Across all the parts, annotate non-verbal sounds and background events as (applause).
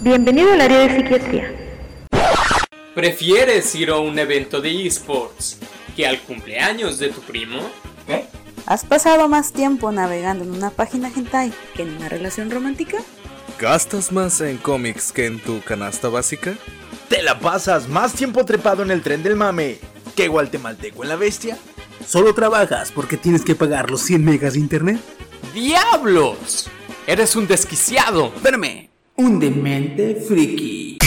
Bienvenido al área de psiquiatría. ¿Prefieres ir a un evento de esports que al cumpleaños de tu primo? ¿Has pasado más tiempo navegando en una página hentai que en una relación romántica? ¿Gastas más en cómics que en tu canasta básica? ¿Te la pasas más tiempo trepado en el tren del mame que guatemalteco en la bestia? ¿Solo trabajas porque tienes que pagar los 100 megas de internet? ¡Diablos! Eres un desquiciado. Espérame, un demente friki.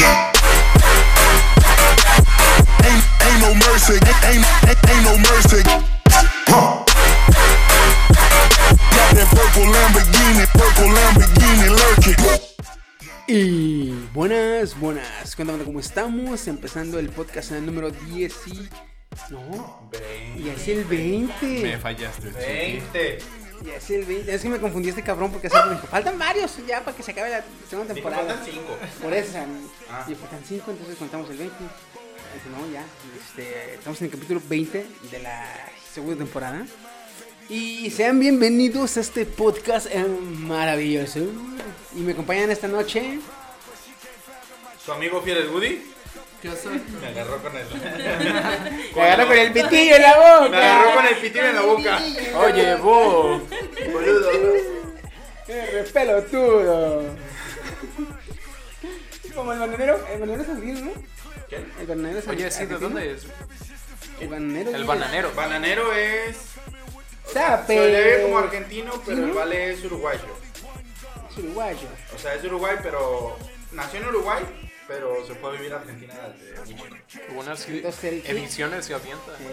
Y buenas, buenas. Cuéntame cómo estamos. Empezando el podcast en el número 10 y. No, y es el 20. Me fallaste. 20. Ya es el 20. Es que me confundí este cabrón porque hace me dijo, faltan varios ya para que se acabe la segunda Dijo, temporada. faltan 5. Por eso, Ah. y faltan 5, entonces contamos el 20. Dice, no, ya. Este, estamos en el capítulo 20 de la segunda temporada. Y sean bienvenidos a este podcast eh, maravilloso. Y me acompañan esta noche. ¿Su amigo fiel es Woody? Me agarró con el. (laughs) Me agarro con el pitillo en la boca. Me agarró con el pitillo en la boca. Oye, vos. ¡Qué pelotudo! Como el bananero. El bananero es argentino, ¿no? ¿Qué? El bananero es Oye, sí, ¿de dónde es? El bananero. El bananero. Bananero es. Sape. Se ve como argentino, pero el vale es uruguayo. Es uruguayo. O sea, es Uruguay, pero. Nació en Uruguay, pero se fue a vivir a Argentina desde niño. Unas Entonces, el- ediciones se avienta. Sí.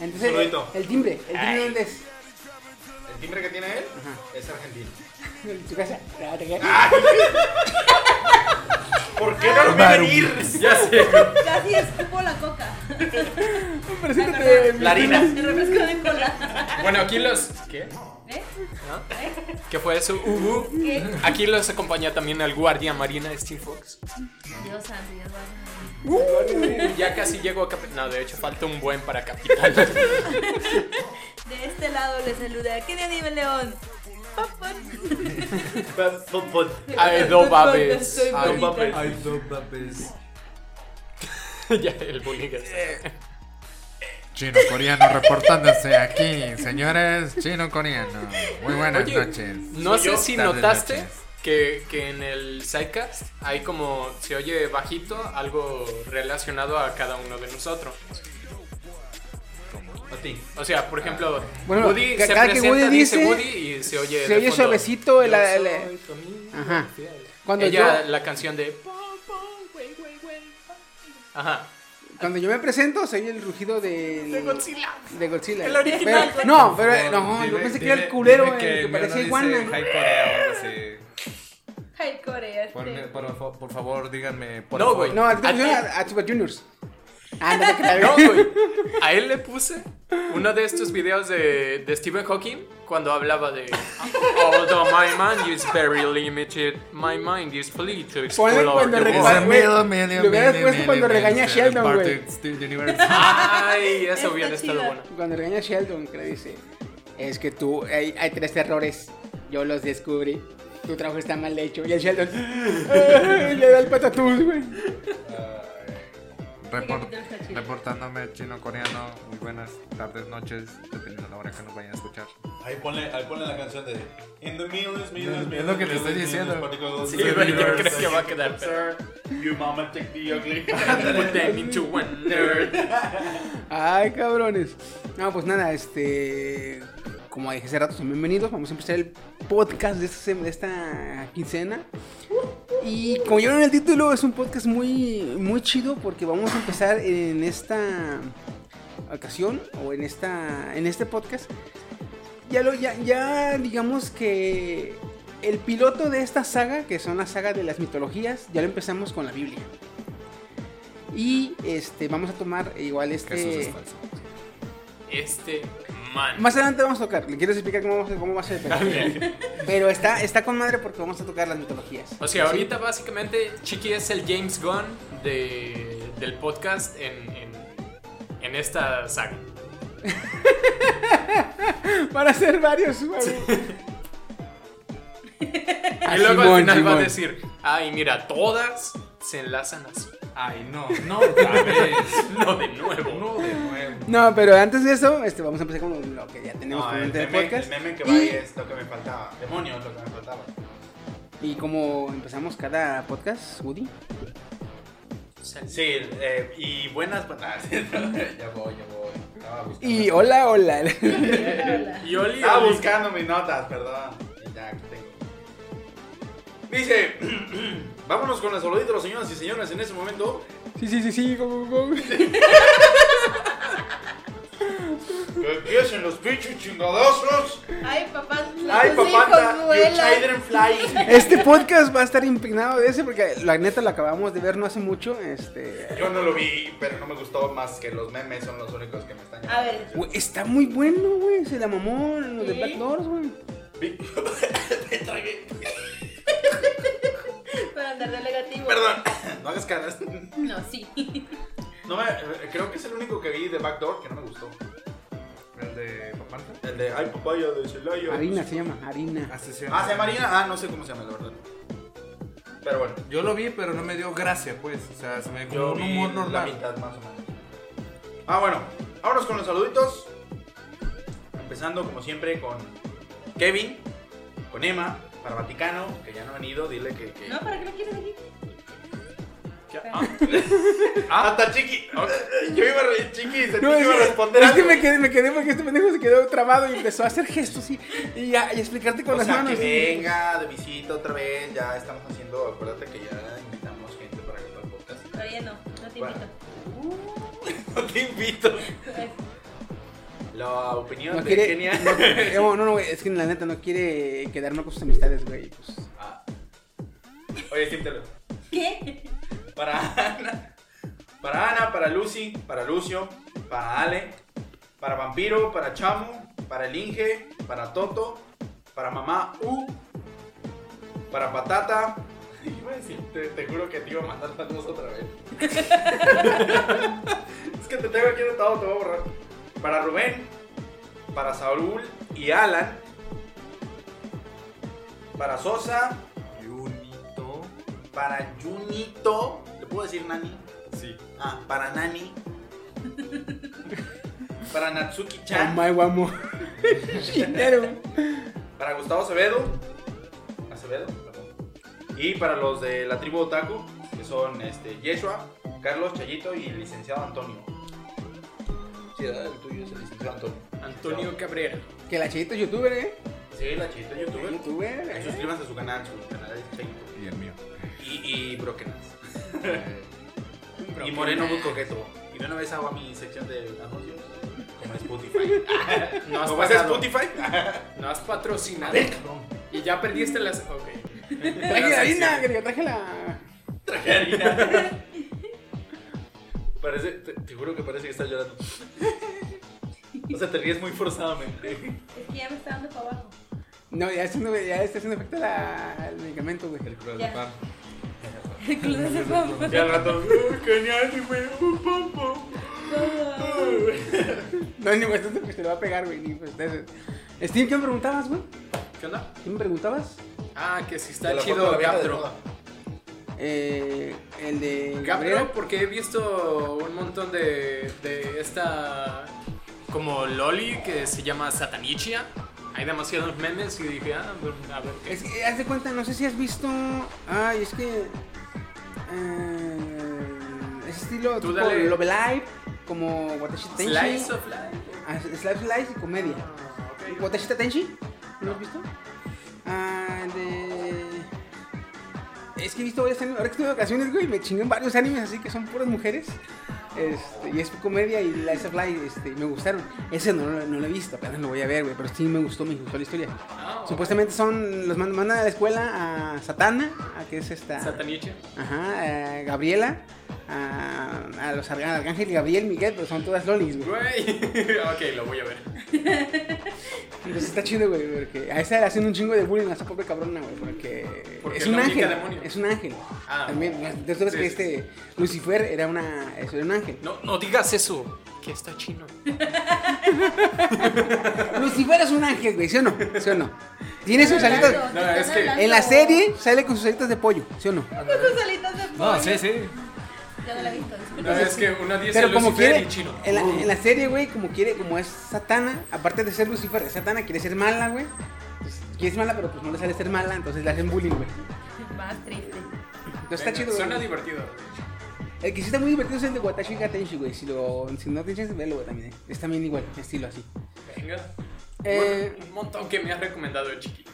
Entonces, el, el timbre. ¿El timbre dónde es? El timbre que tiene él es argentino. (laughs) En tu casa. Ah, te. (laughs) ¿Por qué no lo vi venir? Ya sé. Casi escupo la coca. Preséntate. La harina. El refresco de cola. Bueno, aquí los. ¿Qué? ¿Eh? ¿No? ¿Qué fue eso? Uhu. ¿Qué? Aquí los acompaña también el guardia marina Steve Fox. Dios santo, Dios guarde. Ya casi llego a capital. No, de hecho falta un buen para capital. (laughs) De este lado le saluda Kenia Nivel León. Papá. Hay dos babes. Ay, no papes. ya, el bullying Chino coreano reportándose aquí, señores. Chino coreano. Muy buenas Oye, noches. No sé si Tardes, notaste noches. que, que en el sidecast hay como, se oye bajito, algo relacionado a cada uno de nosotros. A ti. O sea, por ejemplo, Bueno, Woody se cada que presenta, Woody dice dice, Woody y se oye se oye suavecito el- "Yo el- amigo Ajá. fiel". Cuando Ella, yo- la canción de... Ajá. Cuando yo me presento, soy el rugido de. De Godzilla. De Godzilla. El original. Pero- no, pero Por no, favor, yo dime- pensé que era el dime- culero dime el que que parecía iguana. High Corea o así. Ay, Corea. Por, por, por- favor, díganme. Por No, güey. No, a A a, a Super Juniors. Ah, no te creas. No, güey. A él le puse uno de estos videos de, de Stephen Hawking cuando hablaba de Although my mind is very limited, my mind is free to explore Ponle cuando the re- It's world. a Güey, million, million, lo hubieras puesto cuando regaña a Sheldon, güey. Ay, eso hubiera estado bueno. Cuando regaña a Sheldon, que le dice: Es que tú, hay, hay tres errores. Yo los descubrí. Tu trabajo está mal hecho. Y el Sheldon (laughs) le da el patatús, güey. Report- Este reportándome chino coreano. Muy buenas tardes, noches, dependiendo de la hora que nos vayan a escuchar. Ahí ponle, ahí ponle la canción de In the millions, millions, Es millions. lo que te estoy diciendo. Sí, güey, yo creo que va a quedar Sir, You mama take the ugly. Put them into one nerd. Ay, cabrones. No, pues nada, este. Como dije hace rato, son bienvenidos. Vamos a empezar el podcast de esta, sem- de esta quincena. Y como ya vieron el título, es un podcast muy, muy chido porque vamos a empezar en esta ocasión o en esta en este podcast. Ya lo ya, ya digamos que el piloto de esta saga, que son la saga de las mitologías, ya lo empezamos con la Biblia. Y este vamos a tomar igual Jesús este es falso. Este man. más adelante vamos a tocar. ¿Le quieres explicar cómo, vamos a- cómo va a ser? Pero, pero está, está con madre porque vamos a tocar las mitologías. O sea, ¿Sí? ahorita básicamente Chiqui es el James Gunn de, del podcast en, en, en esta saga. (laughs) Van a ser varios. güey. (laughs) Y luego Simón, al final va a decir, Ay, mira, todas se enlazan así. Ay, no, no otra (laughs) vez. No, de nuevo. No de nuevo. No, pero antes de eso, este, vamos a empezar con lo que ya tenemos No, el pendiente de meme, podcast. el meme que va Y- ahí es lo que me faltaba. Demonios, lo que me faltaba. Y como empezamos cada podcast, Woody. Sí, eh, y buenas (laughs) buenas. ya voy, ya voy. Estaba buscando. Y hola, hola. (laughs) Y Oli, Estaba Oli. buscando mis notas, perdón. Ya, aquí tengo. Dice, (clears throat) vámonos con el saludito de los señoras y señores en ese momento. Sí, sí, sí, sí, go, go, go. (laughs) Que empiecen los pinches chingadazos. Ay, papá, Ay, papá, fly. Este podcast va a estar impregnado de ese porque la neta lo acabamos de ver no hace mucho. Este. Yo no lo vi, pero no me gustó más que los memes son los únicos que me están A ver. Está muy bueno, güey. Se la mamó en lo de. Black Doors, güey. (laughs) Vi- me tragué. Para andar de negativo. Perdón, (laughs) no hagas caras. No, sí. No me, creo que es el único que vi de Backdoor que no me gustó. ¿El de Papanta? El de Ay Papaya de Celaya. Harina se llama, harina. Ah, ¿se llama Marina? Ah, no sé cómo se llama, la verdad. Pero bueno, Yo lo vi, pero no me dio gracia, pues. O sea, se me como un humor la normal. mitad más o menos. Ah, bueno, vámonos con los saluditos. Empezando como siempre con Kevin, con Emma, para Vaticano, que ya no ha venido, dile que... que... No, ¿para qué lo quieres aquí? Ah, hasta Chiqui. Yo iba a re... Chiqui, sentí No, iba a responder es que algo. me quedé, me quedé porque este pendejo se quedó trabado y empezó a hacer gestos y, y, explicarte con O las sea, manos. que y- venga de visita otra vez, ya estamos haciendo, acuérdate que ya invitamos gente para grabar el podcast. Todavía no, no te Bueno. invito. (laughs) No te invito. La opinión No de quiere. Kenia. No, (laughs) no, no, güey, es que la neta no quiere quedar mal con sus amistades, güey. Pues, Ah. Oye, síntelo. ¿Qué? Para Ana, para Ana, para Lucy, para Lucio, para Ale, para Vampiro, para Chamo, para el Inge, para Toto, para Mamá U, para Patata. (laughs) Iba a decir, te, te juro que te iba a mandar saludos otra vez. (laughs) es que te tengo aquí anotado, te voy a borrar. Para Rubén, para Saúl y Alan, para Sosa, Junito. para Junito. ¿Le puedo decir Nani? Sí. Ah, para Nani. (laughs) para oh Natsuki-chan. (laughs) Para Gustavo Acevedo. Acevedo, perdón. Y para los de la tribu Otaku, que son este, Yeshua, Carlos, Chayito y el licenciado Antonio. El tuyo es el licenciado Antonio. Antonio Cabrera. Que la chayita es youtuber, eh. Sí, la Chayito youtuber. Youtuber, Ahí eh. Suscríbanse a su canal, su canal es Chayito. Y el mío. Y, y Brokenas. (laughs) Y Moreno muy coqueto. Y de una vez hago a mi sección de anuncios. Como Spotify. No has ¿Cómo es pagado. Spotify? No has patrocinado. A ver, cabrón. Y ya perdiste las. Ok. Traje la harina, que traje la. Traje harina. Parece, te, te juro que parece que estás llorando. O sea, te ríes muy forzadamente. Es que ya me está dando para abajo. No, ya, haciendo, ya está haciendo efecto la, el medicamento, güey. el club Ya. de pan. El club de fama. Y al rato, "Uy, genial, güey. pum, pum". No, ni güey, esto es que se le va a pegar, güey. Ni, pues. Steve, ¿qué me preguntabas, güey? ¿Qué onda? ¿Qué me preguntabas? Ah, que si está chido Eh, el de Gabriela. Gaptro, porque he visto un montón de, de esta. Como Loli que se llama Satanichia. Hay demasiados memes y dije, ah, bueno, a ver qué. Es que, haz de cuenta, no sé si has visto. Ay, es que. Eh, ese estilo Tú tipo dale. Love Live, como Watashi Tenshi. Slice of Life. Ah, Slice of Life y comedia. Watashi Tenshi, ¿no has visto? Ah, de. Es que he visto varios animes. Ahora que estuve de vacaciones, güey, me chingué en varios animes así que son puras mujeres. Este, y es comedia y Slice of Life, este, me gustaron. Ese no, lo- no lo he visto, apenas lo voy a ver, güey, pero sí me gustó, me gustó la historia. Ah, Supuestamente son, los man- mandan a la escuela a Satana, a que es esta... Satanichia. Ajá, a Gabriela, a, a los Arcángel y Gabriel, Miguel, pero son todas lolis, güey. Güey. (laughs) ok, lo voy a ver. Entonces (laughs) está chido, güey, porque a esa le hacen un chingo de bullying a esa pobre cabrona, güey, porque, Porque es es un ángel, demonio. es un ángel. Ah, También, tú sí, que sí, este Lucifer era una, eso, era un ángel. No, no digas eso. Que está chino. (laughs) Lucifer es un ángel, güey, ¿sí o no? ¿Sí o no? Tiene sus alitas. No, es que. En la serie sale con sus alitas de pollo, ¿sí o no? Con sus alitas de pollo. No, sí, sí. Ya no la he visto. No, es que uno dice Pero como Lucifer quiere, y chino. en la, en la serie, güey, como quiere, como es Satana, aparte de ser Lucifer, es Satana, quiere ser mala, güey. Pues, quiere ser mala, pero pues no le sale ser mala, entonces le hacen bullying, güey. Más triste. Entonces está chido, Suena güey. divertido. El que sí está muy divertido es el de Watashi Gatenshi, güey. Si, lo, si no te echas, velo, güey, también. eh. Es también igual, estilo así. Venga. Eh, Un montón que me has recomendado, chiqui.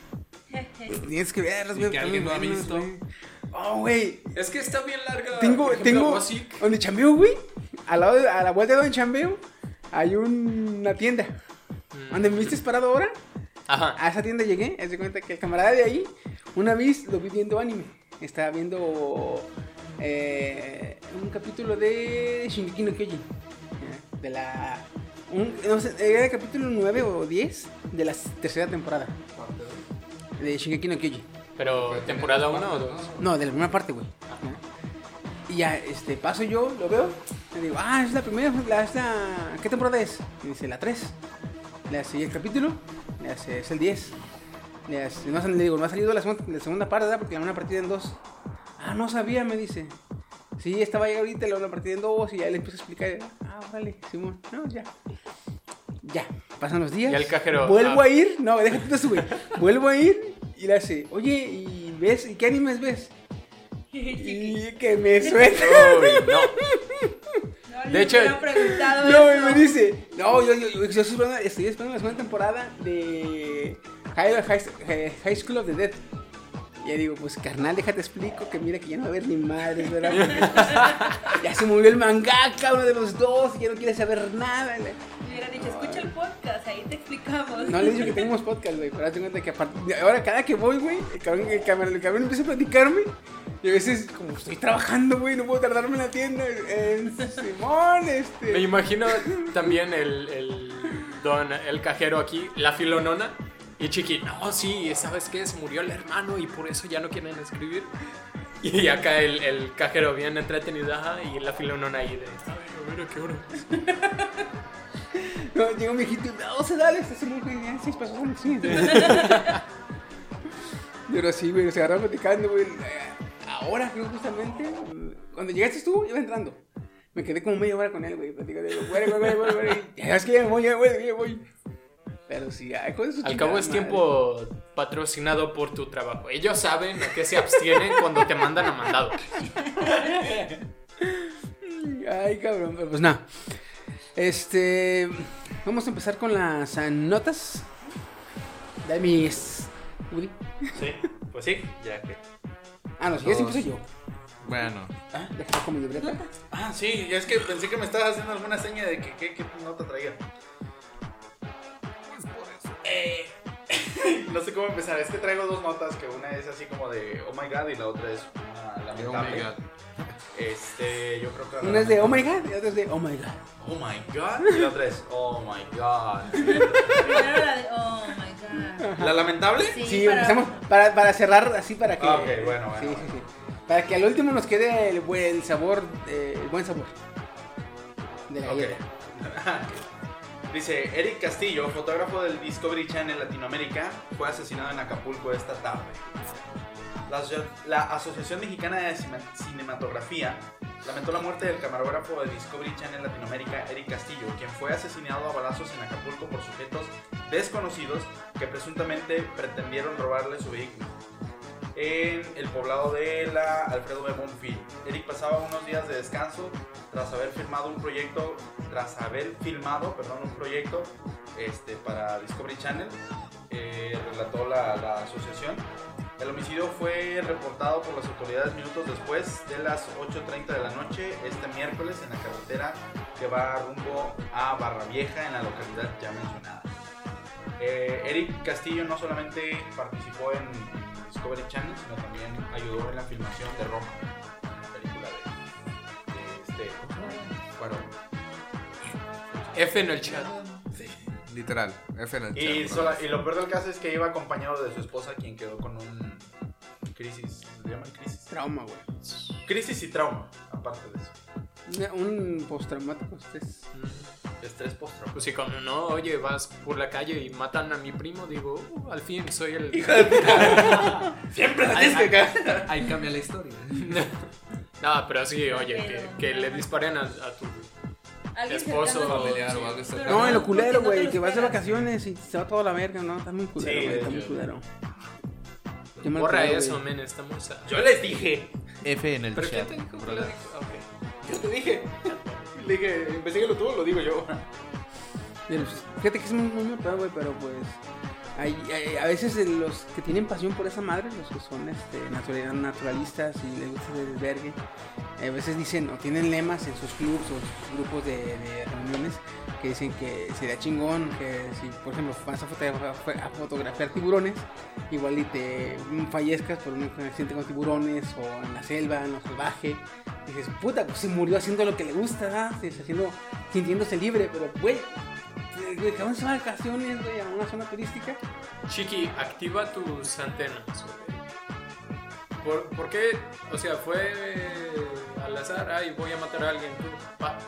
tienes que verlos, güey. Que alguien lo ha visto. güey. Oh, güey. Es que está bien larga. Tengo, ejemplo, tengo, donde chambeo, güey, lado de, a la vuelta de donde chambeo, hay una tienda. Mm. Donde me viste parado ahora, Ajá. a esa tienda llegué, haz de cuenta que el camarada de ahí, una vez lo vi viendo anime. Estaba viendo eh, un capítulo de Shingeki no Kyojin. De la... un- no sé, era el capítulo 9 o 10 de la tercera temporada. De Shingeki no Kyojin. Pero, ¿temporada 1 o 2? No, de la primera parte, güey. Y ya, este, paso yo, lo veo. Le digo, ah, es la primera, la, es la- ¿qué temporada es? Y dice, la 3. Le hace el capítulo, le hace, es el 10. Le, hace, no, le digo, no ha salido la segunda, la segunda parte, ¿verdad? Porque la van a partir en dos. Ah, no sabía, me dice. Sí, estaba ahí ahorita, la van a partir en dos y ya le empiezo a explicar. Ah, vale, Simón. No, ya. Ya, pasan los días. Y el cajero, Vuelvo ah. a ir, no, déjate eso, güey. Vuelvo a ir y le hace, oye, ¿y ves? ¿Y qué animes ves? (laughs) Y que me suena. Uy, no. (laughs) No, De hecho- preguntado No, y eso. me dice, no, yo, yo, yo, yo estoy, esperando, estoy esperando la segunda temporada de High, High- High School of the Dead. Y ya digo, pues carnal, déjate explico que mira que ya no va a haber ni madres, ¿verdad? Porque, pues, (laughs) ya se murió el mangaka, uno de los dos, y ya no quiere saber nada. Le- Me hubieran dicho, escucha el podcast, ahí te explicamos. No le he dicho que tenemos podcast, güey, pero hazte cuenta que aparte, ahora cada que voy, güey, el cabrón, el cabrón, el cabrón empieza a platicarme. Y a veces, como estoy trabajando, güey, no puedo tardarme en la tienda. En Simón, este. Me imagino también el, el don, el cajero aquí, la filonona. Y Chiqui, no, sí, ¿sabes qué? Se murió el hermano y por eso ya no quieren escribir. (laughs) Y acá el, el cajero bien entretenido, ajá, y la filonona ahí de, ay, a ver a qué hora. (laughs) No, llega un viejito y no, se dale, ya, seis pesos, bueno, sí. Pero (laughs) sí, güey, se agarraron platicando, güey. eh, Ahora, creo justamente, cuando llegaste tú, iba entrando. Me quedé como media hora con él, güey, platicando. Güey, güey, güey, güey, güey. Ya es que ya me voy, ya voy, ya voy. Pero sí, ay, Al cabo es madre. tiempo patrocinado por tu trabajo. Ellos saben a qué se abstienen cuando te mandan a mandado. Ay, cabrón, pero pues nada. Este. Vamos a empezar con las notas. De mis. Woody. Sí, pues sí, ya que. Ah, no, si ya sí empiezo yo. Bueno, Ah, deja con mi libreta. Ah, sí, es que pensé que me estabas haciendo alguna seña de que qué nota traía. Eh, (laughs) no sé cómo empezar, es que traigo dos notas, que una es así como de oh my god y la otra es una oh my lamentable. god. Este, yo creo que la Una es de oh my lamentable- god y otra es de oh my god. Oh my god y la otra es oh my god. (laughs) Primero la de, oh my god. ¿La lamentable? Sí, Sí, para- empezamos para, para cerrar así para que. Ah, ok, bueno, bueno, Sí, sí, bueno. sí. Para que al último nos quede el, buen- sabor, eh, el buen sabor. De la. (laughs) Dice, Eric Castillo, fotógrafo del Discovery Channel Latinoamérica, fue asesinado en Acapulco esta tarde. La, aso- la Asociación Mexicana de Cine- Cinematografía lamentó la muerte del camarógrafo de Discovery Channel Latinoamérica, Eric Castillo, quien fue asesinado a balazos en Acapulco por sujetos desconocidos que presuntamente pretendieron robarle su vehículo en el poblado de la Alfredo B. Bonfil. Eric pasaba unos días de descanso tras haber firmado un proyecto, tras haber filmado, perdón, un proyecto este, para Discovery Channel, eh, relató la, la asociación. El homicidio fue reportado por las autoridades minutos después de las 8.30 de la noche este miércoles en la carretera que va rumbo a Barra Vieja en la localidad ya mencionada. Eh, Eric Castillo no solamente participó en Discovery Channel, sino también ayudó en la filmación de Roma, una película de, de este, bueno, F en el chat. Literal, F en el y, chat, sola- y lo peor del caso es que iba acompañado de su esposa, quien quedó con un crisis, ¿le llaman crisis? Trauma, güey. Crisis y trauma, aparte de eso. Un postraumático estrés. Estrés postraumático. Pues sí, cuando no, oye, vas por la calle y matan a mi primo, digo, "Uh, al fin soy el... (laughs) Siempre la tienes que cagar. Ahí cambia la historia. (laughs) no, pero sí, oye, que, Pero- que le disparen a, a tu... Esposo, familiar sí, o algo así. pero No, en lo culero, no te güey, lo que vas de vacaciones y se va toda la verga, ¿no? Está muy culero, Sí, güey, está yo- muy culero. Qué Borra eso, men, estamos... a- Yo les dije. F en el ¿Pero chat. te que lo brother. dijo? Ok. Yo te dije. Le dije, investigalo tú, lo digo yo. Fíjate que es muy, muy güey, pero pues. A veces eh, los que tienen pasión por esa madre, los que son este, natural- naturalistas y les gusta el vergue, a veces dicen o tienen lemas en sus clubs o sus grupos de, reuniones que dicen que sería chingón que si, por ejemplo, vas a, fotogra- a fotografiar tiburones, igual y te fallezcas por un accidente con tiburones o en la selva, en lo salvaje. Dices, puta, pues se murió haciendo lo que le gusta, haciendo, sintiéndose libre, pero, güey, eh, güey, cabrón se vacaciones, güey, a una zona turística. Chiqui, activa tus antenas. güey. ¿Por, por qué? O sea, fue al azar, ay, voy a matar a alguien, tú, pa.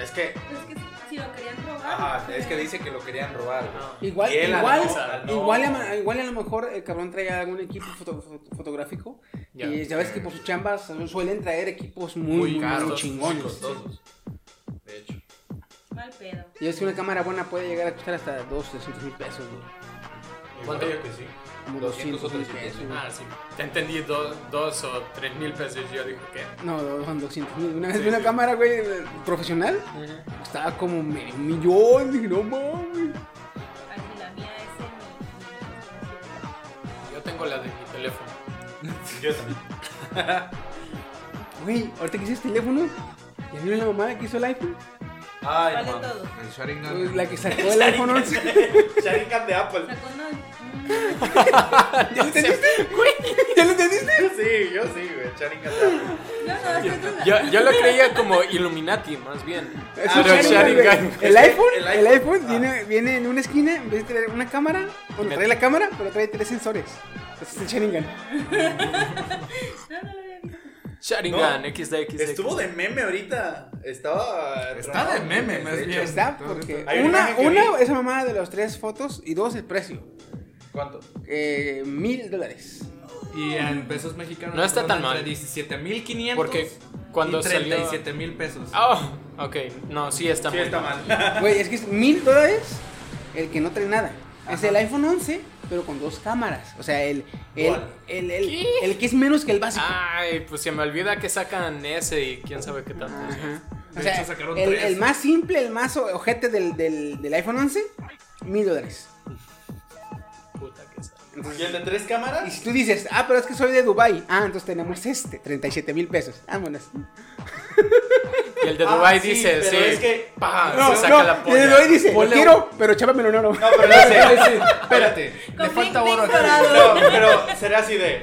Es que. Es que si, lo querían robar. Ajá, pues, es que dice que lo querían robar. güey. No. Igual, igual, no, al no. igual, a, igual a lo mejor el cabrón traía algún equipo foto- foto- fotográfico. Ya. Y ya ves que por sus chambas su- suelen traer equipos muy, Muy muy, caros, muy muy chingones. costosos. De hecho. Mal pedo. Y es que una cámara buena puede llegar a costar hasta 2, 300 mil pesos, güey. ¿Cuánto? Yo que sí. Como 200 200 o mil 300. pesos. güey. Ah, sí. Te entendí do- dos o tres mil pesos. Yo dije, ¿qué? No, son 200 mil. Una vez Sí, vi una sí. cámara, güey, profesional. Estaba como medio millón. Dije, no mames. Así la mía es en mi. Yo tengo la de mi teléfono. (laughs) Yo también. Güey, ahorita que hiciste teléfono, ¿ya vieron la mamada que hizo el iPhone? Ay, todo. El Sharingan. La que sacó el iPhone 11. (laughs) Sharingan de Apple. Sacó una. (laughs) (laughs) ¿Ya lo entendiste? ¿Ya lo entendiste? Sí, yo sí, güey. Sharingan de Apple. No, no, esto es una- Yo, yo lo creía como Illuminati, más bien. Es Ah, un pero Sharingan, güey. Sharingan. El iPhone, El el iPhone. viene, viene en una esquina, en vez de traer una cámara, bueno, trae la cámara, pero trae tres sensores. Ese es el Sharingan. Sharingan, No. XD, XD. Estuvo de meme ahorita. Estaba. Está de meme, más De hecho. bien. Está porque una una, vi. esa mamada de las tres fotos y dos el precio. ¿Cuánto? Eh, mil dólares. Y en pesos mexicanos. No está tan mal. entre 17.500 Porque cuando y salió- 37 mil pesos. Oh, ok. No, sí está Sí, muy está mal. mal. Güey, es que es mil dólares el que no trae nada. Es el iPhone 11, pero con dos cámaras. O sea, el, el, el, el, el que es menos que el básico. Ay, pues se me olvida que sacan ese y quién sabe qué tanto. Ajá. O De sea, hecho, sacaron el, tres. el más simple, el más ojete del, del, del iPhone 11, mil dólares. Puta que sabe. ¿Y el de tres cámaras? Y si tú dices, ah, pero es que soy de Dubai Ah, entonces tenemos este, 37 mil pesos. Vámonos. (laughs) El de Ah, Dubai sí, dice, pero sí. es que- pa, No, se saca no, la y polla. de Dubai dice, lo Ponle quiero, pero chápamelo en oro. No, pero (laughs) no sé. Espérate, le Con falta ping, oro. No, pero será así de.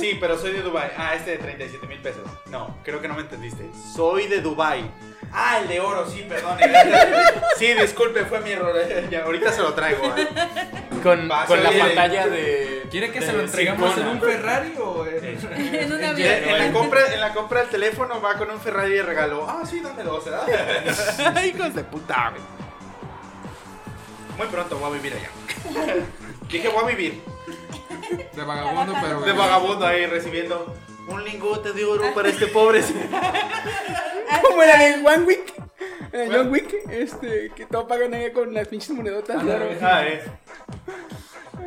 Sí, pero soy de Dubai. Ah, este de 37 mil pesos. No, creo que no me entendiste. Soy de Dubai. Ah, el de oro, sí, perdón. Sí, disculpe, fue mi error. Ya, ahorita se lo traigo. ¿eh? Con, la pantalla de. ¿Quiere que de se lo entregamos en un Ferrari o en.? (laughs) En un avión. en la compra, en la compra del teléfono va con un Ferrari de regalo. Ah, sí, dame dos, (laughs) ¿verdad? Hijos de puta, güey. Muy pronto voy a vivir allá. Dije, voy a vivir. De vagabundo, pero. De vagabundo ahí recibiendo un lingote de oro para este pobre. (laughs) Como en el One Week. En el John Wick, este, que todo pagan ahí con las pinches monedotas de oro. Ah, eh.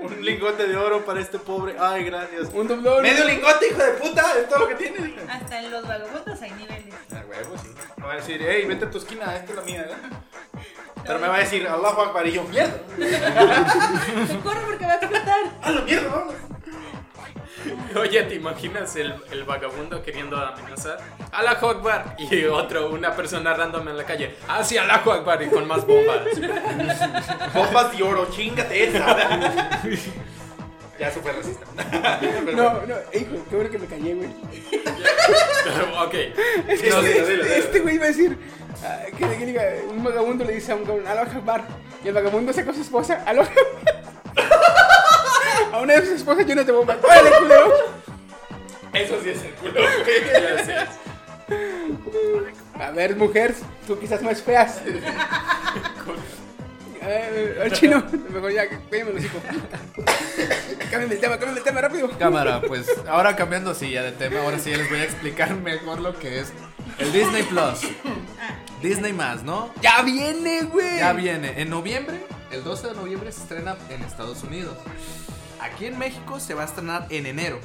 Un lingote de oro para este pobre. Ay, gracias. Un doblón. Medio lingote, hijo de puta, es todo lo que tiene. Hasta en los vagabundos hay niveles. Ah, huevo, sí. Me va a decir, hey, vete a tu esquina, esta es la mía, ¿eh? Pero me va a decir, Allahu Akbar, y yo, mierda. (laughs) Corre porque va a explotar. A la mierda, vamos. (laughs) Oye, ¿te imaginas el, el vagabundo queriendo amenazar? Allahu Akbar. Y otro, una persona random en la calle. Ah, sí, Allahu Akbar. Y con más bombas. (laughs) Bombas de oro, chingate esa. ya fue racista. (laughs) No, no, hijo, qué bueno que me callé, güey. ok. Este, No, dilo, dilo, este- dilo. este güey iba a decir ah, que, que diga, un vagabundo le dice a un cabrón, Aloha Akbar. Y el vagabundo saca a su esposa, Aloha A una de sus esposas llenas de bombas. ¡Órale, culero! Eso sí es el culo, güey. (laughs) A ver, mujer, tú quizás más feas. Eh, al chino, mejor ya, cállame los hijos. Cámbiame el tema, cámbiame el tema rápido. Cámara, pues ahora cambiando sí ya de tema, ahora sí ya les voy a explicar mejor lo que es el Disney Plus. Disney más, ¿no? Ya viene, güey. Ya viene. En noviembre, el 12 de noviembre se estrena en Estados Unidos. Aquí en México se va a estrenar en enero.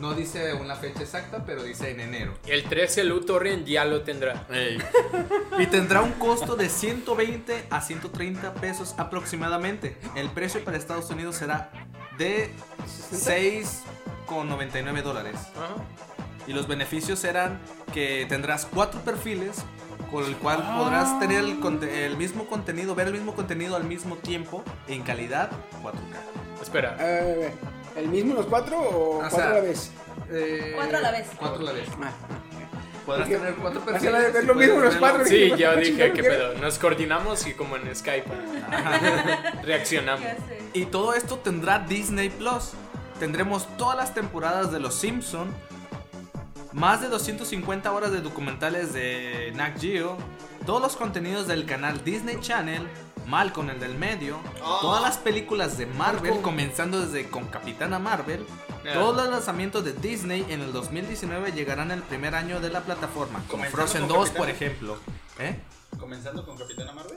No dice una fecha exacta, pero dice en enero. El 13 Luthorien ya lo tendrá. Y tendrá un costo de 120 a 130 pesos aproximadamente. El precio para Estados Unidos será de 6,99 dólares. Y los beneficios serán que tendrás cuatro perfiles con el cual Ah. podrás tener el, el mismo contenido, ver el mismo contenido al mismo tiempo en calidad 4K. Espera. Eh, ¿El mismo los cuatro o O cuatro sea, a la vez? Eh, Cuatro a la vez. Cuatro a la vez. Ah, Podrás Porque tener cuatro ver y lo mismo los cuatro. (laughs) Sí, ¿Qué ya pasa, dije, chingado? qué pedo. Nos coordinamos y como en Skype (laughs) reaccionamos. Y todo esto tendrá Disney Plus. Tendremos todas las temporadas de Los Simpson, más de 250 horas de documentales de Nat Geo, todos los contenidos del canal Disney Channel, Malcolm el del medio, todas las películas de Marvel, comenzando desde con Capitana Marvel. Ah. Todos los lanzamientos de Disney en el 2019 llegarán el primer año de la plataforma, como Frozen con 2, por Capitana. ejemplo. ¿Eh? Comenzando con Capitana Marvel.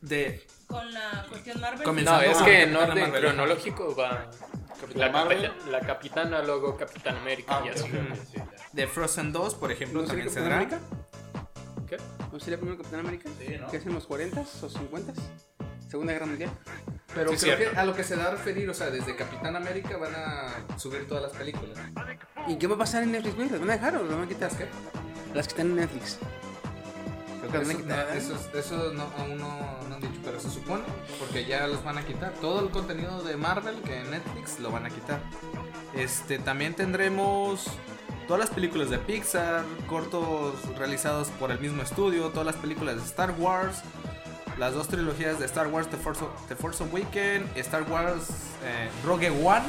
De Con la cuestión Marvel. No, Comenzando es con que en orden cronológico va la, capita- la capitana, luego Capitán América y ok, así. ok, ok, sí, ya. de Frozen 2, por ejemplo, ¿No también se dará. ¿Qué? ¿No sería primero Capitán América? Sí, ¿no? ¿Qué es en los 40s o 50s? Segunda Guerra Mundial. Pero Sí, creo cierto. que a lo que se da a referir, o sea, desde Capitán América van a subir todas las películas. ¿Y qué va a pasar en Netflix, güey? ¿Las van a dejar o las van a quitar? ¿Qué? Las que están en Netflix. Creo que las van a Eso, quitar. ¿verdad? eso, eso no, aún no, no han dicho, pero se supone, porque ya los van a quitar. Todo el contenido de Marvel que en Netflix lo van a quitar. Este, también tendremos todas las películas de Pixar, cortos realizados por el mismo estudio, todas las películas de Star Wars, las dos trilogías de Star Wars, The Force, The Force Awakens, Star Wars eh, Rogue One,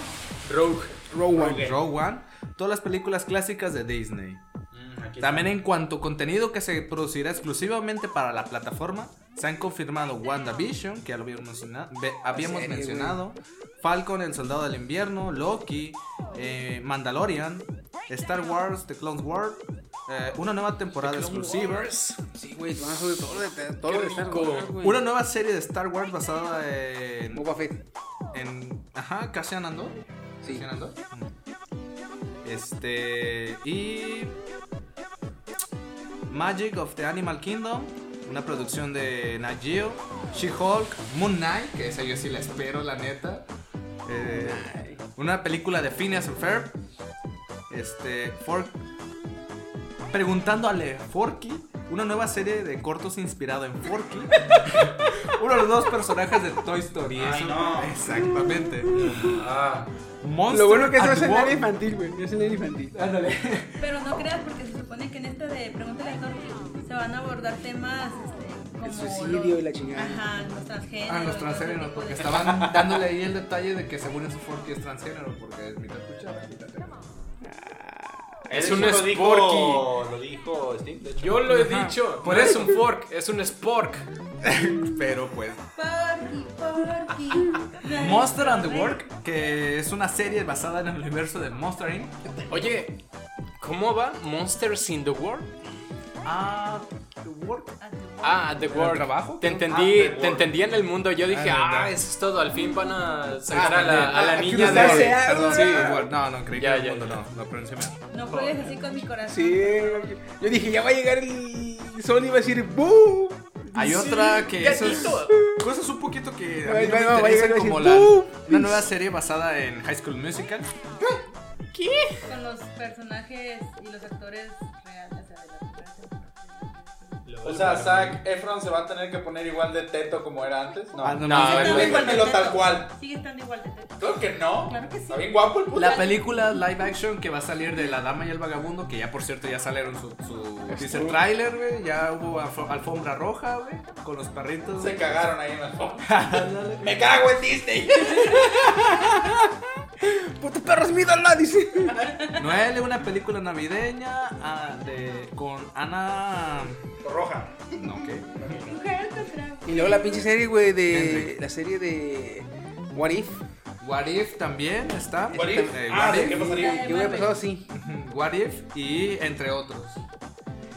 Rogue. Rogue One. Rogue One, todas las películas clásicas de Disney. Mm, También en cuanto a contenido que se producirá exclusivamente para la plataforma, se han confirmado WandaVision, que ya lo habíamos, menciona- ve- habíamos serie, mencionado, Falcon, el Soldado del Invierno, Loki, eh, Mandalorian, Star Wars, The Clone Wars, eh, una nueva temporada exclusiva, Sí, güey, van a subir todo de, todo de Star rico. Wars, güey. una nueva serie de Star Wars basada en, Boba Fett. en ajá, Cassian Andor. Sí. Cassian Andor. Este y Magic of the Animal Kingdom, una producción de Nat Geo, She-Hulk, Moon Knight, que esa yo sí la espero, la neta. Eh, una película de Phineas and Ferb. Este, For- preguntándole Forky, una nueva serie de cortos inspirado en Forky. (laughs) Uno de los dos personajes de Toy Story. Ay, eso- no. Exactamente. Ah, Monster Lo bueno que eso es el Work. área infantil, güey. Es el área infantil. Ándale. Pero no creas porque se supone que en esta de Pregúntale a Thor se van a abordar temas este, como El suicidio los- y la chingada. Ajá, los transgéneros. Ah, los transgéneros, porque de- estaban (laughs) dándole ahí el detalle de que según eso Forky es transgénero, porque es mitad cuchara, mitad. Es un sporky. lo dijo Steve, de hecho. Yo lo he Ajá. dicho. Por no es un fork, es un spork. (laughs) Pero pues. Porky, Porky. Monster and the Work, que es una serie basada en el universo de Monster Inc. Oye, ¿cómo va Monsters in the World? Ah, The Work. Ah, The ¿En el World. trabajo? Te Ah, entendí, The te entendí en el mundo. Yo dije, Ah, ah, eso es todo. Al fin van a sacar Ah, a la, a la ah, niña de. Perdón, Sí. The. No, no, creí Ya, que ya, el mundo ya. no, pronuncié mal. No juegues así con mi corazón. Sí, yo dije, ya va a llegar el sol y va a decir ¡Boom! Hay otra que eso es cosas un poquito que a Va- mí no va- me interesan a como decir, la "Boom". una nueva serie basada en High School Musical. Con los personajes y los actores reales. Thank you. O sea, Zac Efron se va a tener que poner igual de teto como era antes. No, Ah, no, No, Sigue el- estando igual de déjenmelo tal teto. cual. Sigue estando igual de teto. Creo que no. Claro que sí. Está bien guapo el puto. La película live action que va a salir de La Dama y el Vagabundo, que ya por cierto ya salieron su, su teaser trailer, güey. Ya hubo alfo- alfombra roja, güey, con los perritos. Se cagaron ahí en el fondo. Ándale. Me cago en Disney. Puto perro es mi ídolo, dice. Noel, una película navideña ah, de, con Ana. Roja. No, ¿qué? Y luego la pinche serie, güey, de. Henry. La serie de. What If. What If también está. What if? Eh, Ah, What ¿de If. qué pasaría? ¿Qué hubiera pasado así? Ujú, What If y entre otros.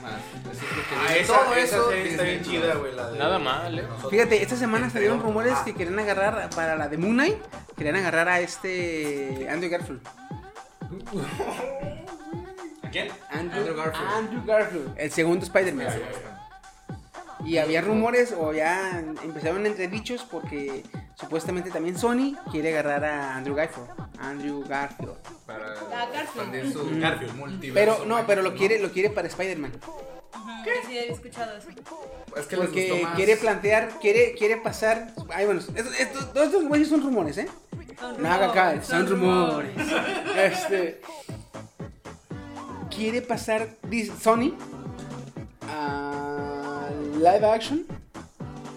Más. Eso es lo que Ah, viene. esa, Todo esa eso serie está bien Disney chida, Plus. güey. la de- Nada mal, ¿eh? Fíjate, esta semana salieron rumores otros. que querían agarrar para la de Moon Knight. Querían agarrar a este. Andrew Garfield. (laughs) Andrew, Andrew Garfield. Andrew Garfield, el segundo Spider-Man. Y había rumores o ya empezaron entre dichos porque supuestamente también Sony quiere agarrar a Andrew Garfield. Andrew Garfield. Para Ah, Garfield. expandir su Garfield. multiverso. Pero no, pero lo quiere, lo quiere para Spider-Man. ¿Qué? Sí, había escuchado eso. Es que les Porque gustó más. quiere plantear, quiere, quiere pasar. Ay, bueno, esto- esto- todos estos güeyes son rumores, ¿eh? Son No haga acá, rumores, son rumores. Este. Quiere pasar Sony a live action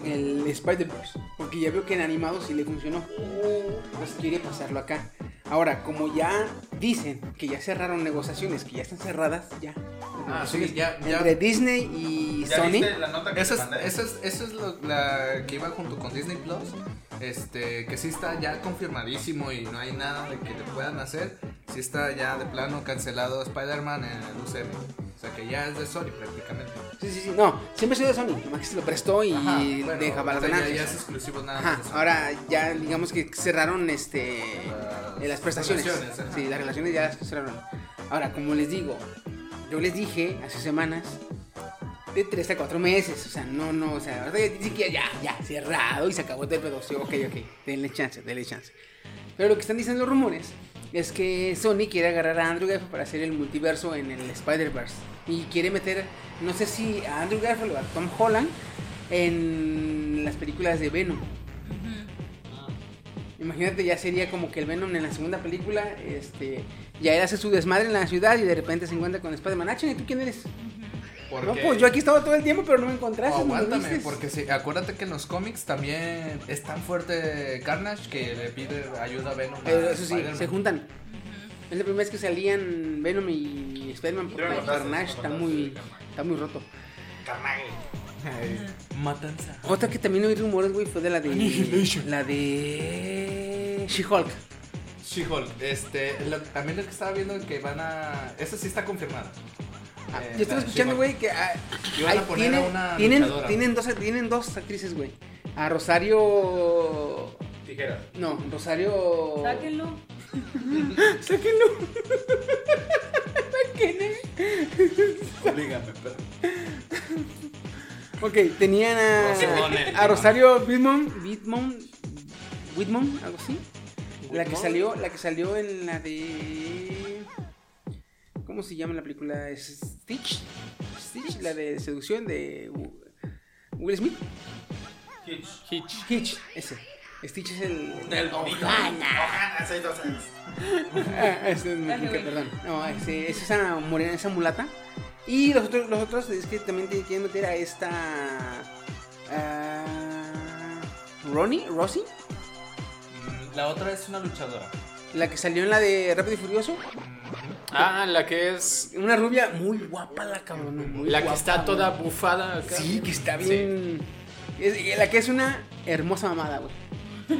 el Spider-Verse. Porque ya veo que en animado sí le funcionó. Entonces quiere pasarlo acá. Ahora, como ya dicen que ya cerraron negociaciones, que ya están cerradas, ya. Ah, sí, ya, ya. Entre Disney y ¿Ya Sony. viste la nota que Eso es, eso es, eso es lo, la que iba junto con Disney Plus. Este, que sí está ya confirmadísimo y no hay nada de que le puedan hacer. Sí está ya de plano cancelado Spider-Man en el UCM. O sea que ya es de Sony prácticamente. Sí, sí, sí. No, siempre ha sido de Sony. Se lo prestó y Ajá, bueno, deja para las ahorita ya, ya es exclusivo nada Ajá, más. de Sony. ahora ya digamos que cerraron este Las eh, las prestaciones. relaciones, ajá. sí, las relaciones ya las cerraron. Ahora, como les digo, yo les dije hace semanas de 3 a 4 meses, o sea, no, no, o sea, ya ya, ya, cerrado y se acabó este pedo, sí, ok, ok, denle chance, denle chance. Pero lo que están diciendo los rumores es que Sony quiere agarrar a Andrew Garfield para hacer el multiverso en el Spider-Verse y quiere meter, no sé si a Andrew Garfield o a Tom Holland en las películas de Venom. Imagínate, ya sería como que el Venom en la segunda película, este, ya él hace su desmadre en la ciudad y de repente se encuentra con Spider-Man. Ah, chinga, ¿tú quién eres? Porque- No, pues yo aquí estaba todo el tiempo, pero no me Oh, encontraste. no me aguántame, porque sí, acuérdate que en los cómics también es tan fuerte Carnage que le pide ayuda a Venom. Pero eso sí, se juntan. Es la primera vez que salían Venom y Spider-Man porque Carnage está muy, está muy roto. Carnage. Matanza. Otra que también oí rumores, güey, fue de la de. La de. She-Hulk. She-Hulk, este, lo- también lo que estaba viendo que van a. Esa sí está confirmada. Ah, Eh, yo estaba la escuchando, güey, que ah, a hay- poner a tienen, una tienen, dos, tienen dos actrices, güey. A Rosario. Tijeras. No, Rosario. Sáquenlo. (laughs) Sáquenlo. Dígame, pero. Ok, tenían a, Rosone. a Rosario Whitmon, Whitmon, Whitmon, algo así. La que salió, la que salió en la de ¿Cómo se llama la película? ¿Es Stitch? Stitch, la de seducción de Will Smith. Hitch. Hitch. Hitch, ese. Stitch es el El bonito. Ojalá, seis, dos años. Ah, es que- güey. perdón. No, ese- es esa morena, esa mulata. Y los otros, los otros es que también te quieren meter a esta. ah, Ronnie, Rosie, Mm, La otra es una luchadora. la que salió en la de Rápido y Furioso. Ah, la que es. Una rubia muy guapa, la cabrón. muy La que guapa, está toda güey. bufada acá. Sí, que está bien. Es- la que es una hermosa mamada, güey. (laughs)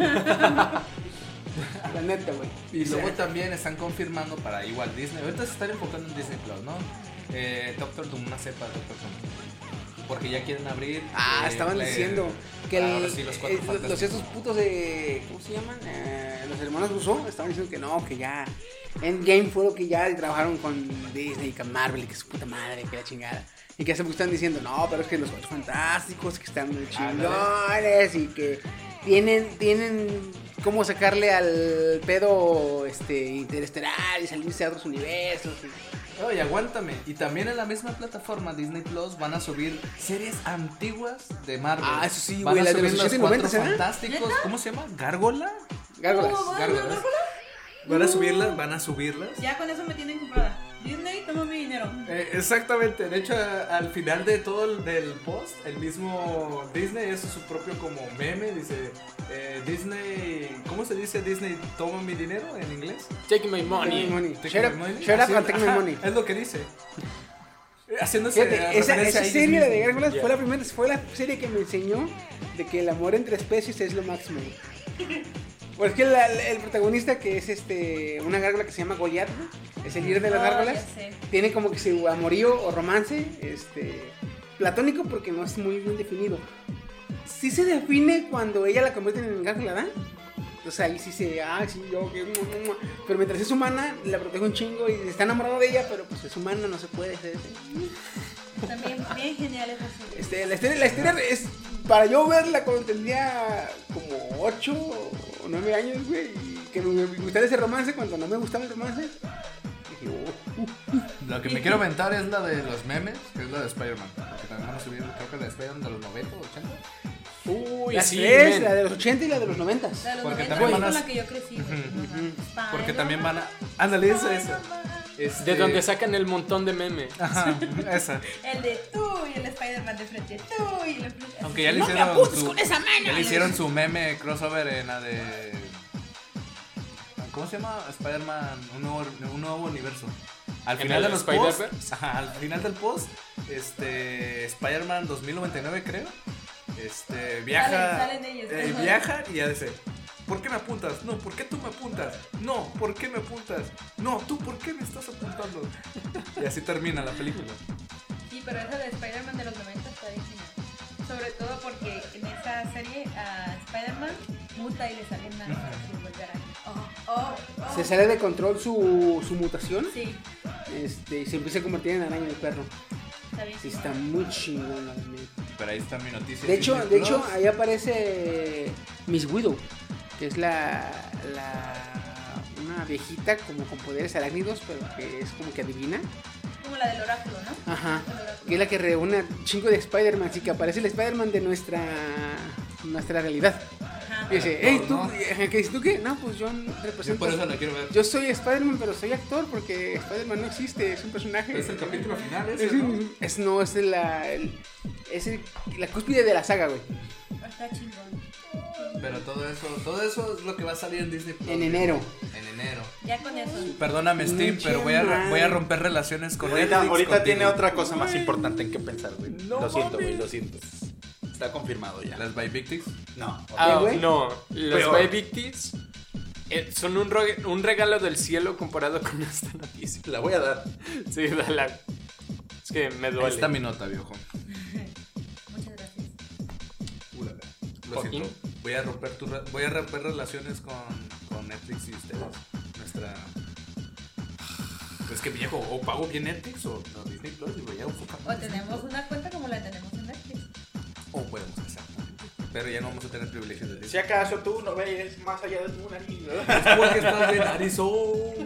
la neta, güey. Y luego también están confirmando para igual Disney. Ahorita se están enfocando en Disney Plus, ¿no? Eh, Doctor Doom, una cepa de Doctor Doom. Porque ya quieren abrir. Ah, eh, estaban la- diciendo que el- sí, los cuatro eh, los, esos putos de. ¿Cómo se llaman? Eh, los hermanos Russo estaban diciendo que no, que ya. Endgame fue lo que ya trabajaron con Disney y con Marvel y que su puta madre, que la chingada. Y que hace poco están diciendo, no, pero es que los cuatro fantásticos, que están muy chingones y que tienen, tienen cómo sacarle al pedo este interestelar y salirse a otros universos. y- Oye, aguántame. Y también en la misma plataforma Disney Plus van a subir series antiguas de Marvel. Ah, eso sí, Van güey, a las de subir los los 80 y cuatro 90, ¿será? fantásticos. ¿Cómo se llama? ¿Gárgola? Gárgolas. ¿Cómo va? Gárgolas. Van a subirlas, van a subirlas. Ya con eso me tienen comprada. Disney, toma mi dinero. Eh, exactamente, de hecho a- al final de todo el del post, el mismo Disney hace su propio como meme, dice eh, Disney, ¿cómo se dice Disney toma mi dinero en inglés? Take my Take money. my money. Take Shut my up, money. shut up and take my ajá, money. Es lo que dice. Eh, Haciéndose Fíjate, esa, esa serie de. Gárgolas Ya. fue la primera, fue la serie que me enseñó de que el amor entre especies es lo máximo. (laughs) güey. Pues la- el protagonista que es este una gárgola que se llama Goliath, ¿no? es el líder de las Oh, gárgolas, tiene como que su amorío o romance, este platónico porque no es muy bien definido. Sí se define cuando ella la convierte en gárgola, ¿da? Entonces ahí sí se, ah, sí, yo, que, pero mientras es humana, la protege un chingo y está enamorado de ella, pero pues es humana, no se puede hacer. También bien genial esa serie. Este, la historia, la historia es para yo verla cuando tenía como 8 9 años, güey, y que me, me gustara ese romance cuando no me gustaba el romance. Dije, oh, uh, (laughs) Lo que me quiero aventar es la de los memes, que es la de Spider-Man. Que también van a subir, creo que la de Spider-Man de los 90 o 80. Uy, las sí, tres, la de los 80 y la de los 90. La de los Porque 90 también van a- con la que yo crecí. güey. Ajá. Porque también van a... Ándale, esa, esa. Este- De donde sacan el montón de memes. Ajá, esa. El de tú y el Spider-Man de frente, tú y el de frente. Aunque ya le ¡No me hicieron apuntes su, con esa mano! ya le hicieron su meme crossover en la de ¿Cómo se llama? Spider-Man un nuevo, un nuevo universo. Al ¿En final de los posts, ajá, al final del post, este Spider-Man 2099 creo. Este viaja Salen- salen ellos, eh, viaja y ya dice ¿Por qué me apuntas? No, ¿por qué tú me apuntas? No, ¿por qué me apuntas? No, tú, ¿por qué me estás apuntando? Y así termina la película. Sí, pero esa de Spider-Man de los 90 está bien genial. Sobre todo porque en esa serie a Spider-Man muta y le salen araña. Oh, oh, oh. Se sale de control su, su mutación Sí, este, y se empieza a convertir en araña el perro. está bien. Está muy chingón la. Pero ahí está mi noticia. De hecho, de hecho, ahí aparece Miss Widow, que es la, la una viejita como con poderes arácnidos, pero que es como que adivina. Como la del oráculo, ¿no? Ajá. Oráculo. Que es la que reúne chingo de Spider-Man, así que aparece el Spider-Man de nuestra nuestra realidad. Y dice, hey, ¿tú, ¿no? ajá, ¿qué dices tú qué? No, pues yo Yo represento... por eso la quiero ver. Yo soy Spider-Man, pero soy actor porque Spider-Man no existe, es un personaje. Es el capítulo final ese, Es, ¿no? es- no, es la, el- es el- la cúspide de la saga, güey. Está chingón. Pero todo eso, todo eso es lo que va a salir en Disney Plus. En enero. En enero. Ya con eso. Perdóname Mucha pero voy a, voy a romper relaciones con Ahorita, Netflix ahorita tiene otra cosa más importante en que pensar, güey. No lo siento, güey, lo siento. Está confirmado ya. Las by Victims. No. Ah, güey? no, los Peor. Baby eh, son un, regalo del cielo comparado con esta noticia. La voy a dar. Sí, dale. Es que me Ahí duele. está mi nota, viejo. Muchas gracias. Lo siento. Voy a romper tu voy a romper relaciones con, con Netflix y ustedes. Nuestra es que viejo, o pago bien Netflix o no, Disney Plus y voy a. O tenemos una cuenta como la tenemos en Netflix. O podemos exactamente. Pero ya no vamos a tener privilegios de Si acaso tú no ves más allá de tu nariz, ¿verdad? Es porque estás en Arizona.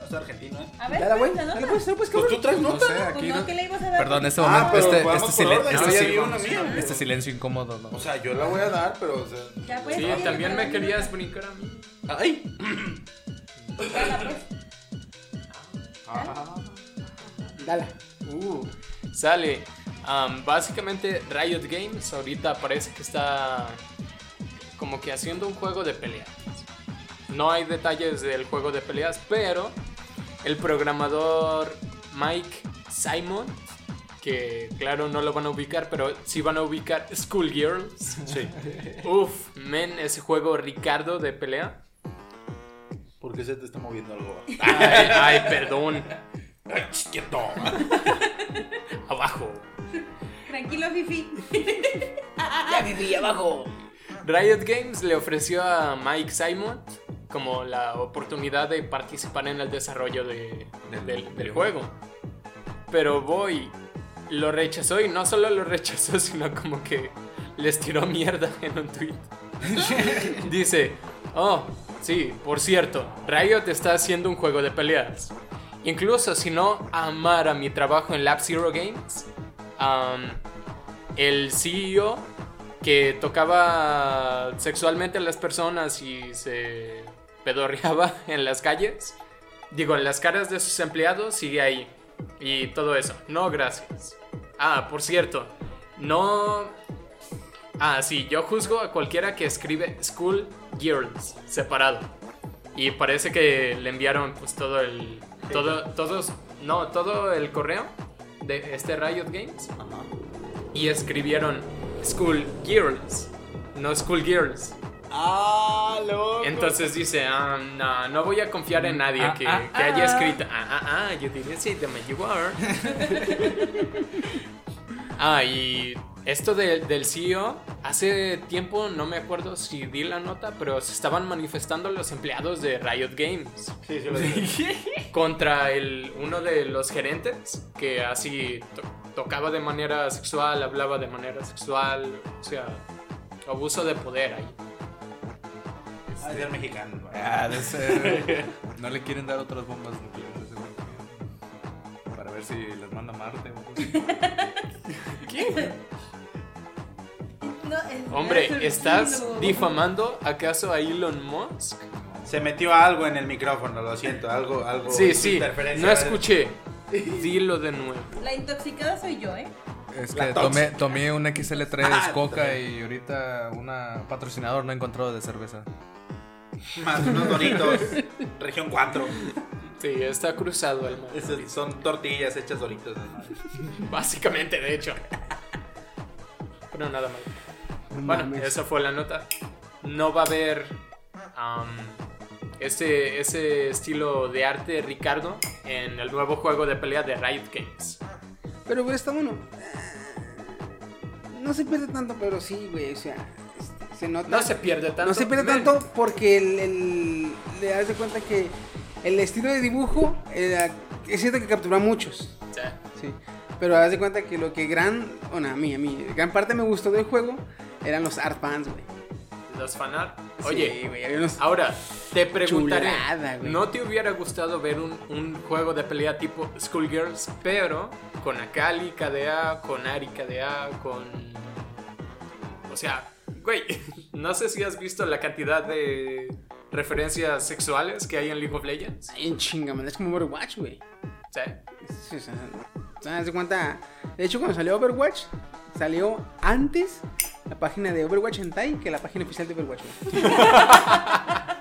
No soy argentino, ¿eh? A ver, Dale, güey. ¿cuál es la Dale, pues, dale, pues, Pues tú traes No nota. sé, Pues aquí no, no- que le ibas a dar. Perdón, este Ah, momento, pero este, este, silen- orden, este yo ya sil- vi una mía. este silencio incómodo, ¿no? O sea, yo la voy a dar, pero. O sea... Ya pues. Sí, dale, también me querías brincar a mí. ¡Ay! Dala, pues. Dale. Uh, sale. Am, básicamente Riot Games ahorita parece que está como que haciendo un juego de peleas. No hay detalles del juego de peleas, pero el programador Mike Simon, que claro no lo van a ubicar, pero sí van a ubicar Schoolgirls. Sí. Uf, men, ese juego Ricardo de pelea. ¿Por qué se te está moviendo algo? Ay, ay, perdón. ¡Ay, quieto! (laughs) Abajo. Tranquilo, Fifi. Ya viví abajo. Riot Games le ofreció a Mike Simon como la oportunidad de participar en el desarrollo de- del, del juego. Pero Boy lo rechazó y no solo lo rechazó, (laughs) sino como que les tiró mierda en un tweet. (laughs) Dice, oh, sí, por cierto, Riot está haciendo un juego de peleas. Incluso si no amara mi trabajo en Lab Zero Games, am, el CEO que tocaba sexualmente a las personas y se pedorreaba (laughs) en las calles, digo, en las caras de sus empleados sigue ahí. Y todo eso. No, gracias. Ah, por cierto, no... Ah, sí, yo juzgo a cualquiera que escribe School Girls separado. Y parece que le enviaron pues todo el... Todo, todos... No, todo el correo de este Riot Games. Y escribieron School Girls, no School Girls. Ah, loco. Entonces dice, ah, no, no voy a confiar en nadie Ah, que, ah, que haya escrito, ah, ah, ah, you didn't say them, you are. (laughs) ah, y esto de- del CEO, hace tiempo, no me acuerdo si di la nota, pero se estaban manifestando los empleados de Riot Games Sí, sí, lo (laughs) contra el, uno de los gerentes que así to- tocaba de manera sexual, hablaba de manera sexual, o sea, abuso de poder ahí. Ah, es mexicano. güey. Ah, de ser. No le quieren dar otras bombas nucleares. Para ver si les manda a Marte o algo así. (laughs) No, es- Hombre, ¿estás difamando acaso a Elon Musk? Se metió algo en el micrófono, lo siento. Algo, algo. Sí, sí, interferencia. no escuché. Dilo de nuevo. La intoxicada soy yo, ¿eh? Es que tomé, tomé un XL3 Ah, Coca y ahorita una patrocinador no he encontrado de cerveza. Más unos doritos. Región 4. Sí, está cruzado el mar. Son tortillas hechas doritos. (laughs) Básicamente, de hecho. Pero nada más. No Bueno, mames. esa fue la nota. No va a haber am, ese, ese estilo de arte Ricardo en el nuevo juego de pelea de Riot Games. Pero, güey, está bueno. No se pierde tanto, pero sí, güey. O sea, este, se nota. No se pierde tanto. No se pierde tanto porque el, el- le das de cuenta que el estilo de dibujo era- es cierto que capturó a muchos. sí. Sí. Pero haz de cuenta que lo que gran, bueno, a mí, a mí, gran parte me gustó del juego eran los art fans, güey. Los fanart. Sí, Oye, güey, había unos- ahora te preguntaré: Chulada, güey. ¿no te hubiera gustado ver un, un juego de pelea tipo Schoolgirls, pero con Akali KDA, con Ari KDA, con. O sea, güey, (laughs) no sé si has visto la cantidad de referencias sexuales que hay en League of Legends. Ay, en chinga, man, es como Overwatch, güey. ¿Sí? Sí, o sea, haz de cuenta. De hecho, cuando salió Overwatch, salió antes la página de Overwatch Hentai que la página oficial de Overwatch, güey. (laughs)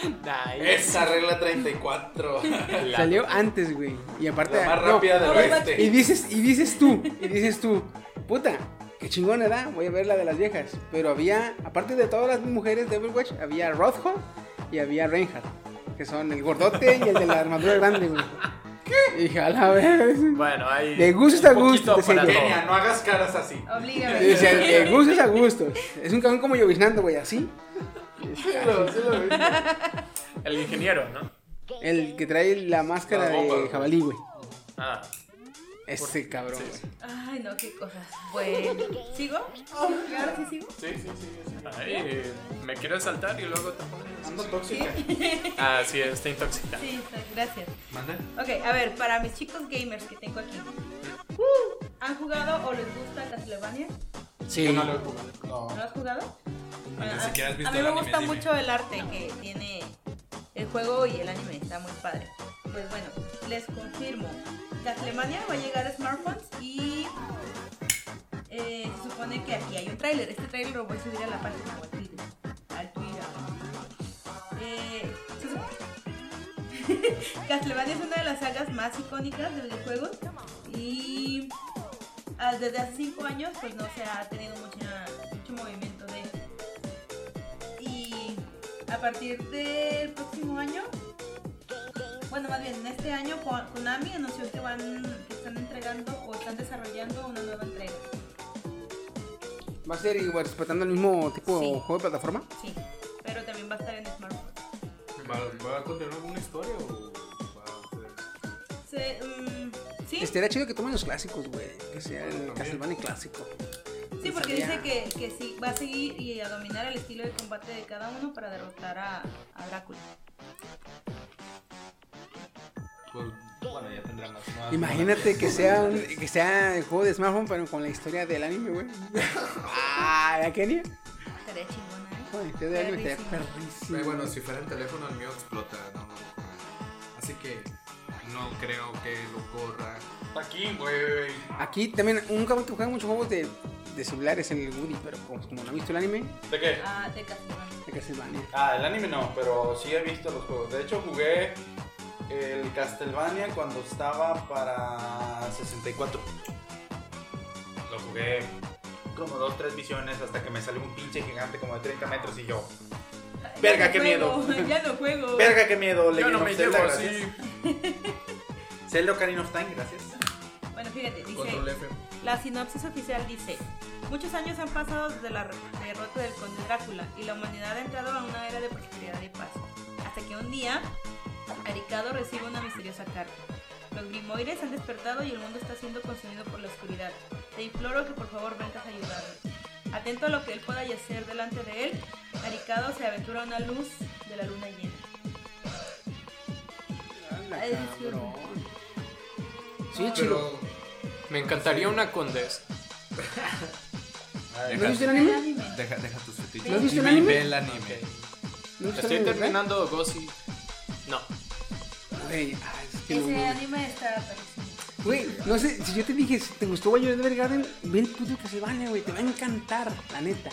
Nice. Esa regla 34. (laughs) La- Salió antes, güey. Y aparte. La más no, rápida del oeste. Y dices, y dices tú, y dices tú, puta, qué chingón era, voy a ver la de las viejas. Pero había, aparte de todas las mujeres de Overwatch, había Rothko y había Reinhardt, que son el gordote y el de la armadura grande, güey. ¿Qué? Y dije, a la. Bueno, hay. De gustos a gustos. Kenia, no hagas caras así. Oblígame. De gustos a gustos. Es un cabrón como lloviznando, güey, así. El ingeniero, ¿no? El que trae la máscara La bomba, de jabalí, güey. Ah, Ese cabrón, sí. Ay, no, qué cosas. Bueno, ¿sigo? ¿Y ahora sí sigo? Sí, sí, sí. sí. ay, me quieres saltar y luego te pones. Ando ¿Sí? tóxica. Ah, sí, está intoxicado. Sí, está- gracias. ¿Mande? Ok, a ver, para mis chicos gamers que tengo aquí. ¿Han jugado o les gusta Castlevania? Sí. Yo no lo he jugado. ¿No lo has jugado? Ni a, siquiera has visto a mí me anime, gusta dime. mucho el arte que tiene el juego y el anime, está muy padre. Pues bueno, les confirmo. Castlevania va a llegar a smartphones y eh, se supone que aquí hay un tráiler. Este tráiler lo voy a subir a la página o al Twitter. Eh, (laughs) Castlevania es una de las sagas más icónicas de videojuegos y ah, desde hace 5 años pues no se ha tenido mucha, mucho movimiento de él. Y a partir del próximo año, bueno más bien en este año Ko- Konami anunció que van, que están entregando o están desarrollando una nueva entrega. ¿Va a ser igual respetando el mismo tipo de Sí. juego de plataforma? Sí, pero también va a estar en smartphone. ¿Va, va a continuar alguna historia o va a ser- Se, mm, sí, Estaría chido que tomen los clásicos, güey. Que sea el Castlevania clásico. sí, porque dice que, que sí, va a seguir y a dominar el estilo de combate de cada uno para derrotar a, a Drácula. Pues, bueno, ya tendrá más. más- Imagínate que sea, un- que sea el juego de smartphone, pero con la historia del anime, güey. Ah, ¿la Kenia? Estaría chingona, ¿eh? Con la historia del anime estaría Perrísimo. bueno, si fuera en teléfono, el mío explota. No, no, Así que no creo que lo corra. Aquí, güey. Aquí también, un cabrón que juega muchos juegos de, de celular es el Woody, pero como, como no ha visto el anime, ¿De qué? Ah, de Castlevania. de Castlevania. Ah, el anime no, pero sí he visto los juegos. De hecho, jugué el Castlevania cuando estaba para 64. Lo jugué como dos, tres visiones hasta que me salió un pinche gigante como de 30 metros y yo. Verga, Ya qué no miedo. juego, (laughs) Ya no juego. Verga, qué miedo. Yo Legend no me Zelda, llevo gracias. así. Zelda Ocarina of Time, gracias. Bueno, fíjate, dice. La sinopsis oficial dice, muchos años han pasado desde la derrota del conde Drácula y la humanidad ha entrado a una era de prosperidad y paz. Hasta que un día, Aricado recibe una misteriosa carta. Los Grimoires han despertado y el mundo está siendo consumido por la oscuridad. Te imploro que por favor vengas a ayudarme. Atento a lo que él pueda yacer delante de él, Aricado se aventura a una luz de la luna llena. Ay. Sí, Pero chido. Me encantaría una condesa. ¿No visto el anime? deja, deja tus fetiches. ¿No has visto el anime? Ve el anime. ¿No visto el Estoy terminando Gossi. No. Güey, es que no Ese mames. anime está padrísimo. Güey, no sé, si yo te dije, si te gustó Violet Evergarden, ve el puto Castlevania, güey, te va a encantar, la neta.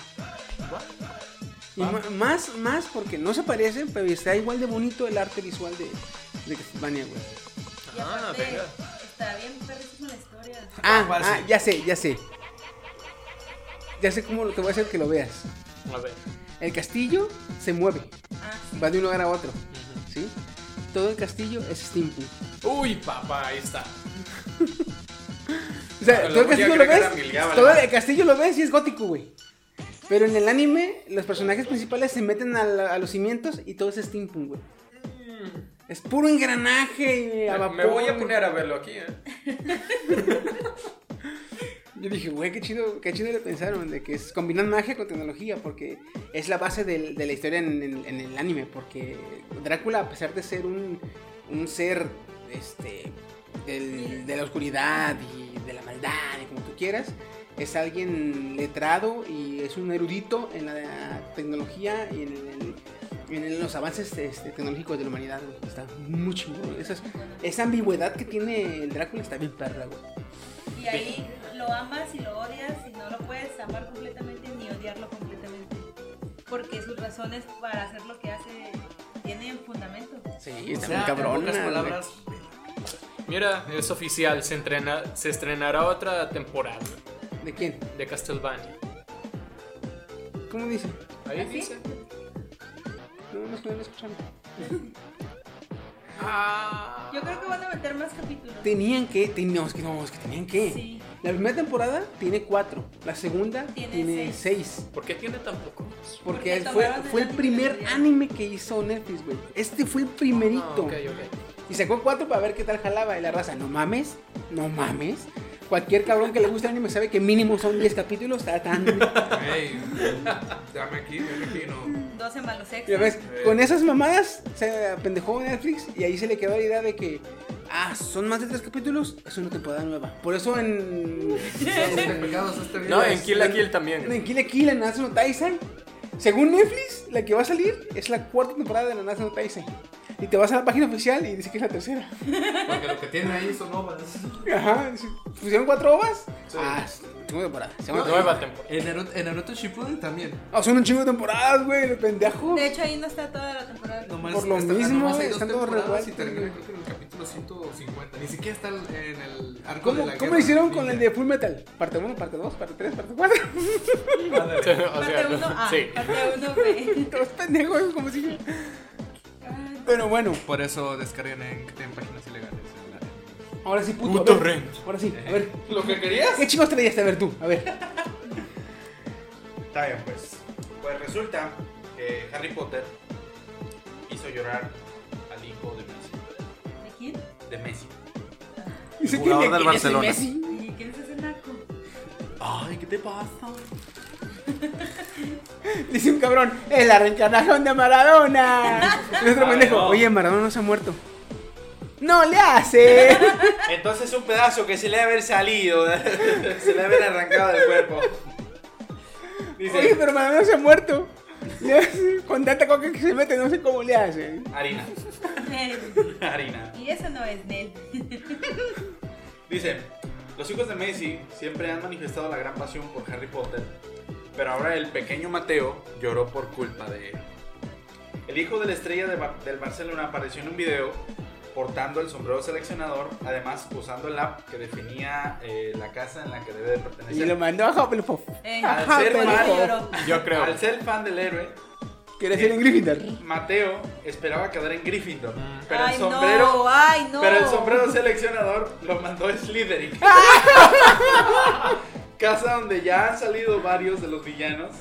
Y más, más porque no se parece, pero está igual de bonito el arte visual de, de Castlevania, güey. Y Ah, aparte, venga. está bien perrísima la historia. Ah, ¿Cuál ah, ya sé, ya sé. Ya sé cómo te voy a hacer que lo veas. A ver. El castillo se mueve, Ah, sí. va de un lugar a otro, ¿sí? Todo el castillo es steampunk. Uy, papá, ahí está. (laughs) O sea, todo el castillo lo ves, todo el castillo lo ves y es gótico, güey. Pero en el anime, los personajes principales se meten a, la- a los cimientos y todo es steampunk, güey. Es puro engranaje, a Me, vapor. me voy a poner a verlo aquí, ¿eh? (laughs) Yo dije, güey, qué chido, qué chido le pensaron de que es combinan magia con tecnología, porque es la base del- de la historia en, en- en el anime, porque Drácula, a pesar de ser un, un ser este, del- de la oscuridad y de la maldad y como tú quieras, es alguien letrado y es un erudito en la tecnología y en, en los avances este, tecnológicos de la humanidad, güey. Está muy chingón. Esa, esa ambigüedad que tiene el Drácula está bien perra, güey. Y ahí lo amas y lo odias y no lo puedes amar completamente ni odiarlo completamente. Porque sus razones para hacer lo que hace tienen fundamento. Sí, O está sea, muy cabrón. palabras, Mira, es oficial, se, entrena, se estrenará otra temporada ¿De quién? de Castlevania. ¿Cómo dice? Ahí ¿Ah, sí? dice. No, no estoy escuchando. Ah. Yo creo que van a meter más capítulos. Tenían que, ten- no, es que no, es que tenían que. Sí. La primera temporada tiene cuatro, la segunda Tiene tiene, seis. ¿Por qué tiene tan pocos? Porque, Porque fue, el fue el anime primer anime que hizo Netflix, güey. Este fue el primerito. Ah, ok, ok. Y sacó cuatro para ver qué tal jalaba. Y la raza, no mames, no mames. Cualquier cabrón que le guste el anime sabe que mínimo son 10 capítulos tratando. Ey, dame aquí, dame aquí, no. 12 malos Ya extras. ves, con esas mamadas se apendejó Netflix y ahí se le quedó la idea de que, ah, son más de tres capítulos, es una temporada nueva. Por eso en. Este. No, en Kill la Kill también. En Kill la Kill, en Natsu no Taisen, según Netflix, la que va a salir es la cuarta temporada de la Natsu no Taisen. Y te vas a la página oficial y dice que es la tercera. Porque lo que tiene ahí son ovas. Ajá, ¿pusieron cuatro ovas? Ah, segunda temporada. segunda Nueva temporada. En Naruto, en Naruto Shippuden también. Ah, son un chingo de temporadas, güey, el pendejo. De hecho, ahí no está toda la temporada. Nomás Por lo está- mismo, nomás hay dos están todos y revueltos, termina güey. creo que en el capítulo 150. Ni siquiera está en el arco ¿Cómo, de la ¿cómo guerra hicieron con el de Full Metal? Parte 1, parte 2, parte 3, parte 4. (laughs) o sea, Parte 1 A, sí. parte 1 B. (laughs) Todos pendejos, como si. Pero bueno, Por eso descargan en, en páginas ilegales. Ahora sí, puto. Puto a ver, Ren. Ahora sí, a ver. ¿Lo que querías? ¿Qué chicos traías a ver tú? A ver. Está bien, pues. Pues resulta que Harry Potter hizo llorar al hijo de Messi. ¿De quién? De Messi. Que del quién es el Barcelona. Messi. ¿Y quién es ese naco? Ay, ¿qué te pasa? (laughs) Dice un cabrón, es la reencarnación de Maradona. (laughs) Y otro pendejo, oye, Maradona no se ha muerto. No le hace. (laughs) Entonces un pedazo que se le debe haber salido, (laughs) se le debe haber arrancado del cuerpo. Dice, Oye, pero Maradona se ha muerto. Con tanta coca que se mete, no sé cómo le hace. harina. (laughs) Harina. Y eso no es Nel. Dice, los hijos de Messi siempre han manifestado la gran pasión por Harry Potter, pero ahora el pequeño Mateo lloró por culpa de él. El hijo de la estrella de Ba- del Barcelona apareció en un video portando el sombrero seleccionador, además usando el app que definía eh, la casa en la que debe de Y pertenecer. lo mandó a Hufflepuff. Eh, Al ser fan-. Yo creo. Al ser fan del héroe, Quiere ser en Gryffindor. Mateo esperaba quedar en Gryffindor, pero ay, el sombrero no, ay, no. Pero el sombrero seleccionador lo mandó a Slytherin. (laughs) Casa donde ya han salido varios de los villanos.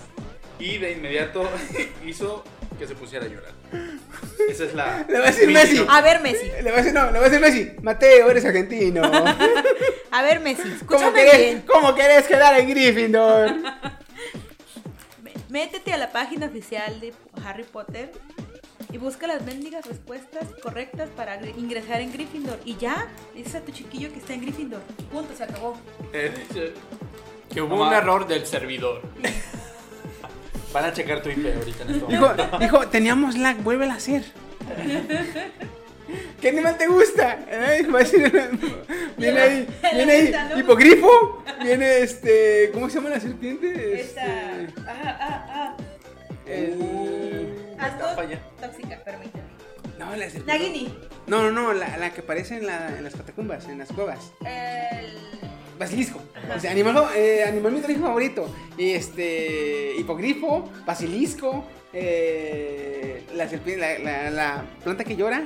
Y de inmediato (laughs) hizo que se pusiera a llorar. (laughs) Esa es la. Le va a decir mi Messi. A ver, Messi. Le va a decir, no, le va a decir Messi. Mateo, eres argentino. (laughs) A ver, Messi. ¿Cómo Escúchame querés, bien. ¿Cómo querés quedar en Gryffindor? (laughs) Métete a la página oficial de Harry Potter y busca las mendigas respuestas correctas para gr- ingresar en Gryffindor. Y ya, dices a tu chiquillo que está en Gryffindor. Punto, se acabó. Eh, Que hubo Mamá. un error del servidor. Van a checar tu IP ahorita en este Dijo, momento. dijo, teníamos lag, vuélvela a hacer. ¿Qué animal te gusta? Eh, va a decir- viene ahí, viene ahí, hipogrifo, viene este, ¿cómo se llama la serpiente? Esta. Este, Ah, ah, ah. el, falla. tóxica, permíteme. no, la serpiente. Nagini. No, no, no, la, la que aparece en, la- en las catacumbas, en las cuevas. El. Basilisco. O sea, animal, eh, animal mitológico favorito. Y este. Hipogrifo, basilisco. eh, la serpiente, la, la- la planta que llora.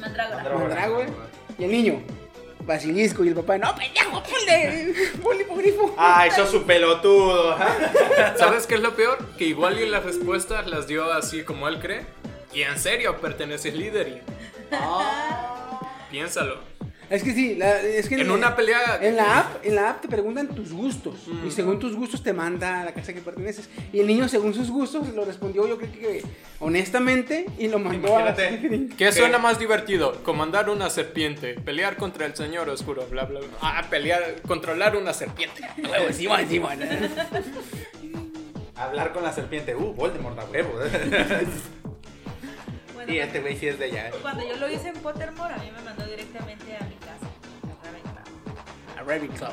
Mandrágora. Mandrágora. Y el niño. Basilisco. Y el papá, no, pendejo, ponle. (laughs) Ponle hipogrifo. Ay, sos un pelotudo. ¿ah? (laughs) ¿Sabes qué es lo peor? Que igual y las respuestas las dio así como él cree. Y en serio pertenece a Slytherin. Piénsalo. Es que sí, la- es que En una pelea. En la app, en la app te preguntan tus gustos. Y según tus gustos te manda a la casa que perteneces. Y el niño, según sus gustos, lo respondió yo creo que honestamente y lo mandó a Imagínate. ¿Qué suena más divertido? Comandar una serpiente, pelear contra el señor oscuro, bla bla bla. Ah, pelear, controlar una serpiente. (laughs) Simón, Simón. Hablar con la serpiente. Uh, Voldemort da huevo. (laughs) Bueno, Y este güey sí es de allá. Cuando yo lo hice en Pottermore, a mí me mandó directamente a mi casa. a Ravenclaw. A Ravenclaw.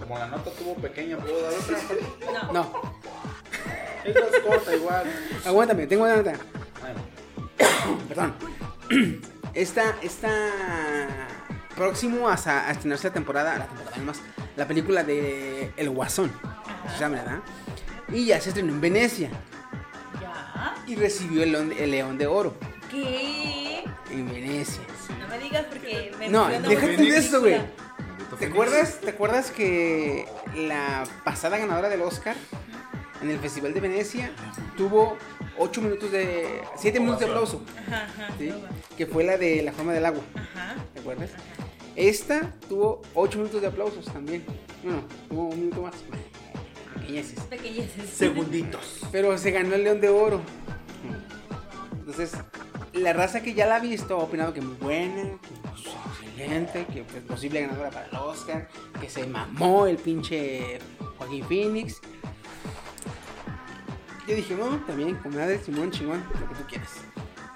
Como la nota tuvo pequeña, ¿puedo dar otra? No. No, (laughs) Es más corta igual. aguántame, tengo una nota. Bueno, (coughs) Perdón. (coughs) Esta, esta próximo a, a estrenarse la temporada, la temporada más, la película de El Guasón, se llama, ¿verdad? Y ya se estrenó en Venecia Y recibió el, león- el León de Oro ¿Qué? en Venecia. No me digas porque me No, déjate de eso, güey. ¿Te acuerdas, ¿Te acuerdas que la pasada ganadora del Oscar en el Festival de Venecia tuvo 8 minutos de. 7 minutos de aplauso? Ajá, ajá. ¿sí? Que fue la de La forma del agua. Ajá. ¿Te acuerdas? Esta tuvo 8 minutos de aplausos también. Bueno, tuvo un minuto más. Pequeñeces. Pequeñeces. segunditos. Pero se ganó el León de Oro. Entonces, la raza que ya la ha visto ha opinado que muy buena, que excelente, que pues, posible ganadora para el Oscar, que se mamó el pinche Joaquín Phoenix. Yo dije, no, también, comadre, Simón, chingón, lo que tú quieras.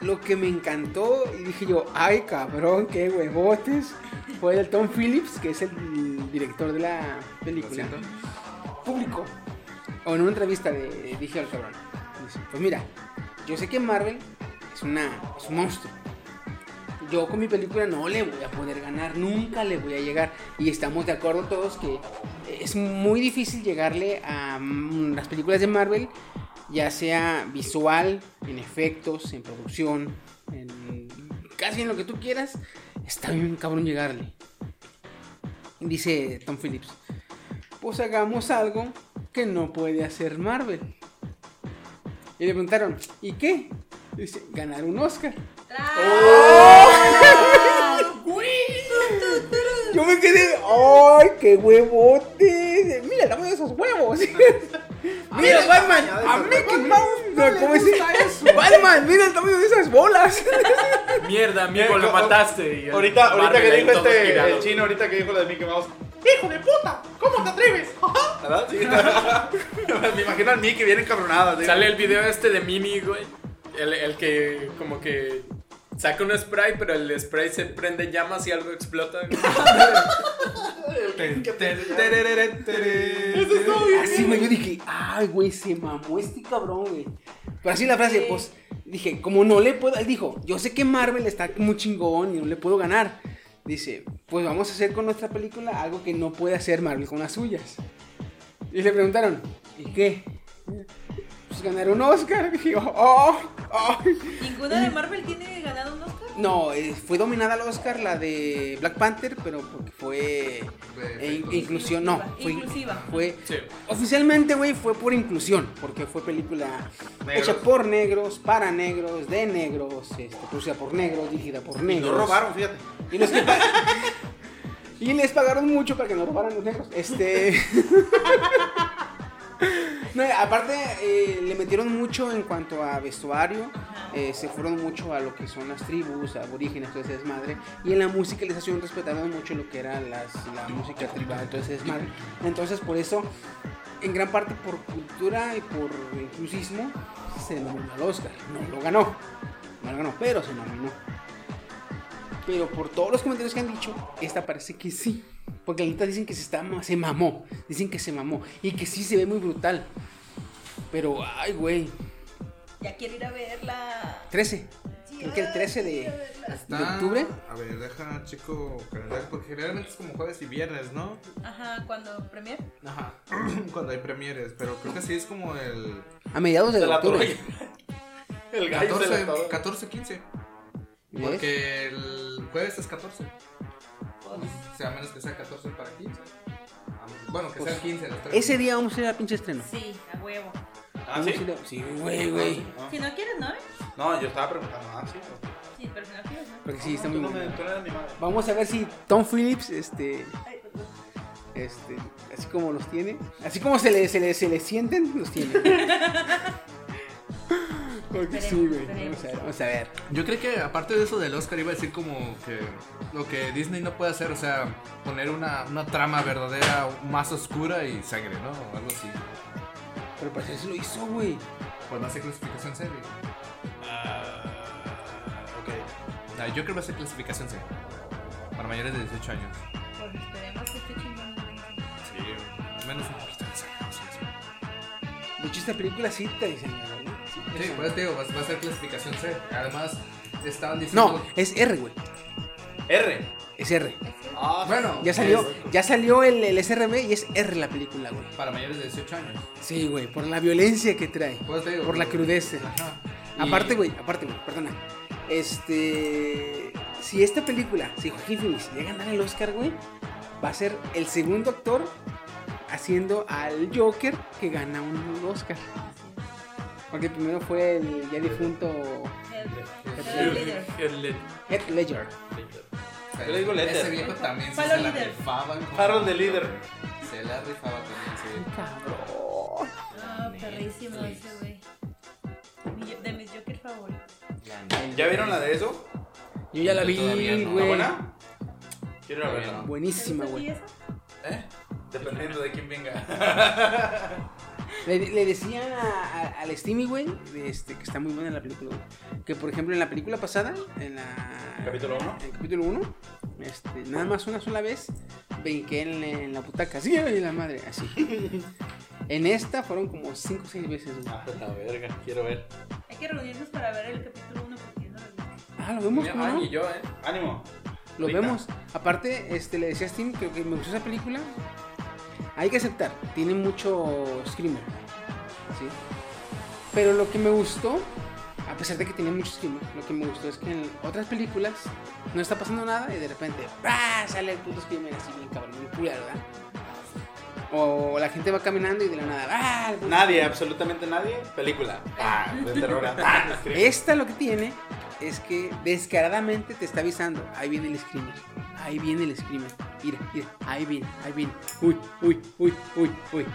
Lo que me encantó, y dije yo, ay cabrón, qué huevotes, fue el Tom Phillips, que es el director de la película. Público. O en una entrevista le dije al cabrón, dice, pues mira, yo sé que Marvel es, una, es un monstruo. Yo con mi película no le voy a poder ganar, nunca le voy a llegar. Y estamos de acuerdo todos que es muy difícil llegarle a mm, las películas de Marvel, ya sea visual, en efectos, en producción, en casi en lo que tú quieras. Está bien cabrón llegarle. Dice Tom Phillips, pues hagamos algo que no puede hacer Marvel. Y le preguntaron, ¿y qué? Dice, ganar un Oscar. Yo me quedé, ¡ay, qué huevote! Mira el tamaño de esos huevos. (laughs) mira, Batman, a mí que no, ¿cómo dice? Batman, mira el tamaño de esas bolas. Mierda, amigo, lo mataste. Ahorita, ahorita que dijo este, el chino, ahorita que dijo lo de Mickey Mouse. ¡Hijo de puta! ¿Cómo te atreves? (laughs) ¿Verdad? Sí. (laughs) Me imagino al Mickey bien encabronado. así. Sale el video este de Mimi, güey. El, el que como que saca un spray, pero el spray se prende en llamas y algo explota. Así, (laughs) güey, yo dije, ay, güey, se mamó este cabrón, güey. Pero así la frase, pues, dije, como no le puedo, él dijo, yo sé que Marvel está muy chingón y no le puedo ganar. Dice, pues vamos a hacer con nuestra película algo que no puede hacer Marvel con las suyas. Y le preguntaron, ¿y qué? Pues ganar un Oscar. (laughs) Dije, oh, oh, oh. ¿Ninguna de Marvel tiene ganado un Oscar? No, eh, fue dominada al Oscar la de Black Panther, pero porque fue eh, in- inclusión, no, fue Inclusiva. fue Sí. oficialmente, güey, fue por inclusión, porque fue película Negros. hecha por negros, para negros, de negros, este, producida por negros, dirigida por Y negros. no robaron, fíjate. Y los que pa- y les pagaron mucho para que no robaran los negros. Este. (laughs) No, aparte, eh, le metieron mucho en cuanto a vestuario. eh, se fueron mucho a lo que son las tribus, aborígenes, todo ese desmadre. Y en la musicalización respetaron mucho lo que era las, la música tribal, todo ese desmadre. Entonces, por eso, en gran parte por cultura y por inclusismo, se nominó al Oscar. No lo ganó. No lo ganó, pero se nominó. Pero por todos los comentarios que han dicho, esta parece que sí. Porque la neta dicen que se, está, se mamó. Dicen que se mamó. Y que sí se ve muy brutal. Pero, ay, güey. Ya quiero ir a verla. 13. Sí, Creo que el 13 de. Está- de octubre. A ver, deja chico calendario, porque generalmente es como jueves y viernes, ¿no? Ajá, cuando premier. Ajá. (clears throat) Cuando hay premieres, pero creo que sí es como el A mediados de, la octubre. (laughs) El gallo se la 14, atoró. 14 15. ¿Ves? Porque el jueves es 14. O sea, a menos que sea 14 para 15. Bueno, que sea 15 los tres. Pues, Ese día vamos a ir a pinche estreno. Sí, a huevo. Ah, sí. Sí, güey, güey. Ah. Si no quieres, ¿no? No, yo estaba preguntando. Ah, sí. Sí, pero si no quieres, ¿no? Porque sí, está Tú muy no me- bueno. tú no eres mi madre. Vamos a ver si Tom Phillips, este, este, así como los tiene, así como se le, se le, se le sienten, los tiene. (laughs) Sí, güey. esperemos. Vamos a ver, vamos a ver. Yo creo que aparte de eso del Oscar iba a decir como que lo que Disney no puede hacer, o sea, poner una, una trama verdadera más oscura y sangre, ¿no? O algo así. Pero para eso lo hizo, güey. Pues no hace clasificación C. güey. Ok. Ah, yo creo que va a ser clasificación C. Para mayores de 18 años. Pues esperemos que esté chingón. Sí, menos un poquito de sangre. sí, sí. De hecho, esta película sí te dicen, Sí, pues te digo, va, va a ser clasificación C. Además, estaban diciendo. No, es R, güey. R. Es R. Ah, Bueno, Ya salió, ya salió el, el SRB y es R la película, güey. para mayores de 18 años. Sí, güey, por la violencia que trae. Pues te digo, Por la pero- crudeza. Ajá. Y- Aparte, güey, aparte, güey, perdona. Este. Si esta película, si Joaquín Phoenix llega a ganar el Oscar, güey, va a ser el segundo actor haciendo al Joker que gana un Oscar. Porque primero fue el ya difunto El, Heath Ledger. Yo le digo Letter. Ese viejo también se la rifaba. Harold de líder. Se la rifaba también, sí. Cabrón. Ah, perrísimo ese güey. De mis Joker favoritos. ¿Ya vieron la de eso? Yo ya la vi, todavía no. ¿Está güey. buena? Quiero ir a Todavía verla. Buenísima, ¿Te güey. ¿Eh? Dependiendo de quién venga. (laughs) (laughs) Le, le decía a- a- al Steamy, güey, este, que está muy buena la película, güey, que por ejemplo en la película pasada, en la... ¿Capítulo uno? En el capítulo 1, este, nada más una sola vez, brinqué en, la- en la butaca, así, ay, la madre, así. En esta fueron como 5 o 6 veces, güey. Ah, la verga, quiero ver. Hay que reunirnos para ver el capítulo 1 porque no lo. Ah, lo vemos, ¿cómo no? Y yo, ¿eh? Ánimo. Lo Ahorita. vemos. Aparte, este, le decía a Steam que, que me gustó esa película. Hay que aceptar, tiene mucho screamer. ¿sí? Pero lo que me gustó, a pesar de que tenía mucho screamer, lo que me gustó es que en otras películas no está pasando nada y de repente ¡ah! sale el puto screamer así bien cabrón, bien ¿verdad? O la gente va caminando y de la nada ¡ah! Nadie, absolutamente nadie. Película. Ah, de terror. Ah. Esta lo que tiene es que descaradamente te está avisando. Ahí viene el screamer. Ahí viene el screamer. Mira, mira. Ahí viene, ahí viene. Uy, uy, uy, uy, uy.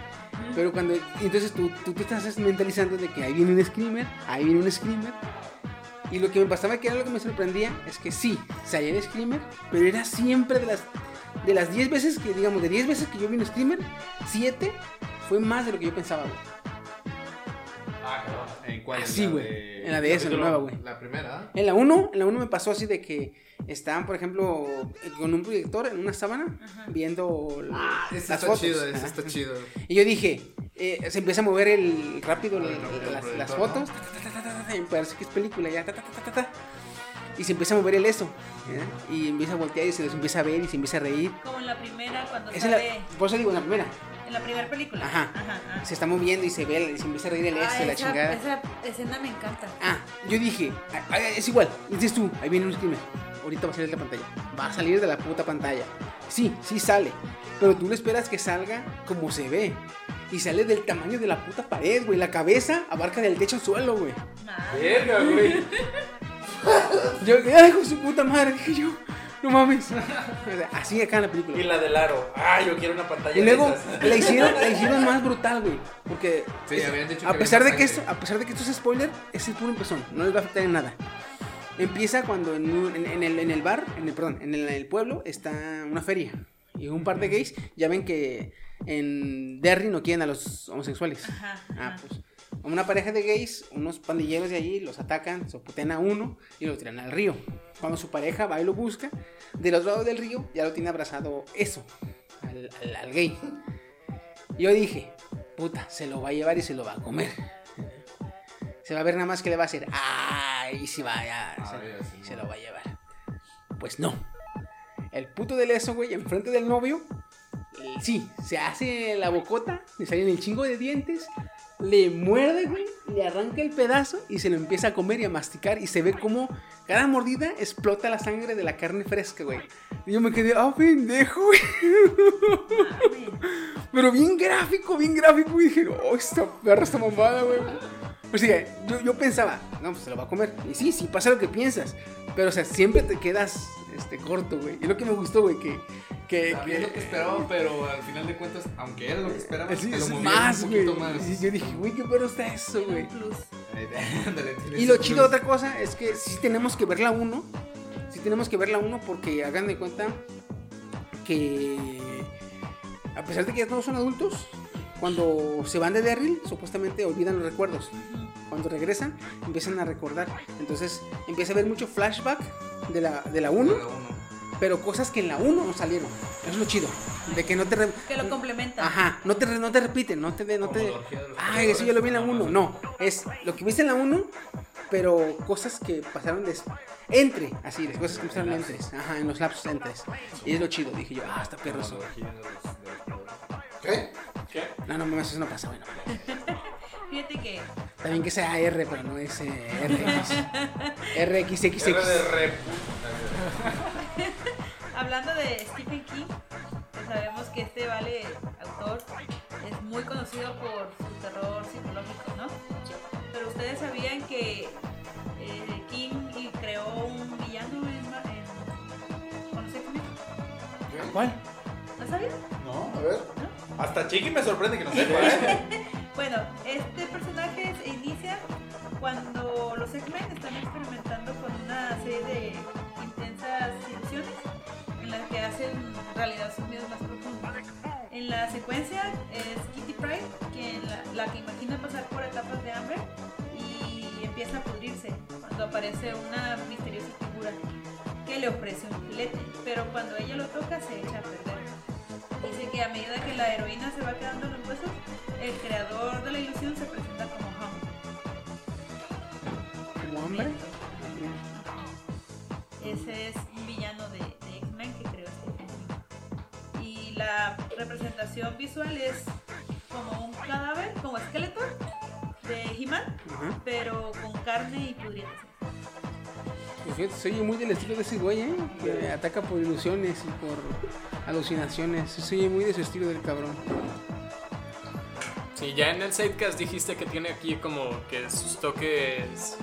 Pero cuando. Entonces tú, tú te estás mentalizando de que ahí viene un screamer. Ahí viene un screamer. Y lo que me pasaba que era lo que me sorprendía es que sí, salía el screamer, pero era siempre de las de las 10 veces que, digamos, de 10 veces que yo vi un screamer, 7 fue más de lo que yo pensaba, güey. Ah, cabrón. ¿En ¿En cuál? Así, ¿En la güey. de- En la de esa, en la nueva, güey. La primera, En la 1, en la 1 me pasó así de que estaban, por ejemplo, con un proyector en una sábana viendo l- Ah, las está fotos. chido, Ajá. está chido. Y yo dije, eh, se empieza a mover el rápido Ah, el- el rápido el las, proyector, las ¿no? fotos, me parece que es película ya, ta, ta, ta, ta, ta, y se empieza a mover el eso, ¿eh? y empieza a voltear y se los empieza a ver y se empieza a reír. Como en la primera, cuando la, sale por eso digo, en la primera, en la primera película. Ajá. ajá. se está moviendo y se ve, y se empieza a reír el Ah, este, la chingada. esa escena me encanta. Ah, yo dije, ah, ah, es igual, dices tú, ahí viene un screamer. Ahorita va a salir de la pantalla. Va a salir de la puta pantalla. Sí, sí sale. Pero tú le esperas que salga como se ve. Y sale del tamaño de la puta pared, güey. La cabeza abarca del techo al suelo, güey. Verga, güey. (laughs) (laughs) Yo, ay, hijo de su puta madre, dije yo. No mames. Así acá en la Y película. la del aro. Ah, yo quiero una pantalla Y luego de la hicieron, (laughs) la hicieron más brutal, güey. Porque Sí, es- dicho a que pesar de que esto, a pesar de que esto es spoiler, es el puro empezón, no les va a afectar en nada. Empieza cuando en, un- en- en el, en el bar, en el, perdón, en el, en el pueblo está una feria y un par de gays ya ven que en Derry no quieren a los homosexuales. Ajá, Ah, pues una pareja de gays, unos pandilleros de allí los atacan, sopotean a uno y lo tiran al río. Cuando su pareja va y lo busca, del otro lado del río ya lo tiene abrazado eso, al, al- al gay. Yo dije, puta, se lo va a llevar y se lo va a comer. Se va a ver nada más que le va a hacer, ay, si va a, Ah, se, ya, sí, se no. lo va a llevar. Pues no. El puto del eso, güey, enfrente del novio, sí, se hace la bocota, le salen el chingo de dientes, le muerde, güey, le arranca el pedazo y se lo empieza a comer y a masticar y se ve como cada mordida explota la sangre de la carne fresca, güey. Y yo me quedé, ah, pendejo, güey. Pero bien gráfico, bien gráfico. Y dije, oh, esta perra, esta mamada, güey. O sea, yo, yo pensaba, no, pues se lo va a comer. Y sí, sí, pasa lo que piensas. Pero, o sea, siempre te quedas este, corto, güey. Y lo que me gustó, güey, que. Que, También que lo que esperaba, pero al final de cuentas, aunque era lo que esperaba, Sí, te lo es más, un güey. poquito más. Y yo dije, güey, qué perro está eso, güey. (laughs) Y lo chido, otra cosa, es que sí tenemos que ver la 1. Sí tenemos que ver la 1 porque hagan de cuenta que a pesar de que ya todos son adultos, cuando se van de Derrill, supuestamente olvidan los recuerdos. Cuando regresan, empiezan a recordar. Entonces empieza a haber mucho flashback de la, de la 1, Cada uno. Pero cosas que en la 1 no salieron. Eso es lo chido. De que no te... re- Que lo complementa. Ajá, no te, re- no te repiten, no te... No Como te ay, eso ya lo vi en la perdedores, 1. No, es lo que viste en la 1, pero cosas que pasaron des- entre, así, las cosas que pasaron entre. Ajá, en los lapsos entre. Y es lo chido, dije yo, ah, está perro eso. Como la orgía de los- de los perdedores. ¿Qué? ¿Qué? No, no mames, eso no pasa, bueno. (laughs) Fíjate que También que sea R, pero no es eh, RX. (laughs) RXXX. R de rep. hablando de Stephen King, pues sabemos que este vale autor es muy conocido por su terror psicológico, ¿no? Pero ustedes sabían que eh, King y creó un villano en, ma- en con los X-Men? ¿Cuál? ¿No sabían? No, a ver. Hasta Chiqui me sorprende que no sepa, ¿eh? (laughs) Bueno, este personaje se inicia cuando los X-Men están experimentando con una serie de intensas ilusiones en las que hacen realidad sus miedos más profundos. En la secuencia es Kitty Pryde quien la, la que imagina pasar por etapas de hambre y empieza a pudrirse cuando aparece una misteriosa figura que le ofrece un filete, pero cuando ella lo toca se echa a perder. Dice que a medida que la heroína se va quedando en los huesos, el creador de la ilusión se presenta como Hum. ¿Como? Ese es un villano de, que creó King. Y la representación visual es como un cadáver, como esqueleto de He-Man, Ajá. pero con carne y pudriéndose. Pues fíjate, soy muy del estilo de ese güey, ¿eh? Que ataca por ilusiones y por alucinaciones. Soy muy de su estilo del cabrón. Sí, ya en el sidecast dijiste que tiene aquí como que sus toques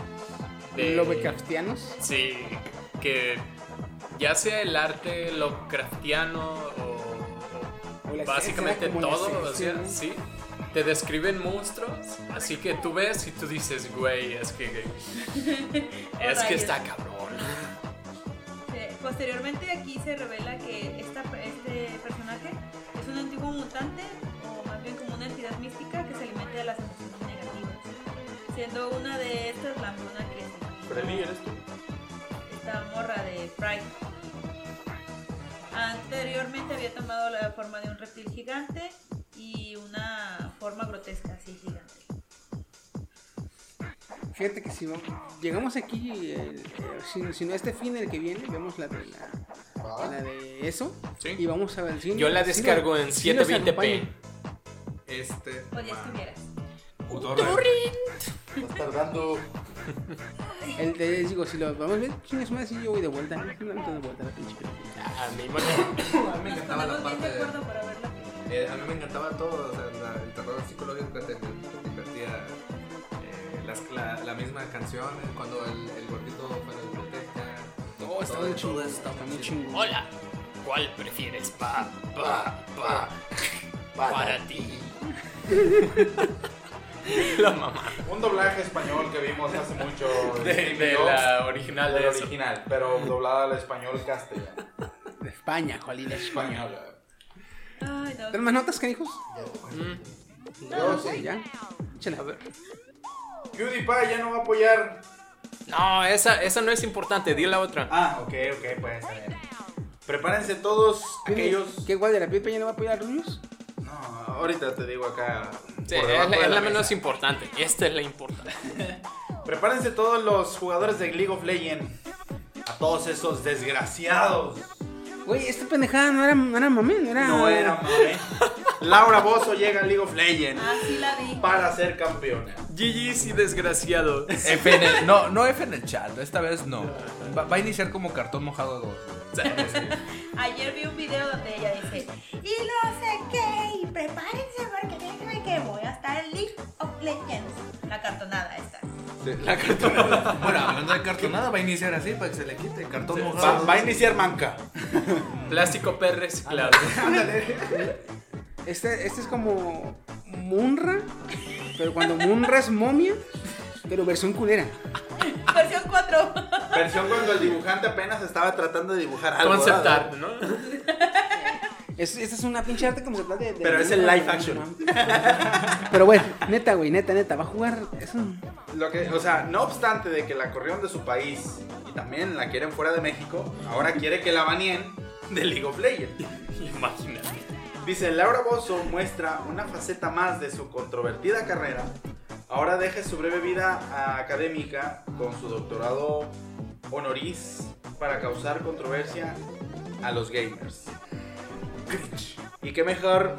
de... Lovecraftianos. Sí, que ya sea el arte Lovecraftiano o, O o básicamente todo, o sea, sí, te describen monstruos, así que tú ves y tú dices, güey, es que (laughs) es que está cabrón. Posteriormente aquí se revela que esta, este personaje es un antiguo mutante o más bien como una entidad mística que se alimenta de las emociones negativas. Siendo una de estas la mona que se Freddy, ¿eres tú? Esta morra de Pride. Anteriormente había tomado la forma de un reptil gigante y una forma grotesca así gigante. Fíjate que si vamos- llegamos aquí, eh, eh, si, si no este fin el que viene, vemos la de la, la de eso. Sí. Y vamos a ver. si- Yo la descargo en si nos 720p. acompaña. Este. O ya estuvieras. Estás tardando. El de, digo, si lo vamos a ver, chingas más, si yo voy de vuelta. ¿no? Yo no de vuelta la pinche película. Ah, me imagino. (laughs) A mí me encantaba la parte de para. Eh, a mí me encantaba todo, o sea, la- el terror psicológico que te, divertía. eh, las- la, la misma canción, eh, cuando el, el gordito fue la biblioteca. No, está todo- muy Está muy chingón. Hola, ¿cuál prefieres? Pa, pa, pa, para ti. (laughs) (laughs) La mamá. Un doblaje español que vimos hace mucho. De, Jobs, la original del de eso. original, pero doblada al español castellano. De España, Jolín, España. Español. Ay, no. ¿Tenemos más notas, canijos? Mm. Yo sí. Ya. Échale. A ver. PewDiePie ya no va a apoyar. No, esa, esa no es importante, di la otra. Ah, ok, ok, pues a ver. Prepárense todos aquellos. ¿Qué igual de la Pipe ya no va a apoyar a Rubius? No, ahorita te digo acá. Sí, es, la, la menos importante. Esta es la importante. (laughs) Prepárense todos los jugadores de League of Legends. A todos esos desgraciados. Güey, esta pendejada no era, no era mame, no era. No era mame. Laura Bozo llega a League of Legends Ah, sí la vi. para ser campeona. GG's y desgraciado. (laughs) F en el- no, no F en el chat, esta vez no. Va, va a iniciar como cartón mojado 2. Ayer vi un video donde ella dice, y no sé qué, y prepárense porque que voy a estar en League of Legends. La cartonada esta. La cartonada. (laughs) Bueno, hablando de cartonada, va a iniciar así para que se le quite. Cartón Va, mojado. va a iniciar manca. (laughs) Plástico per reciclado. Este, este es como Munra, pero cuando Munra es momia, pero versión culera. (laughs) Versión 4. Versión cuando el dibujante apenas estaba tratando de dibujar algo. Concept ¿verdad? art, ¿no? Es, esta es una pinche arte conceptual de, de- Pero es el live action. (laughs) Pero bueno, neta, güey, neta, neta, va a jugar. Es un... Lo que, o sea, no obstante de que la corrieron de su país y también la quieren fuera de México, ahora quiere que la baneen de League of Legends. Imagínate. Dice, Laura Bozo muestra una faceta más de su controvertida carrera. Ahora deja su breve vida académica con su doctorado honoris para causar controversia a los gamers. Cringe. Y qué mejor,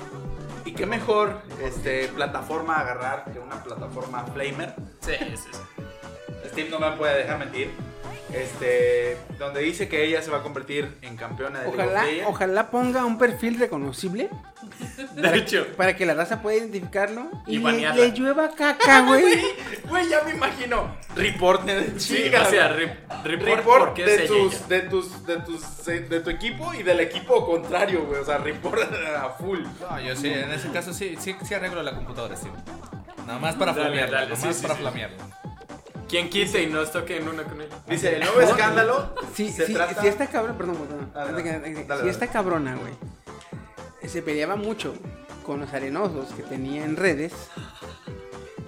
y qué mejor este, plataforma agarrar que una plataforma Flamer. Sí, sí, sí. Steve no me puede dejar mentir. Este, donde dice que ella se va a convertir en campeona de League of Ojalá, Legends. ojalá ponga un perfil reconocible De hecho. para que la raza pueda identificarlo y, Y le, le llueva caca, (laughs) güey. Güey, ya me imagino. Report de Sí, chinga, o sea, güey. re- report, report porque de, es ella. tus, de tus, de tus, de tu equipo y del equipo contrario, güey. O sea, report a full. No, yo sí, en ese caso sí, sí, sí arreglo la computadora, sí. Nada más para Dale, flamearla, dale, nada sí, más sí, para sí. flamearla. Quien quite y nos toque en una con ella. Dice, el nuevo escándalo Sí, se sí, trata... si esta cabrona, perdón, perdón, Ah, que- dale, si dale. esta cabrona, güey, se peleaba mucho con los arenosos que tenía en redes,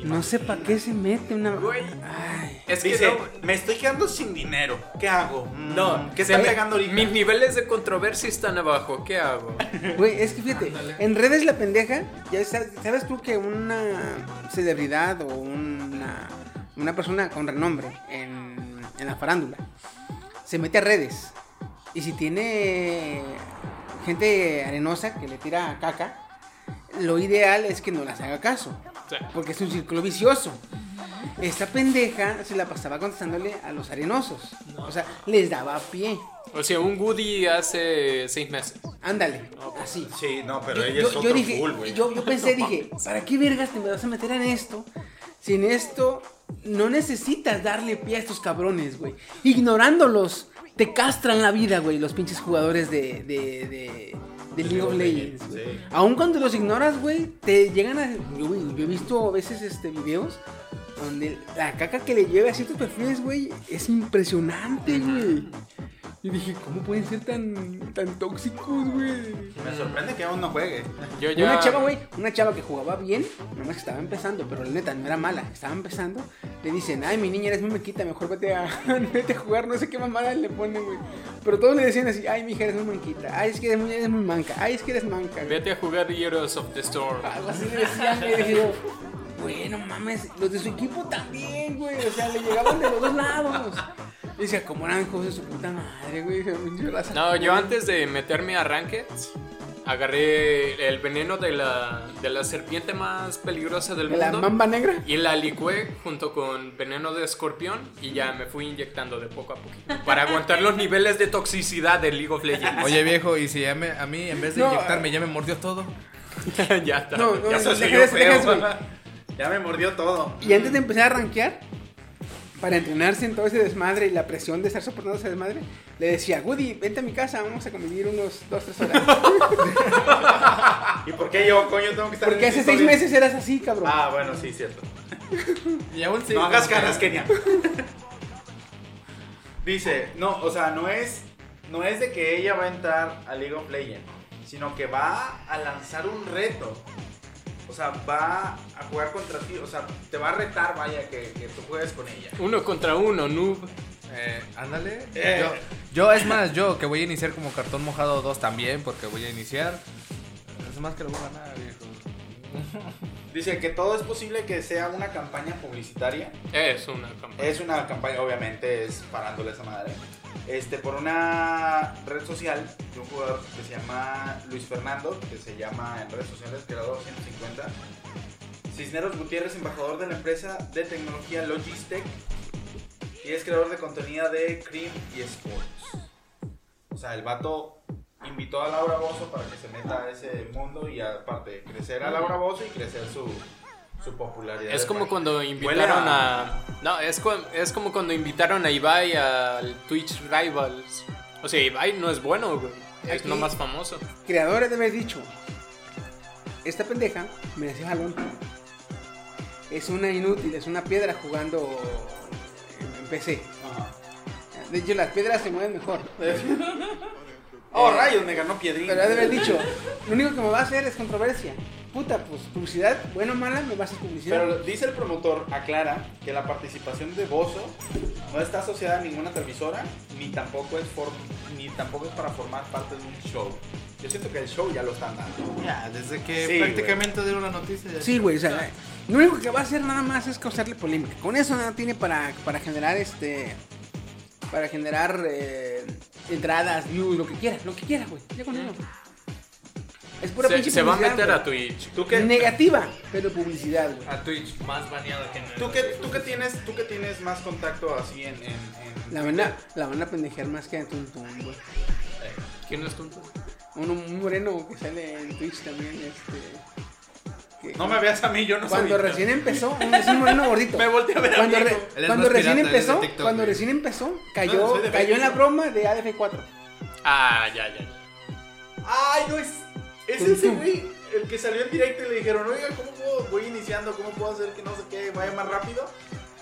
no sé para qué se mete una... Güey. Ay, Es que Dice, no, me estoy quedando sin dinero. ¿Qué hago? Mm, no, ¿Qué se está me- pegando ahorita? Mis niveles de controversia están abajo. ¿Qué hago? güey, es que fíjate, en redes la pendeja, ya sabes, sabes tú que una celebridad o una, una persona con renombre en, en la farándula se mete a redes y si tiene gente arenosa que le tira caca, lo ideal es que no las haga caso. Sí. Porque es un círculo vicioso. Esta pendeja se la pasaba contestándole a los arenosos. O sea, les daba pie. O sea, un Woody hace seis meses. Ándale, así. Sí, no, pero Yo, ella yo- es yo otro dije, yo, yo pensé, (laughs) dije, ¿para qué vergas te me vas a meter en esto? Si en esto no necesitas darle pie a estos cabrones, güey. Ignorándolos, te castran la vida, güey, los pinches jugadores de, de, de, de League of Legends. sí. Aun cuando los ignoras, güey, te llegan a... Yo, yo he visto a veces este, videos donde la caca que le llega a ciertos perfiles, güey, es impresionante, güey. Y dije, ¿cómo pueden ser tan, tan tóxicos, güey? Me sorprende que aún no juegue. Yo Y ya. Una chava, güey, una chava que jugaba bien, nomás que estaba empezando, pero la neta no era mala, estaba empezando. Le dicen, ay, mi niña eres muy mequita, mejor vete a, (laughs) vete a jugar, no sé qué mamada le ponen, güey. Pero todos le decían así, ay, mi hija eres muy mequita, ay, es que eres muy, eres muy manca, ay, es que eres manca. güey. Vete a jugar Heroes of the Storm. Algo así le decían, güey. Güey, no mames, los de su equipo también, güey. O sea, le llegaban de los dos lados. Y decía, como eran hijos de su puta madre, güey. No, yo antes de meterme a Rankeds, agarré el veneno de la, de la serpiente más peligrosa del ¿De la mundo. mamba negra? Y la licué junto con veneno de escorpión y ya me fui inyectando de poco a poquito. Para aguantar los niveles de toxicidad de League of Legends. Oye, viejo, y si ya me- a mí en vez de No, inyectarme ya me mordió todo. (laughs) ya está. No, no, Ya no, se deja oyó eso, deja eso, feo. güey. Ya me mordió todo. Y antes de empezar a rankear, para entrenarse en todo ese desmadre y la presión de estar soportando ese desmadre, le decía, Woody, vente a mi casa, vamos a convivir unos 2, 3 horas. (laughs) ¿Y por qué yo, coño, tengo que estar Porque en hace esta 6 historia? meses eras así, cabrón. Ah, bueno, sí, cierto. (laughs) Y aún sí. no hagas caras, Kenia. (laughs) Dice, no, o sea, no es, no es de que ella va a entrar a League of Legends, sino que va a lanzar un reto. O sea, va a jugar contra ti, o sea, te va a retar, vaya, que, que tú juegues con ella. Uno contra uno, noob. Eh, ándale. Eh. Yo, yo, es más, yo que voy a iniciar como cartón mojado 2 también, porque voy a iniciar. Es más que lo voy a ganar, viejo. (laughs) Dice que todo es posible que sea una campaña publicitaria. Es una campaña. Es una campaña, obviamente, es parándole esa madre. Este, por una red social de un jugador que se llama Luis Fernando, que se llama en redes sociales Creador 150. Cisneros Gutiérrez, embajador de la empresa de tecnología Logistec. Y es creador de contenido de Cream y Sports. O sea, el vato invitó a Laura Bozo para que se meta a ese mundo y aparte crecer a Laura Bozo y crecer su, su popularidad. Es como cuando invitaron a... No, es, cu- es como cuando invitaron a Ibai al Twitch Rivals. O sea, Ibai no es bueno, güey. Es Ah, nomás famoso. Creadores de haber dicho, esta pendeja me hace jalón. Es una inútil, es una piedra jugando en, PC. Ajá. De hecho, las piedras se mueven mejor. (laughs) Oh, rayos, me ganó Piedrín. Pero ha de haber dicho, lo único que me va a hacer es controversia. Puta, pues publicidad, buena o mala, me va a hacer publicidad. Pero dice el promotor, aclara, que la participación de Bozo no está asociada a ninguna televisora, ni tampoco es for- ni tampoco es para formar parte de un show. Yo siento que el show ya lo están dando. Ya, desde que Sí, prácticamente dieron la noticia. ya- Sí, güey, o sea, lo único que va a hacer nada más es causarle polémica. Con eso nada tiene para, para generar este. Para generar eh, entradas, views, lo que quiera, lo que quiera, güey. Ya con eso. Es pura Se, pinche se va a meter a. Twitch. ¿Tú qué, Negativa, pero publicidad, güey. A Twitch, más baneado que en tú qué, tú qué tienes, tú qué tienes más contacto así en... en, en La van a, la van a pendejear más que a Tuntun, güey. ¿Quién es tonto? Uno, un moreno que sale en Twitch también, este. que- No me veas a mí, yo no Cuando soy... recién empezó, un, es un moreno gordito. (laughs) Me volteé a ver a cuando, mí. re- Él es cuando recién empezó, TikTok, cuando güey. recién empezó, cayó, cayó en la broma de ADF4. Ah, ya, ya. ya. Ay, no es... Es ese güey, el que salió en directo y le dijeron, oiga, ¿cómo puedo, voy iniciando, cómo puedo hacer que no sé qué, vaya más rápido?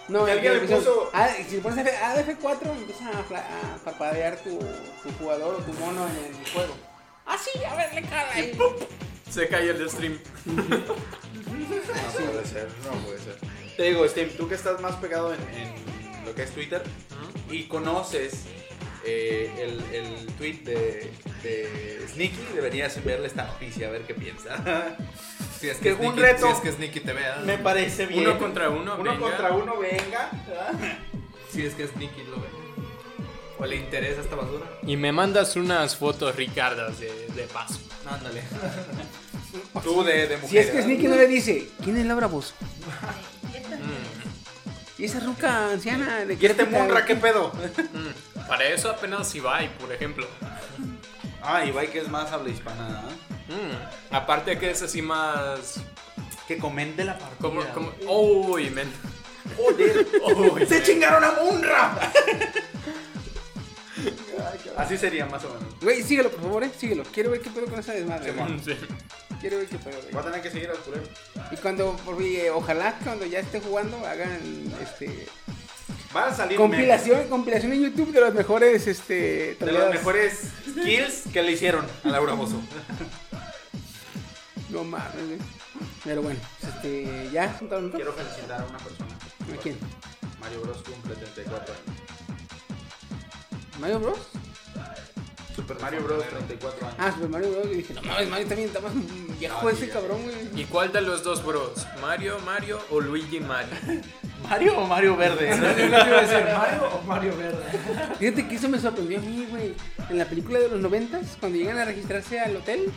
No, el alguien le empezó- puso- Ah, si le pones ADF4, empieza a, fla- a parpadear tu, tu jugador o tu mono en el juego. Ah, sí, a ver, le cala ahí. Se cae el stream. No puede ser, no puede ser. Te digo, Steve, tú que estás más pegado en, en lo que es Twitter y conoces eh, el, el tweet de, de Sneaky, deberías verle esta noticia a ver qué piensa. (laughs) Si es Que que, un Sneaky- reto- Si es que Sneaky te vea. Me parece bien. Uno contra uno, Uno venga. contra uno, venga. Si es que Sneaky lo ve. O le interesa esta basura. Y me mandas unas fotos ricardas de, de paso. Ándale. (laughs) Tú de, de mujer. Si es que. Sneaky no le dice, ¿quién es Laura Bozo? (laughs) Y esa ruca anciana de ¿Y este Munra qué pedo? Mm, Para eso apenas Ibai, por ejemplo. Ah, Ibai que es más habla hispana, ¿ah? Mm, Aparte que es así más... Que comente la partida. Como, como... Uy, men. Joder. Uy, ¡Se chingaron a Munra! Así sería más o menos. Güey, síguelo, por favor, eh, síguelo. Quiero ver qué pedo con esa desmadre. güey. Sí. Quiero ver qué pedo, güey. Voy a tener que seguir al culero. Y cuando, por, eh, ojalá cuando ya esté jugando hagan este Va a salir Compilación, compilación en YouTube de los mejores, este... De los mejores skills que le hicieron a Laura Bozo. No mames, güey. Pero bueno, este, ya, Quiero felicitar a una persona. ¿A quién? Mario Bros cumple 34 años. ¿Mario Bros? Super Mario Bros 34 años. Ah, Super Mario Bros. Y dije, no mames, Mario también está más viejo No, ese ya cabrón, güey. ¿Y cuál de los dos bros? ¿Mario, Mario o Luigi Mario? (laughs) ¿Mario o Mario Verde? (laughs) ¿Mario o Mario Verde? (laughs) Fíjate que eso me sorprendió a mí, güey. En la película de los noventas, cuando llegan a registrarse al hotel,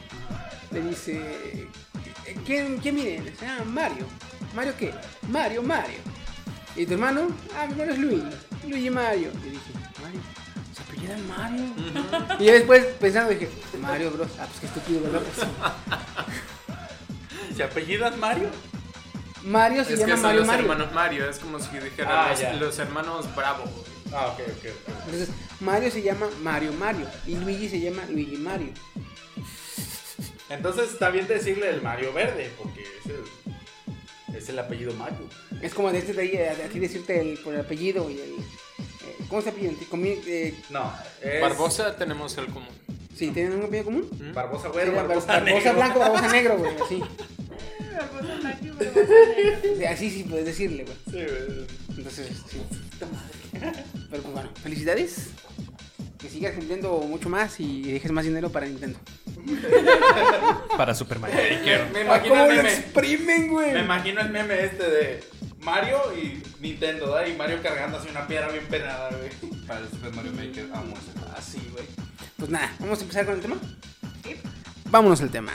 le dice, ¿quién, quién viene? Le dice, ah, Mario. ¿Mario qué? Mario, Mario. ¿Y tu hermano? Ah, mi hermano es Luigi. Luigi Mario. Y dije, Mario, ¿se apellida Mario? y yo después pensando dije, Mario Bros. Ah, pues qué estúpido, ¿verdad? Pues, sí. ¿Se apellidas Mario? Mario se Es que llama son Mario los Mario. hermanos Mario, es como si dijeran Ah, los, hermanos Bravo. Ah, ok, ok, ok. Entonces, Mario se llama Mario Mario. Y Luigi se llama Luigi Mario. Entonces está bien decirle el Mario Verde, porque es el, es el apellido Mario. Es como de este de ahí, de aquí decirte el, por el apellido y el. eh, ¿Cómo se apellidan? Eh, No, es Barbosa tenemos el común. sí, ¿tienen un apellido común? Barbosa Sí, güero, Bar- Barbosa, Barbosa negro. blanco, Barbosa negro, güey, así. (laughs) Barbosa blanco Barbosa negro. Así sí puedes decirle, güey. Sí, güey. Entonces, sí. Pero pues bueno, felicidades. Que sigas cumpliendo mucho más y dejes más dinero para Nintendo. Para Super Mario. Me Ah, imagino ¿Cómo el lo meme. exprimen, güey? Me imagino el meme este de Mario y Nintendo, ¿verdad? Y Mario cargando así una piedra bien penada, güey. Para el Super Mario Maker, amo ese. Así, güey. Pues nada, vamos a empezar con el tema. Vámonos al tema.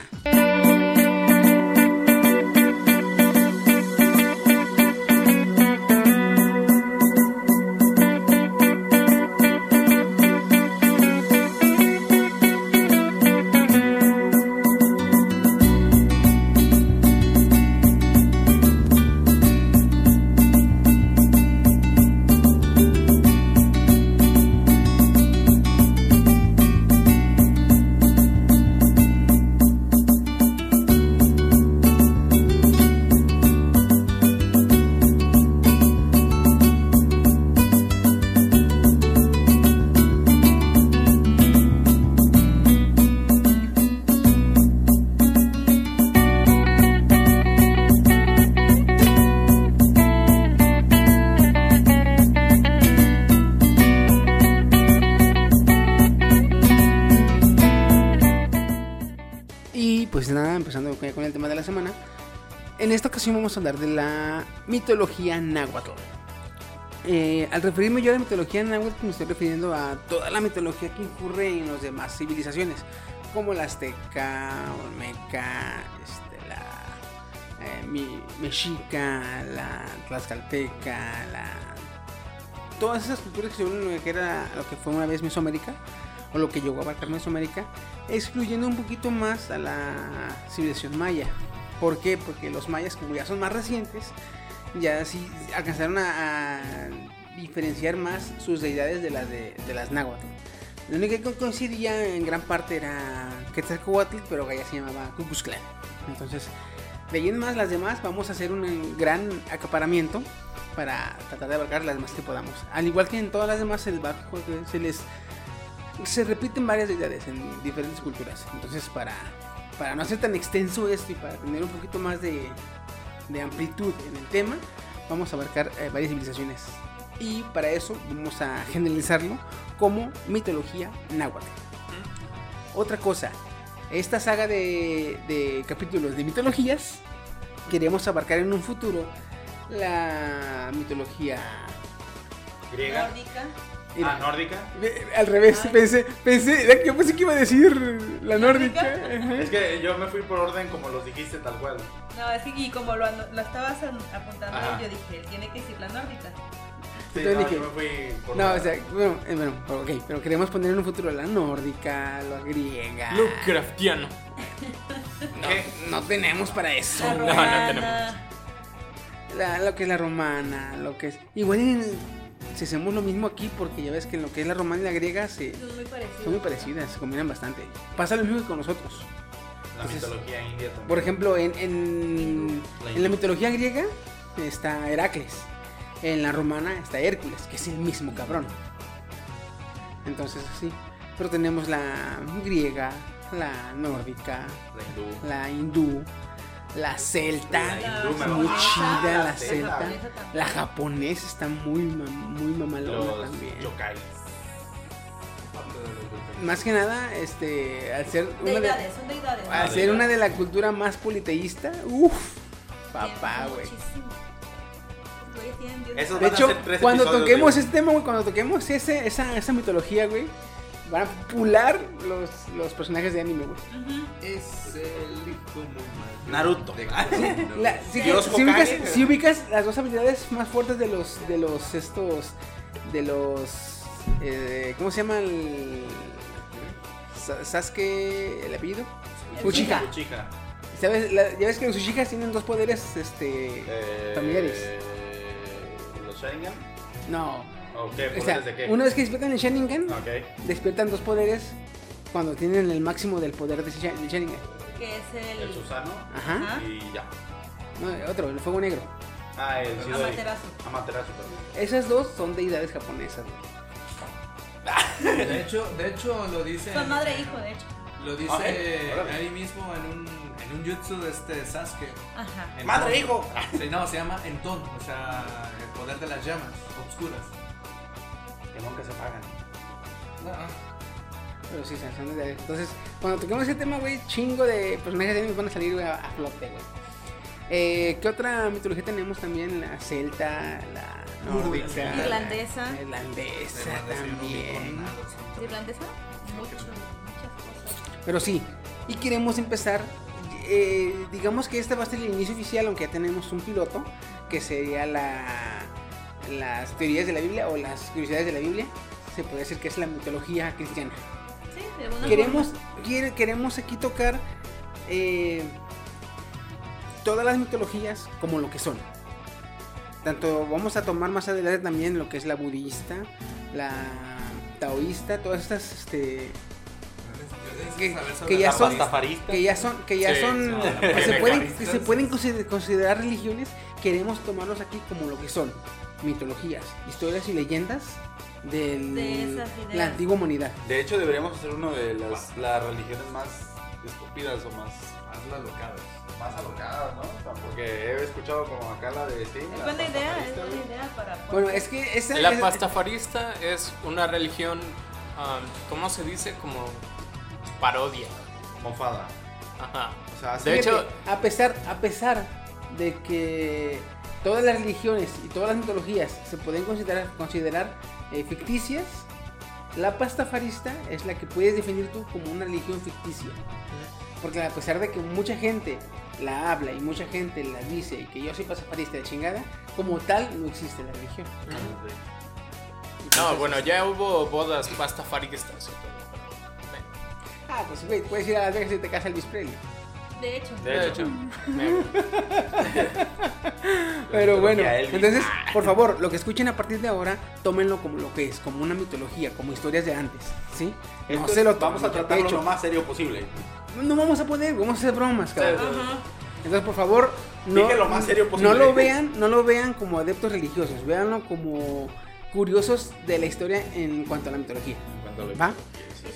Vamos a hablar de la mitología náhuatl. Eh, al referirme yo a la mitología náhuatl me estoy refiriendo a toda la mitología que incurre en las demás civilizaciones, como la azteca, olmeca, este, la eh, mexica, la tlaxcalteca, la... Todas esas culturas que lo que lo que fue una vez Mesoamérica, o lo que llegó a abarcar Mesoamérica, excluyendo un poquito más a la civilización maya. ¿Por qué? Porque los mayas, como ya son más recientes, ya sí alcanzaron a, diferenciar más sus deidades de las de, las náhuatl. Lo único que co- coincidía en gran parte era Quetzalcoatl, pero allá se llamaba Klan. Entonces, de ahí en más las demás vamos a hacer un gran acaparamiento para tratar de abarcar las más que podamos. Al igual que en todas las demás, el bajo se les se repiten varias deidades en diferentes culturas. Entonces, para, para no hacer tan extenso esto y para tener un poquito más de, de amplitud en el tema, vamos a abarcar eh, varias civilizaciones. Y para eso vamos a generalizarlo como mitología náhuatl. Otra cosa, esta saga de, de capítulos de mitologías, queríamos abarcar en un futuro la mitología Griega. Nórdica. Ah, nórdica. Al revés, Ay. pensé, pensé, yo pensé que iba a decir la nórdica. Es que yo me fui por orden como los dijiste tal cual. No, es que y como lo, lo estabas an- apuntando, Ajá. yo dije, él tiene que decir la nórdica. Sí, Entonces no, dije- yo me fui por No, la- o sea, bueno, eh, bueno, ok, pero queremos poner en un futuro la nórdica, la griega. Lovecraftiano. No, no tenemos para eso. La no romana. tenemos. La- lo que es la romana, lo que es. Igual en- si hacemos lo mismo aquí, porque ya ves que en lo que es la romana y la griega se, Son muy parecidos. son muy parecidas, se combinan bastante. Pasa lo mismo que con nosotros. la entonces, mitología india también. Por ejemplo, en, en, La en la mitología griega está Heracles. En la romana está Hércules, que es el mismo cabrón. Entonces, sí. Pero tenemos la griega, la nórdica, La hindú. la hindú, la celta. La muy chida la La celta. La japonesa está muy, muy mamalona Los también. yokai. Más que nada, este, al ser una de, al ser una de la cultura más politeísta, uff, papá, güey. De hecho, cuando toquemos de- ese tema, güey, cuando toquemos ese, esa, esa mitología, güey, van a pular los, los personajes de anime, güey. Es el mal. Naruto. De- La- si, Dios si ubicas, Hokage. si ubicas las dos habilidades más fuertes de los, de los, estos, de los, eh, ¿cómo se llama el, Sa- Sasuke, el apellido? Uchiha. Uchiha. ¿Sabes? La- ya ves que los Uchihas tienen dos poderes, este, Eh, familiares. ¿Los Sharingan? No. ¿O qué? O sea, ¿Poderes de qué? una vez que despiertan el Sharingan, despiertan dos poderes cuando tienen el máximo del poder de Sharingan. Que es el. El Susano. Ajá. Y ya. No, otro, el fuego negro. Ah, el Shidori. Amaterasu. Amaterasu también. Esas dos son deidades japonesas. De hecho, de hecho lo dice. Son madre e hijo, de hecho. Lo dice Ah, ¿eh? Ahí mismo en un, en un jutsu de este Sasuke. Ajá. ¡Madre, hijo! Sí, no, se llama Enton, o sea, el poder de las llamas obscuras. Que nunca se pagan. Pero sí, son deidades. Entonces, cuando toquemos ese tema, güey, chingo de personajes de van a salir a, a flote, güey. Eh, ¿Qué otra mitología tenemos también? La celta, la nórdica. la Irlandesa. Irlandesa también. ¿Irlandesa? Mucho, muchas cosas. Pero sí, y queremos empezar. eh, digamos que este va a ser el inicio oficial, aunque ya tenemos un piloto, que sería la, las teorías de la Biblia o las curiosidades de la Biblia. Se puede decir que es la mitología cristiana. Sí, de alguna Queremos, forma. quiere- queremos aquí tocar eh, todas las mitologías como lo que son. Tanto vamos a tomar más adelante también lo que es la budista, la taoísta, todas estas este, que, que ya son que ya son que ya Sí, son no, que se pueden que se pueden consider- considerar religiones queremos tomarlos aquí como lo que son mitologías historias y leyendas de la antigua humanidad De hecho, deberíamos hacer uno de las, las religiones más estúpidas o más, Hazla locadas. más alocadas, ¿no? O sea, porque he escuchado como acá la de sí, Es la buena idea, es buena idea para. bueno es que esa La es- pastafarista es una religión, um, ¿cómo se dice? Como parodia. Mofada. Ajá. O sea, así De hecho, a pesar, a pesar de que todas las religiones y todas las mitologías se pueden considerar, considerar eh, ficticias, la pastafarista es la que puedes definir tú como una religión ficticia. Porque a pesar de que mucha gente la habla y mucha gente la dice y que yo soy pastafarista de chingada, como tal no existe la religión. no, bueno, ya hubo bodas pastafaristas. Ah, pues güey, puedes ir a Las Vegas y te casa Elvis Presley. De hecho. De De hecho, (laughs) Pero bueno, entonces, por favor, lo que escuchen a partir de ahora, tómenlo como lo que es, como una mitología, como historias de antes, ¿sí? No se lo vamos a tratarlo pecho. lo más serio posible. No vamos a poder, vamos a hacer bromas, cabrón. Ajá. Entonces, por favor, no, lo más serio posible. no lo vean, no lo vean como adeptos religiosos, véanlo como curiosos de la historia en cuanto a la mitología. ¿Va?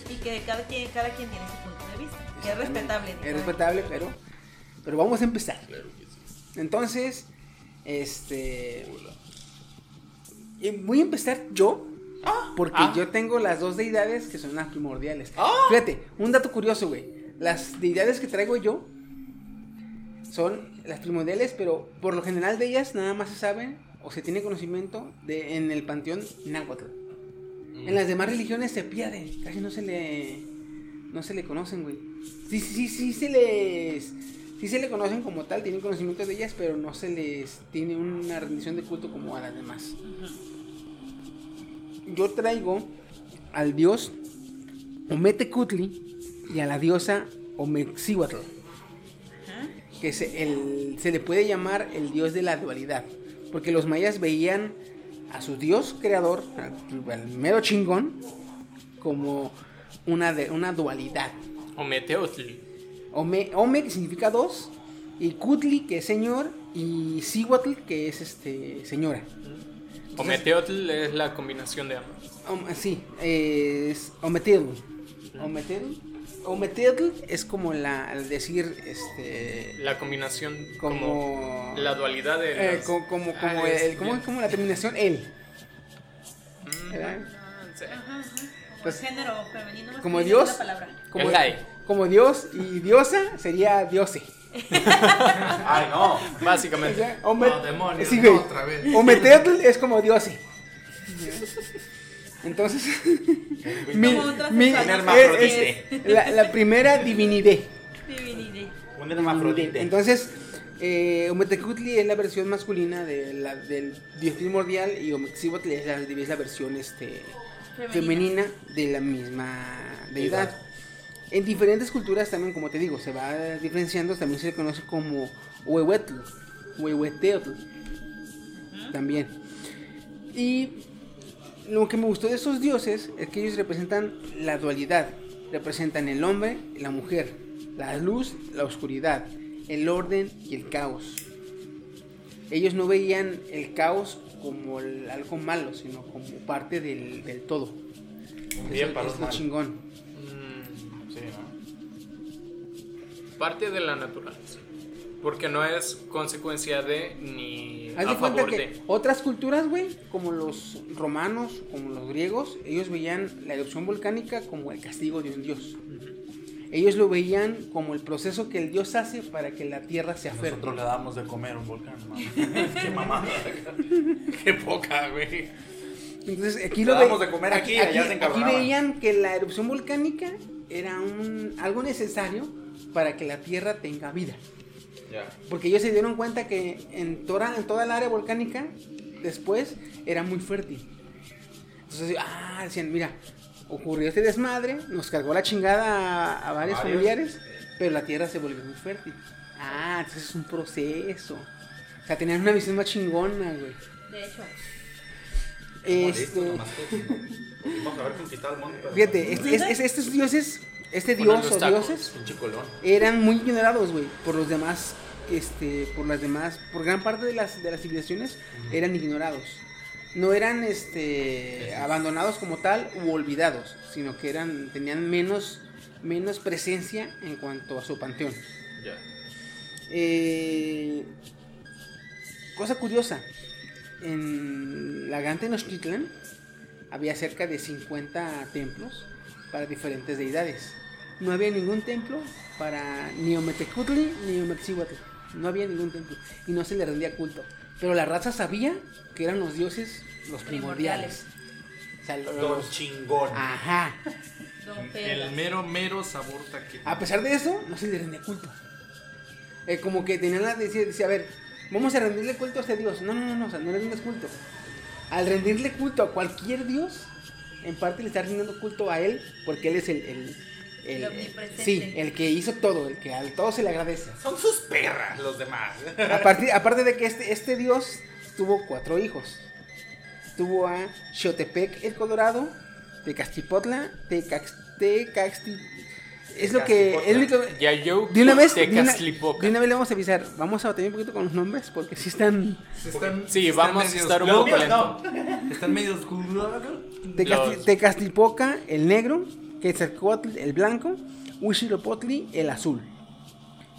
Y que cada quien, cada quien tiene su es respetable. Es respetable, pero, pero vamos a empezar. Entonces, este. y voy a empezar yo. Porque Ah. yo tengo las dos deidades que son las primordiales. Fíjate, un dato curioso, güey. Las deidades que traigo yo son las primordiales, pero por lo general de ellas nada más se sabe o se tiene conocimiento de en el panteón náhuatl. En las demás religiones se pierde, casi no se le no se le conocen, güey. Sí, sí, sí, se les sí se le conocen como tal, tienen conocimientos de ellas, pero no se les tiene una rendición de culto como a las demás. Yo traigo al dios Ometecutli y a la diosa Omexihuatl, que se, el- se le puede llamar el dios de la dualidad, porque los mayas veían a su dios creador, al, al mero chingón, como una, de, una dualidad. O Meteotli. Ome, Ome, que significa dos, y Kutli que es señor y Sihuatl que es este señora. Ometeotl es la combinación de ambos. Om- sí, es Ometeotl. Ometeotl. Ometeotl es como la, al decir, este... La combinación como, Como... la dualidad de eh, las- co- como, como, Ah, es el, como, como la terminación él. Mm. Como Pues, género femenino. como Dios. una palabra. Como, El gay. como Dios y diosa sería diose. (laughs) Ay, no. O Básicamente. sea, Ome- No, demonios, sí, no, güey. otra vez. Ometeotl es como diose. Entonces, (laughs) mi, mi- es- es la, la primera divinidad. Divinidad. Un hermafrodite. Entonces, eh, Ometecutli es la versión masculina de la- del dios primordial y Omexihuatl es la, es la versión este, femenina de la misma deidad. En diferentes culturas también, como te digo, se va diferenciando, también se le conoce como Huehuetl, Huehueteotl, también. Y lo que me gustó de estos dioses es que ellos representan la dualidad, representan el hombre y la mujer, la luz, la oscuridad, el orden y el caos. Ellos no veían el caos como el- algo malo, sino como parte del, del todo. bien Eso para es lo chingón. Parte de la naturaleza. Porque no es consecuencia de ni Haz a de cuenta favor que de. otras culturas, güey, como los romanos, como los griegos, ellos veían la erupción volcánica como el castigo de un dios. Ellos lo veían como el proceso que el dios hace para que la tierra sea fértil. Nosotros le damos de comer a un volcán, mamá. (laughs) Qué mamada. Qué poca, güey. Entonces aquí lo damos ve- de comer aquí, allá se aquí veían que la erupción volcánica era un algo necesario para que la tierra tenga vida. Ya. Porque ellos se dieron cuenta que en toda, en toda el área volcánica después era muy fértil. Entonces, ah, decían, mira, ocurrió este desmadre, nos cargó la chingada a, a varios Varios. familiares, pero la tierra se volvió muy fértil. Ah, entonces es un proceso. O sea, tenían una visión más chingona, güey. De hecho, Este, Vamos a ver conquistado el mundo. pero- fíjate, este- es- es- estos dioses, este dios o dioses, eran muy ignorados, güey, por los demás, este, por las demás, por gran parte de las, de las civilizaciones eran ignorados. No eran, este, abandonados como tal u olvidados, sino que eran, tenían menos, menos presencia en cuanto a su panteón. Eh, cosa curiosa, en la Gran Tenochtitlan había cerca de 50 templos para diferentes deidades. No había ningún templo para ni Ometecutli ni Omexihuatl. No había ningún templo y no se le rendía culto. Pero la raza sabía que eran los dioses los primordiales. O sea, los- Don chingón. Ajá. Don El mero, mero sabor taquito. A pesar de eso, no se le rendía culto. Eh, como que tenían la decía, decía, a ver, vamos a rendirle culto a este dios. No, no, no, no, o sea, no le rindes culto. Al rendirle culto a cualquier dios, en parte le estás rindiendo culto a él, porque él es el, el, El omnipresente. sí, el que hizo todo, el que al todo se le agradece. Son sus perras los demás. Aparte, aparte de que este, este dios tuvo cuatro hijos. Tuvo a Xotepec el Colorado, Tecastipotla, Tecax, Tecaxti... Es lo que... Único, Yayo de una vez, de de una, Castlipoca. de una vez le vamos a avisar. Vamos a batallar un poquito con los nombres porque sí están. Están, Sí, están vamos a estar un poco lento. no. Están medio oscuros. Tecastlipoca, el negro. Quetzalcóatl, el blanco. Huitzilopochtli, el azul.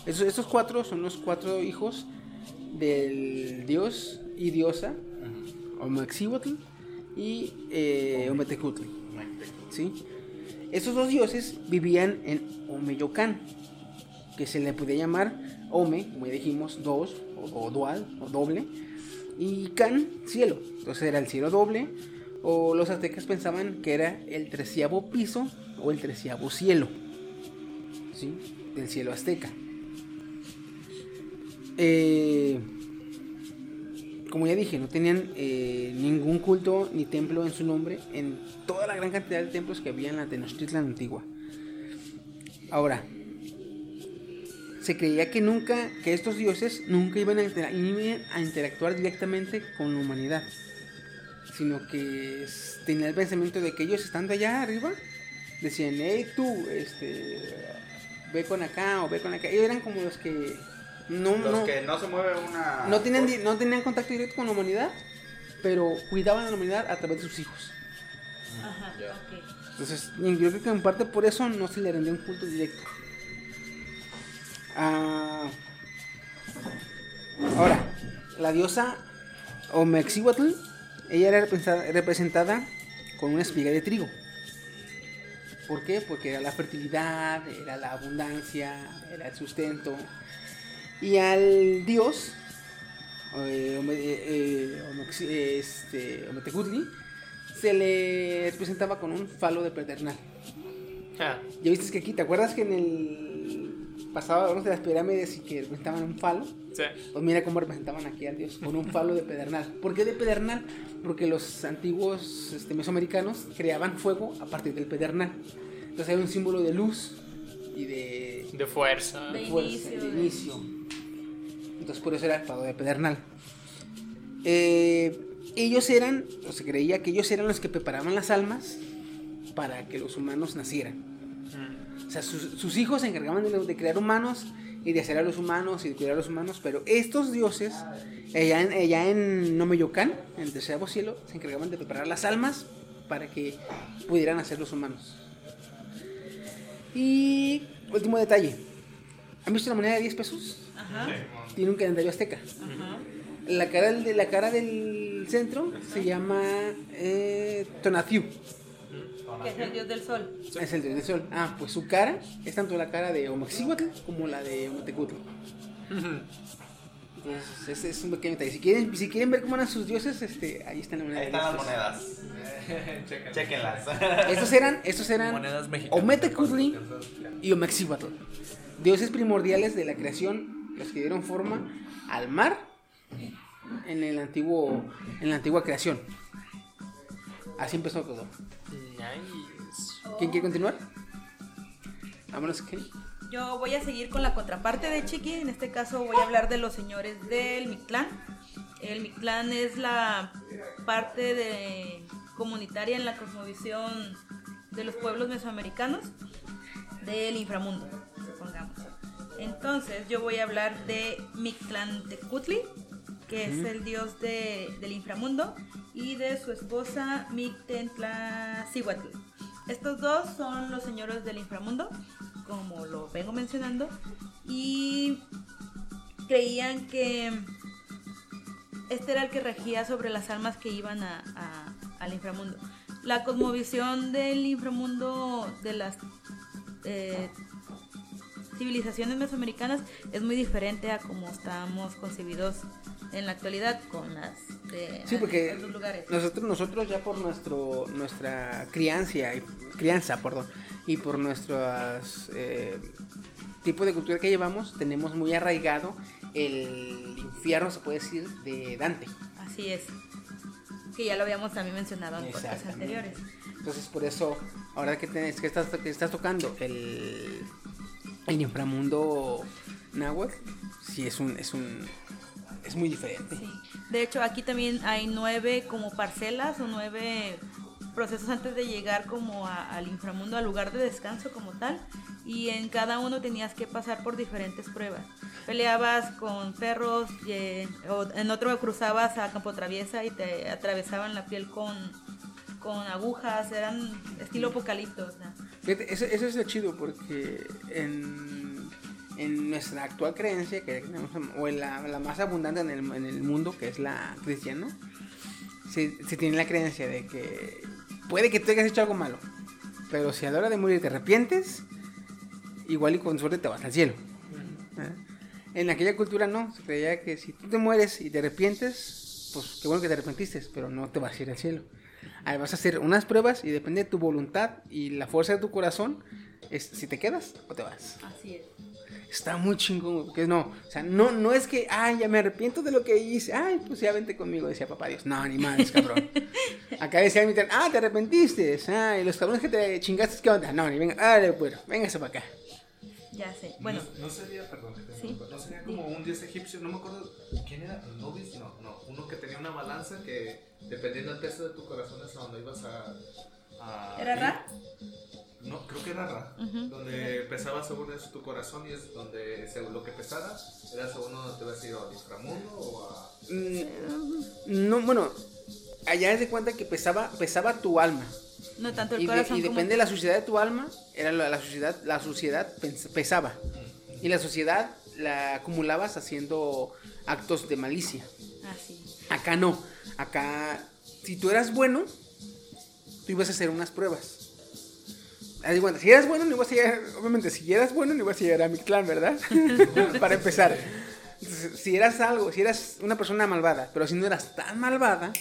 Esos, estos cuatro son los cuatro hijos del dios y diosa Omaxihuatl y eh, Ometecutli. ¿sí? Estos dos dioses vivían en Omeyocán, que se le podía llamar Ome, como ya dijimos, dos, o, o dual, o doble, y Can, cielo. Entonces era el cielo doble, o los aztecas pensaban que era el treceavo piso o el treceavo cielo, ¿sí? Del cielo azteca. Eh, como ya dije, no tenían eh, ningún culto ni templo en su nombre en toda la gran cantidad de templos que había en la Tenochtitlan antigua. Ahora, se creía que nunca, que estos dioses nunca iban a, a interactuar directamente con la humanidad, sino que tenían el pensamiento de que ellos estando allá arriba, decían, hey tú, este, ve con acá o ve con acá. Ellos eran como los que no, Los no, que no se mueve una. no tenían, di- no tenían contacto directo con la humanidad, pero cuidaban a la humanidad a través de sus hijos. Ajá, ok. Entonces, yo creo que en parte por eso no se le rendía un culto directo. Ah, ahora, la diosa Omexihuatl, ella era representada, representada con una espiga de trigo. ¿Por qué? Porque era la fertilidad, era la abundancia, era el sustento. Y al dios, eh, eh, eh, este, Ometecutli, se le representaba con un falo de pedernal. Ah, Ya viste que aquí, ¿te acuerdas que en el pasado hablamos de las pirámides y que representaban un falo? sí. Pues mira cómo representaban aquí al dios, con un falo de pedernal. ¿Por qué de pedernal? Porque los antiguos este, mesoamericanos creaban fuego a partir del pedernal. Entonces era un símbolo de luz y de, De fuerza. De fuerza, inicio, de de- inicio. Entonces por eso era el falo de pedernal. Eh, ellos eran, o se creía que ellos eran los que preparaban las almas para que los humanos nacieran. Mm. O sea, sus, sus hijos se encargaban de, de crear humanos y de hacer a los humanos y de cuidar a los humanos, pero estos dioses, allá en, allá en Nomeyocan, en el tercer cielo, se encargaban de preparar las almas para que pudieran hacer los humanos. Y último detalle. ¿Han visto la moneda de 10 pesos? Ajá. Tiene un calendario azteca. Ajá. La cara del, de la cara del centro se llama eh, Tonatiuh. Que es el dios del sol. Es el dios del sol. Ah, pues su cara es tanto la cara de Omaxihuatl como la de Ometecutl. Entonces, ese es un pequeño detalle. Si quieren, si quieren ver cómo eran sus dioses, este, ahí están la moneda. Ahí de están las monedas. (laughs) Chequen. Chequenlas. Estos eran, estos eran Monedas mexicanas. Y Omexihuatl. Dioses primordiales de la creación, los que dieron forma al mar en el antiguo, en la antigua creación. Así empezó todo. Nice. ¿Quién quiere continuar? Vámonos, Kenny. Yo voy a seguir con la contraparte de Chiqui. En este caso voy a hablar de los señores del Mictlán. El Mictlán es la parte de comunitaria en la cosmovisión de los pueblos mesoamericanos del inframundo, supongamos. Entonces yo voy a hablar de Mictlantecutli, que es el dios de- del inframundo, y de su esposa Mictentlacihuatl. Estos dos son los señores del inframundo, como lo vengo mencionando, y creían que este era el que regía sobre las almas que iban a- a- al inframundo. La cosmovisión del inframundo de las eh, civilizaciones mesoamericanas es muy diferente a como estamos concebidos en la actualidad con las de Sí, porque otros lugares. nosotros, nosotros ya por nuestro, nuestra crianza, crianza, perdón, y por nuestros eh, tipo de cultura que llevamos, tenemos muy arraigado el infierno, se puede decir, de Dante. Así es. Que ya lo habíamos también mencionado en podcasts anteriores. Entonces, por eso, ahora que, tenés, que, estás, que estás tocando el, el inframundo náhuatl, sí es un, es un, es muy diferente. De hecho, aquí también hay nueve como parcelas o nueve procesos antes de llegar como al inframundo, al lugar de descanso como tal. Y en cada uno tenías que pasar por diferentes pruebas. Peleabas con perros, y, en otro cruzabas a campo traviesa y te atravesaban la piel con, con agujas, eran estilo apocalipto. Fíjate, eso, eso es lo chido porque en, en nuestra actual creencia, que tenemos, o en la, la más abundante en el, en el mundo, que es la cristiana, se, se tiene la creencia de que puede que tú hayas hecho algo malo, pero si a la hora de morir te arrepientes, igual y con suerte te vas al cielo. ¿eh? En aquella cultura no, se creía que si tú te mueres y te arrepientes, pues qué bueno que te arrepentiste, pero no te vas a ir al cielo. Ahí vas a hacer unas pruebas y depende de tu voluntad y la fuerza de tu corazón, es si te quedas o te vas. Así es. Está muy chingón, porque no, o sea, no, no es que, ay, ya me arrepiento de lo que hice, ay, pues ya vente conmigo, decía papá Dios. No, ni más, cabrón. (laughs) Acá decía mi tía, ah, te arrepentiste, ay, los cabrones que te chingaste, ¿qué onda? No, ni venga, ah, bueno, véngase para acá. Ya sé. Bueno, No, no sería, perdón, que Sí. no sería como un dios egipcio, no me acuerdo quién era, Nubis, no, no, uno que tenía una balanza que dependiendo del peso de tu corazón es a donde ibas a. a ¿era ir. Ra? No, creo que era Ra. Donde pesaba según eso tu corazón y es donde según lo que pesara era según donde te vas a ir al inframundo o a. Mm, no, bueno, allá es de cuenta que pesaba, pesaba tu alma. No tanto el Y, de- corazón y como- depende de la suciedad de tu alma, era la, la suciedad, la suciedad pesaba. Y la suciedad la acumulabas haciendo actos de malicia. Ah, sí. Acá no. Acá, si tú eras bueno, tú ibas a hacer unas pruebas. Cuenta, si eras bueno, no ibas a llegar. Obviamente, si eras bueno, no ibas a llegar a mi clan, ¿verdad? (laughs) Para empezar. Entonces, si eras algo, si eras una persona malvada, pero si no eras tan malvada,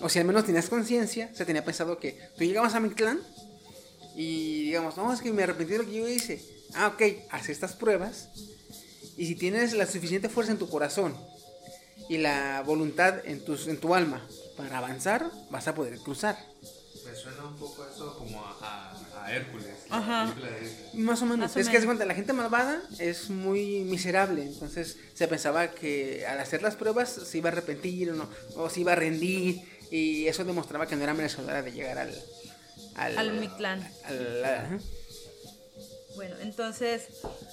o si al menos tenías conciencia, se tenía pensado que tú llegabas a mi clan y digamos, no, es que me arrepentí de lo que yo hice. Ah, ok, haz estas pruebas. Y si tienes la suficiente fuerza en tu corazón y la voluntad en, tus, en tu alma para avanzar, vas a poder cruzar. Me suena un poco eso como a, a- a Hércules. la Ajá. de. Más o menos. Más o es que menos. cuenta, la gente malvada es muy miserable. Entonces se pensaba que al hacer las pruebas se iba a arrepentir o, no, o se iba a rendir. Y eso demostraba que no era merecedora de llegar al. Al, Al Mictlán. al-. Bueno, entonces,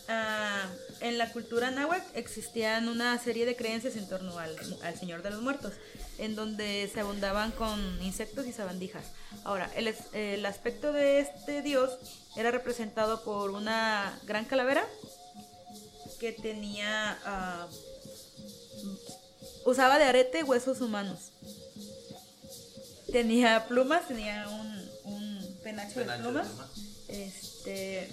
ah, en la cultura náhuatl existían una serie de creencias en torno al, al Señor de los Muertos, en donde se abundaban con insectos y sabandijas. Ahora, el, el aspecto de este dios era representado por una gran calavera que tenía... ah, usaba de arete huesos humanos. Tenía plumas, tenía un, un penacho, de Penacho de plumas. pluma. Este.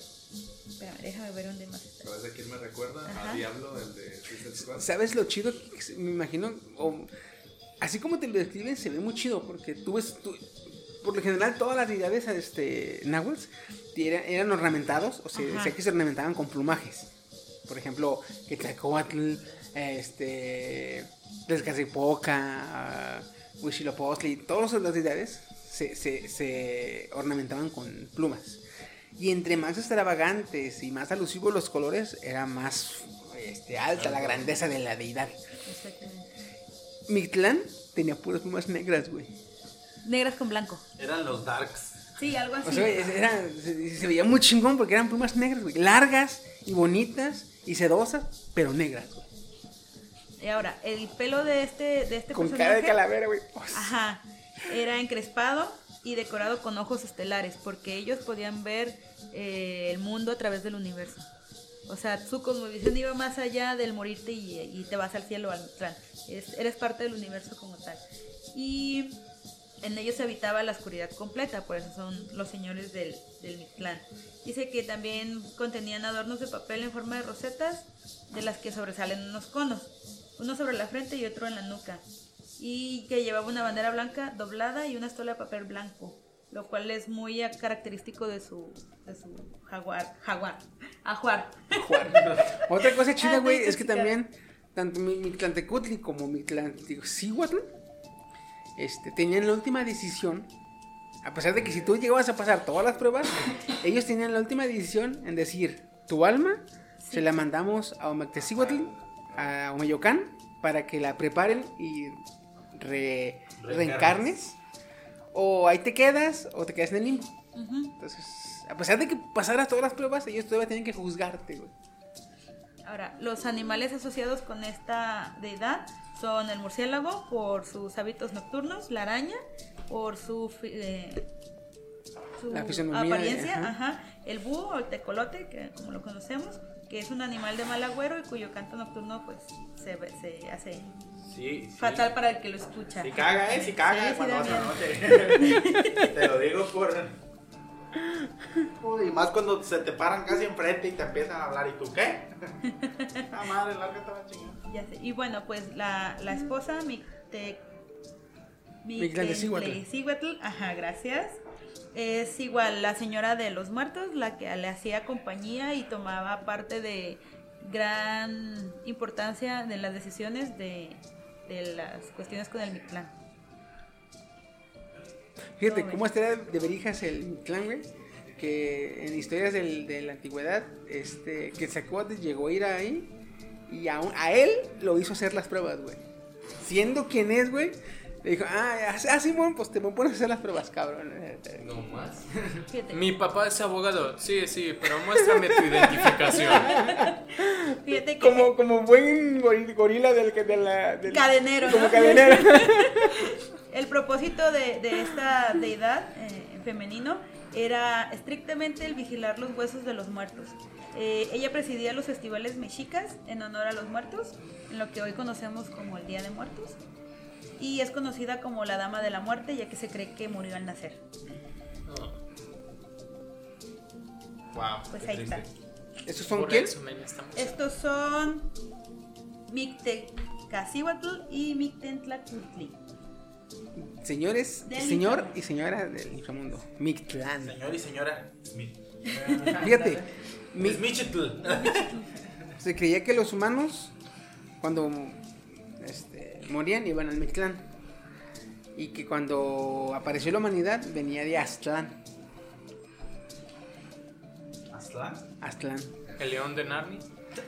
Espérame, déjame ver dónde más está. ¿Sabes de quién me recuerda? Ajá. A Diablo, el de Suicide Squad. ¿Sabes lo chido? que Me imagino. así como te lo describen, se ve muy chido. Porque tú ves. tú- por lo general, todas las deidades este, náhuatls eran, eran ornamentados. O sea, decía que se ornamentaban con plumajes. Por ejemplo, Quetzalcóatl, este. Tezcatlipoca, Huitzilopochtli, todas las deidades se, se, se ornamentaban con plumas. Y entre más extravagantes y más alusivos los colores, era más este, alta la grandeza de la deidad. Exactamente. Mictlán tenía puras plumas negras, güey. Negras con blanco. Eran los darks. Sí, algo así. O sea, güey, era, se, se veía muy chingón porque eran plumas negras, güey. Largas y bonitas y sedosas, pero negras, güey. Y ahora, el pelo de este, de este Con personaje. cara de calavera, güey. Ajá. Era encrespado y decorado con ojos estelares, porque ellos podían ver eh, el mundo a través del universo. O sea, su cosmovisión iba más allá del morirte y, y te vas al cielo al Mictlán. Es- eres parte del universo como tal. Y en ellos se habitaba la oscuridad completa, por eso son los señores del, del Mictlán. Dice que también contenían adornos de papel en forma de rosetas, de las que sobresalen unos conos, uno sobre la frente y otro en la nuca, y que llevaba una bandera blanca doblada y una estola de papel blanco, lo cual es muy ah, característico de su, de su jaguar, jaguar, ajuar. (laughs) Otra cosa chida, Ah, güey, sí, es que también tanto Mi- Mictlantecutli como Mictlantecuhtli este, tenían la última decisión. A pesar de que si tú llegabas a pasar todas las pruebas, (laughs) ellos tenían la última decisión en decir, tu alma se la mandamos a Omectecihuatl, a Omeyocan, para que la preparen y re- reencarnes. O ahí te quedas o te quedas en el limbo. Entonces, a pesar de que pasaras todas las pruebas, ellos todavía tienen que juzgarte, güey. Ahora, los animales asociados con esta deidad son el murciélago por sus hábitos nocturnos, la araña por su, eh, su La fisonomía de- apariencia, ajá. ajá. el búho o el tecolote, que como lo conocemos, que es un animal de mal agüero y cuyo canto nocturno pues se, ve- se hace Sí, sí. fatal para el que lo escucha. Si caga, ¿eh? Si caga Sí, cuando vas a noche. (laughs) Te lo digo por... Uy, y más cuando se te paran casi enfrente y te empiezan a hablar. ¿Y tú qué? (laughs) Ah, madre, larga chingada. Ya sé. Y bueno, pues la, la esposa, mi te. Mictlantecíhuatl, ajá, gracias. Es igual la señora de los muertos, la que le hacía compañía y tomaba parte de gran importancia de las decisiones de, de las cuestiones con el Mictlán. Fíjate cómo estaría de verijas el Mictlán, güey. Que en historias del- de la antigüedad, este, que llegó a ir ahí y aún- a él lo hizo hacer las pruebas, güey. Siendo quien es, güey, Le dijo, ah, ah, Simón, pues te pones a hacer las pruebas, cabrón. No más. Mi papá es abogado. Sí, sí, pero muéstrame tu identificación. fíjate que Como, como buen gori- gorila del, de la... del- cadenero, Como ¿no? cadenero. (laughs) El propósito de, de esta deidad eh, en femenino era estrictamente el vigilar los huesos de los muertos. Eh, ella presidía los festivales mexicas en honor a los muertos, en lo que hoy conocemos como el Día de Muertos. Y es conocida como la Dama de la Muerte, ya que se cree que murió al nacer. Wow. Pues ahí está. ¿Esos son quién? Estos son Mictecacihuatl y Mictentlacutli. Señores, Del señor y señora del inframundo. Mictlán. Señor y señora. Fíjate, Mi- se creía que los humanos, cuando este, morían, iban al Mictlán. Y que cuando apareció la humanidad, venía de Aztlán. ¿Aztlán? Aztlán. El león de Narnia.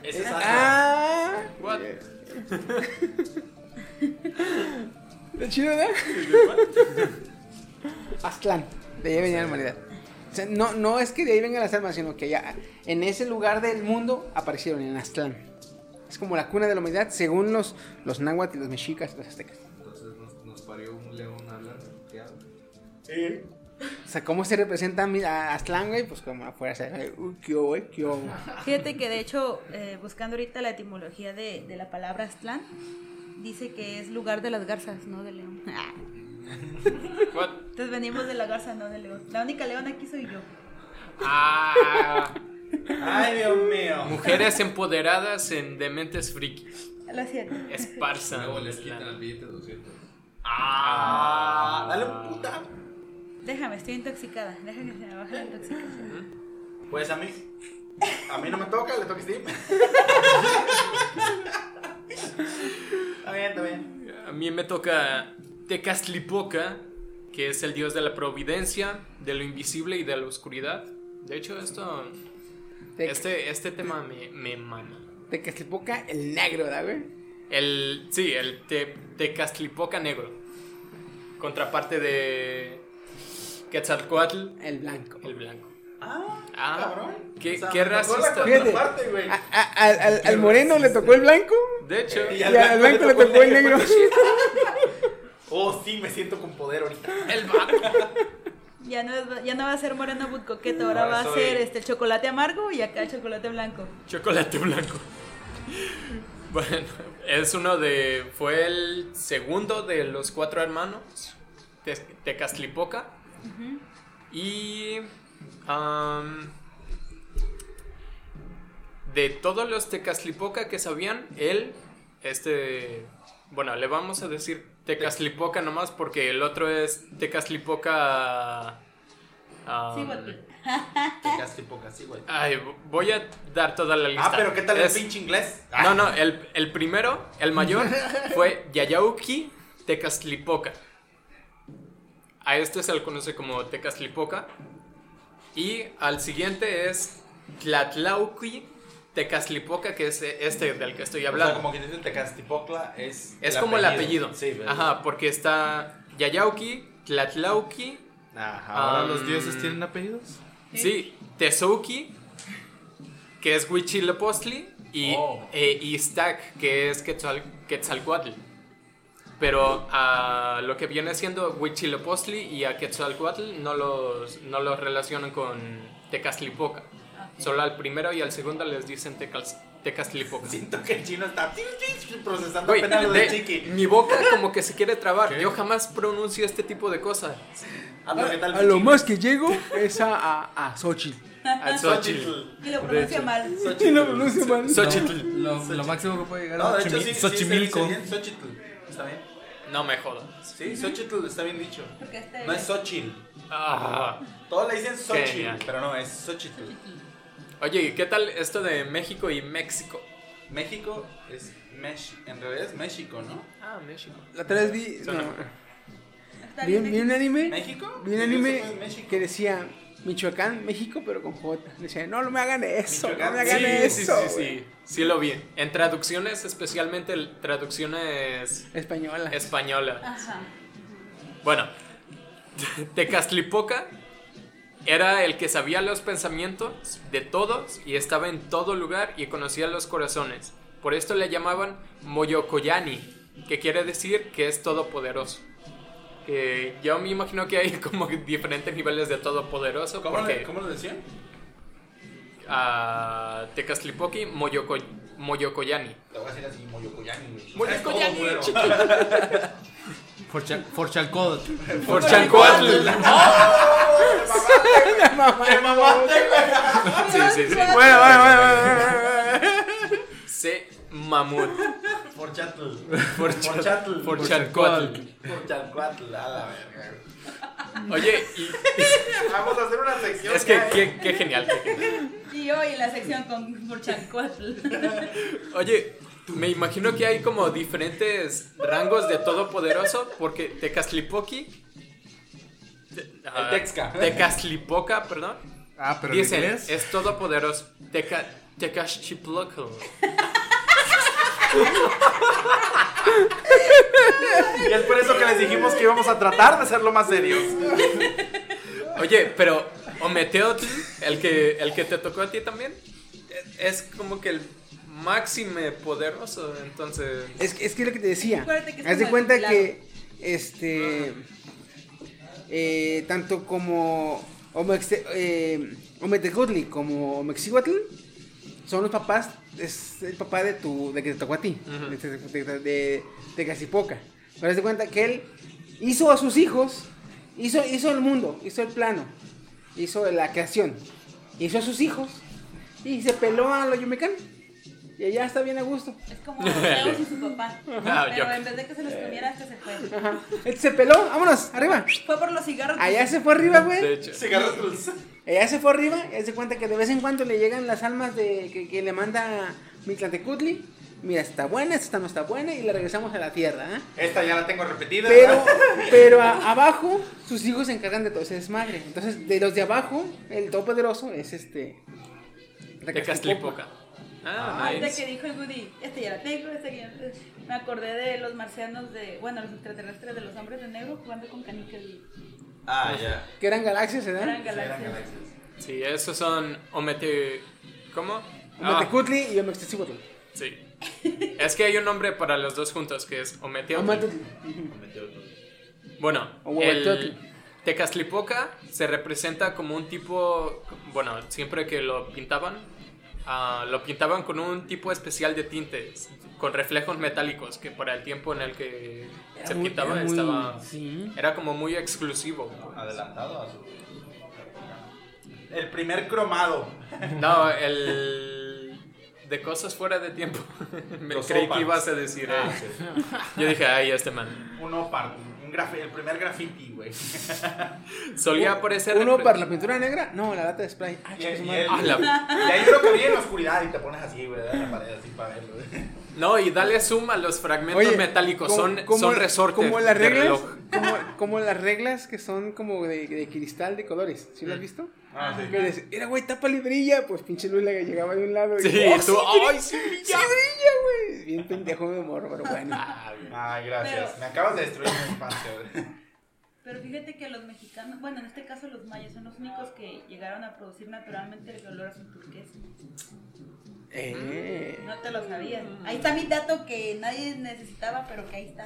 Ese es Aztlán. ¡Ah! What? (laughs) ¿Está chido, verdad? (laughs) Aztlán. De ahí venía la humanidad. O sea, no, no es que de ahí vengan las armas, sino que ya en ese lugar del mundo aparecieron en Aztlán. Es como la cuna de la humanidad, según los, los náhuatl y los mexicas y los aztecas. Entonces nos, nos parió un león. ¿Qué habla? O sea, ¿cómo se representa a Aztlán, güey? Pues como afuera, se uy, qué eh, qué. Fíjate que de hecho, eh, buscando ahorita la etimología de, de la palabra Aztlán, dice que es lugar de las garzas, no de león. (laughs) What? Entonces venimos de la garza, no de león. La única león aquí soy yo. Ah, Ay, Dios mío. mujeres empoderadas en dementes frikis. Lo siento. Esparza. Luego les quitan el billete de 200. Ah, dale un puta. Déjame, estoy intoxicada. Déjame que se me baje la intoxicación. Pues a mí. A mí no me toca, le toca a Steve. (laughs) Está bien, está bien. A mí me toca Tecastlipoca, que es el dios de la providencia, de lo invisible y de la oscuridad. De hecho, esto, Te- este, este tema me, me mama. Tecastlipoca, el negro, ¿verdad, güey? El, sí, el te, Tecastlipoca negro. Contraparte de Quetzalcoatl, El blanco. el blanco. Ah, Ah, cabrón. qué- O sea, qué racista. Güey. A- a- al, al- al moreno le tocó el blanco De hecho, y al blanco le tocó el (laughs) negro. Oh, sí, me siento con poder ahorita. el vato. Ya no, ya no va a ser moreno but coqueto, ahora va a ser este, el chocolate amargo y acá el chocolate blanco. Chocolate blanco. (laughs) Bueno, es uno de. Fue el segundo de los cuatro hermanos. Te- Tecastlipoca. Y. am, de todos los Tecastlipoca que sabían, él. Este. Bueno, le vamos a decir Tecastlipoca nomás porque el otro es Tecastlipoca. am, Sí, Guati. (laughs) Te casi poca, sí, güey. Ay, voy a dar toda la lista. Ah, pero ¿qué tal Es- el pinche inglés? No, no, el, el primero, el mayor, (laughs) fue Yayauki Tecastlipoca. A este se le conoce como Tecastlipoca. Y al siguiente es Tlatlauqui Tecastlipoca, que es este del que estoy O sea, hablando. como que dice Tecastipocla es. es como el apellido. Sí, ¿verdad? Ajá, porque está Yayauki, Tlatlauqui, Ajá. ¿Ahora Ah, los dioses tienen apellidos? Sí, Tezouki, que es Huitzilopochtli, y Oh. eh, Iztac, que es Quetzal, Quetzalcoatl. Pero a lo que viene siendo Huitzilopochtli y a Quetzalcoatl no los, no los relacionan con Tecastlipoca. Solo al primero y al segundo les dicen Tecas- Tecastlipoca. Siento que el chino está procesando Güey, apenas lo de de- chiqui. mi boca como que se quiere trabar. Yo jamás pronuncio este tipo de cosas. Pero ¿qué tal A lo más que llego es a, a, a Xochitl. Al Xochitl. Xochitl. Y lo pronuncia mal. Y lo pronuncio mal. Xochitl. Lo, lo máximo que puede llegar No, de es hecho Xochimi- sí, sí, Xochimilco. bien Xochitl. Está bien. No me jodas. Sí, Xochitl está bien dicho. Porque este- No es Xochitl. Ah. Todos le dicen Xochitl, Genial. pero no, es Xochitl. Oye, ¿y qué tal esto de México y México? México es Mex... En realidad es México, ¿no? Ah, México. La otra vez vi, no, vi, un anime, ¿México? vi un Sí, anime que decía Michoacán, México, pero con J. Decía, no, no me hagan eso, no me hagan Sí, eso. sí, sí, güey". sí. Sí lo vi. En traducciones, especialmente traducciones Española. españolas. Ajá. Bueno, (laughs) Tecastlipoca era el que sabía los pensamientos de todos y estaba en todo lugar y conocía los corazones. Por esto le llamaban Moyokoyani, que quiere decir que es todopoderoso. Que yo me imagino que hay (laughs) como diferentes niveles de todopoderoso. ¿Cómo, porque le, ¿Cómo lo decían? a Moyoko, Moyokoyani. Te voy a decir así, Moyocoyani. güey. (laughs) Moyocoyani, Es todo culero. Forcha- Forchalcódotl. Por Chancuatl. Te mamaste, güey. Sí, sí, sí. Bueno, bueno, bueno. C. Mamut. Forchatl. Forcha- Forchatl. Forchalcoatl. Forchalcoatl, a la verga. Oye, y Vamos a hacer una sección. es que qué, qué genial. Y hoy la sección con Burchancuatl. Oye, me imagino que hay como diferentes rangos de todopoderoso porque Tecastlipoqui. El Texca. Tecastlipoca, perdón. Ah, pero en Dicen, inglés. es todopoderoso. Teca, Tecastliploco. Y es por eso que les dijimos que íbamos a tratar de ser lo más serios. Oye, pero Ometeotl, el que, el que te tocó a ti también, es como que el máximo poderoso, entonces... Es, que- es que lo que te decía. Que es Haz de cuenta que este eh, tanto como Omexe- eh, como Omexihuatl son los papás, es el papá de tu, de que te tocó a ti, de, de, de, de Cacipoca. Pero haz de cuenta que él hizo a sus hijos, hizo, hizo el mundo, hizo el plano, hizo la creación, hizo a sus hijos y se peló a los Yumecan. Y allá está bien a gusto. Es como Zeus y su papá. (laughs) Ah, Pero yo- en vez de que se los comiera, este se fue. Ajá. Él se peló, vámonos, arriba. Fue por los cigarros. Allá se fue arriba, De güey. hecho, Cigarros dulces. Allá se fue arriba. Y él se cuenta que de vez en cuando le llegan las almas de que, que le manda Mitlantecutli. Mira, está buena, esta no está buena. Y le regresamos a la tierra, ¿ah? Esta ya la tengo repetida. Pero, pero a- abajo, sus hijos se encargan de todo ese desmadre. Entonces, de los de abajo, el todopoderoso es este. Tecastlipoca. Ah, nice. que dijo el Woody, este ya la tengo, este ya. Me acordé de los marcianos de. Bueno, los extraterrestres de los hombres de negro jugando con canicas y Ah, ya. Que eran galaxias, ¿verdad? eran galaxias. Sí, esos son Omete... ¿Cómo? Ah, Ometecutli y Omextecihuatl. sí. Es que hay un nombre para los dos juntos que es Ometeotl. Ometecutli. Bueno, el Tecastlipoca se representa como un tipo, bueno, siempre que lo pintaban, ah, lo pintaban con un tipo especial de tintes, con reflejos metálicos, que para el tiempo en el que Era se muy- pintaba era muy- estaba, sí. era como muy exclusivo. Adelantado a su. El primer cromado. (laughs) No, el de cosas fuera de tiempo. (laughs) Me Los creí que ibas a decir. Ah, eh. sí. Yo dije, ay, este man. Un opar. El primer graffiti, güey. (laughs) Solía aparecer. ¿Uno para la pintura negra? No, la lata de spray. Ah, Y, su y el- Ah, la- y hay uno que brilla en la oscuridad y te pones así, güey, en la pared así para verlo. güey. No, y dale zoom a los fragmentos Oye, metálicos. como- son, como- son resortes. Como las de reglas, reloj. como, como las reglas que son como de, de cristal de colores. ¿Sí lo has Mm. visto? Ah, sí. Que les- era, güey, tapa y brilla. Pues pinche luz le llegaba de un lado. Y, Sí, ¡Oh, tú, brilla! ay, sí, Sí brilla, güey. Bien pendejo de morro, pero bueno. (laughs) Ay, gracias. Pero- Me acabas de destruir mi infancia, güey. Pero fíjate que los mexicanos, bueno, en este caso los mayas, son los únicos que llegaron a producir naturalmente el olor azul turquesa. Eh, No te lo sabías. Ahí está mi dato que nadie necesitaba, pero que ahí está.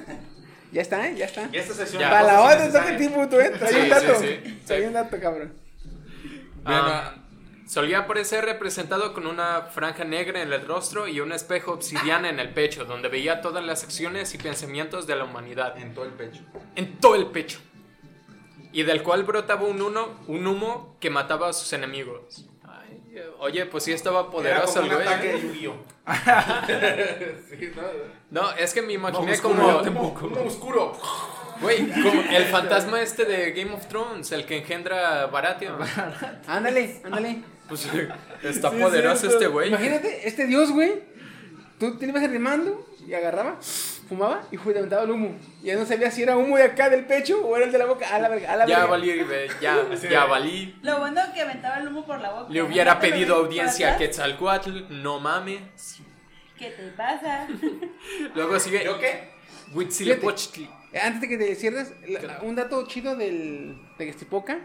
ya está, ¿eh? Ya está. Y esta sesión Ya. Para la otra toca innecesarias. ti, puto, ¿eh? Trae Sí, un dato. sí, sí. Trae Sí. un dato, cabrón. Ah, solía aparecer representado con una franja negra en el rostro y un espejo obsidiana en el pecho, donde veía todas las acciones y pensamientos de la humanidad. En todo el pecho. En todo el pecho. Y del cual brotaba un, uno, un humo que mataba a sus enemigos. Oye, pues sí estaba Era poderoso como un güey. ataque ¿eh? de Yu-Gi-Oh! (laughs) sí, no, No, es que me imaginé oscuro, como... Como un oscuro. Güey, como el (laughs) fantasma este de Game of Thrones, el que engendra Baratheon. Ándale, ándale. Pues está Sí, poderoso este güey. Imagínate, este dios, güey. Tú te ibas arrimando y agarraba, fumaba y fue levantaba el humo. Ya no sabía si era humo de acá del pecho o era el de la boca. A la verga, a la Ya verga. valí, eh, ya, (laughs) ya valí. Lo bueno que aventaba el humo por la boca. Le hubiera pedido audiencia a. Quetzalcoatl, no mames. ¿Qué te pasa? (laughs) Luego sigue ¿Yo qué? Huitzilopochtli. Antes de que te cierres, la- un dato chido del, de Gestipoca.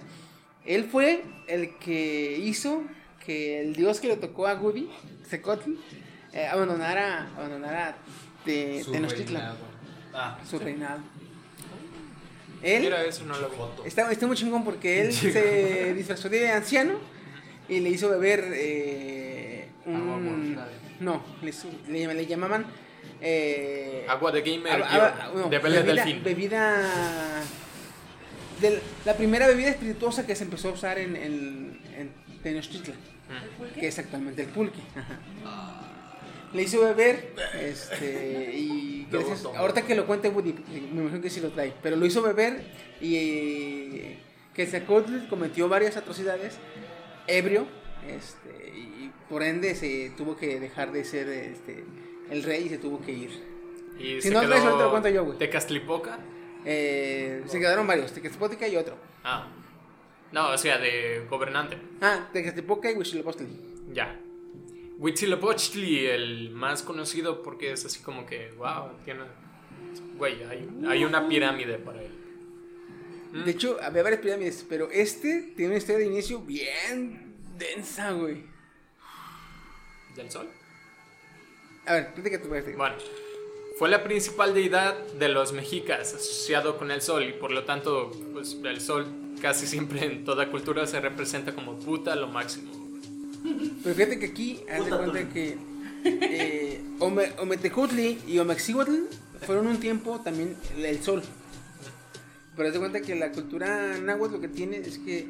Él fue el que hizo que el dios que le tocó a Woody, Secotl, eh, abandonara, abandonara de, Su Tenochtitlan. Ah, su reinado. Él Mira, eso no lo vi. está, está muy chingón porque él se (laughs) disfrazó de anciano y le hizo beber eh, un... Agua. No, le, le, le llamaban... Eh, Agua de gamer, Ah, ah, guion, no, de Belle bebida, del- la primera bebida espirituosa que se empezó a usar en, en, en Tenochtitlan, que es actualmente el pulque. Ajá. Le hizo beber, este, y (laughs) gracias- ahorita que lo cuente Woody, me imagino que sí lo trae, pero lo hizo beber y que Quetzalcóatl cometió varias atrocidades, ebrio, este, y por ende se tuvo que dejar de ser este, el rey y se tuvo que ir. Y Si no quedó traes, ahorita lo cuento yo, güey. Tecastlipoca. Eh, se quedaron varios, Tequespotica y otro. Ah. No, o sea, de gobernante. Ah, Tequespotica y Huitzilopochtli. Ya. Huitzilopochtli, el más conocido porque es así como que, wow, tiene... Güey, hay, hay una pirámide para él. De hecho, había varias pirámides, pero este tiene una historia de inicio bien densa, güey. ¿Del sol? A ver, platica tu. Bueno, fue la principal deidad de los mexicas, asociado con el sol, y por lo tanto, pues el sol casi siempre en toda cultura se representa como puta lo máximo. Pero fíjate que aquí, haz de cuenta que eh, Ome- Ometecutli y Omexihuatl fueron un tiempo también el, el sol. Pero haz de cuenta que la cultura náhuatl lo que tiene es que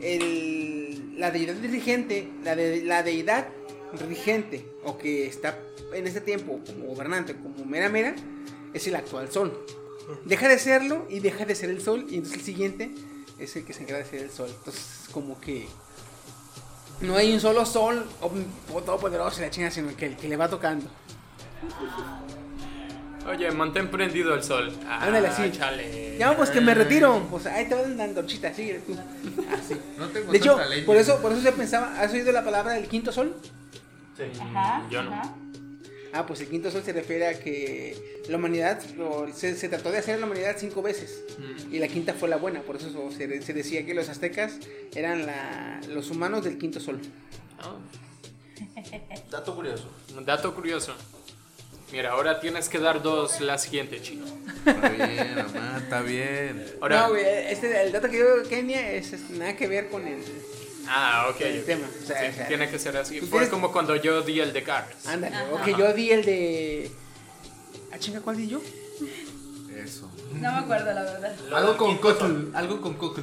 el- la deidad dirigente, la, de, la deidad rigente, o que está en este tiempo como gobernante, como mera mera, es el actual sol. Deja de serlo y deja de ser el sol, y entonces el siguiente es el que se encarga de ser el sol. Entonces, como que no hay un solo sol om- todopoderoso y la chingada, sino que el que le va tocando. Oye, mantén prendido el sol. Ah, Ándale, así. chale. Ya, pues que me retiro. Pues ahí te van dando chita, sigue tú. (laughs) Así. No tengo De hecho, por eso, por eso se pensaba, ¿has oído la palabra del quinto sol? Ajá. Yo no. ajá. Ah, pues el quinto sol se refiere a que la humanidad, se, se trató de hacer a la humanidad cinco veces. Mm. Y la quinta fue la buena, por eso se, se decía que los aztecas eran la- los humanos del quinto sol. Ah, (laughs) dato curioso. dato curioso. Mira, ahora tienes que dar dos la siguiente, chico. Está bien, mamá, está bien. Ahora, No, güey, este, el dato que dio Kenia es, es nada que ver con el... ah, ok. el tema. O sea, Sí, o sea, tiene que ser así. Fue tienes- como cuando yo di el de Cars. Ándale, Ajá. ok, yo di el de... ¿Ah, chinga, cuál di yo? Eso. No me acuerdo, la verdad. Algo con Cotl. Algo con Cotl.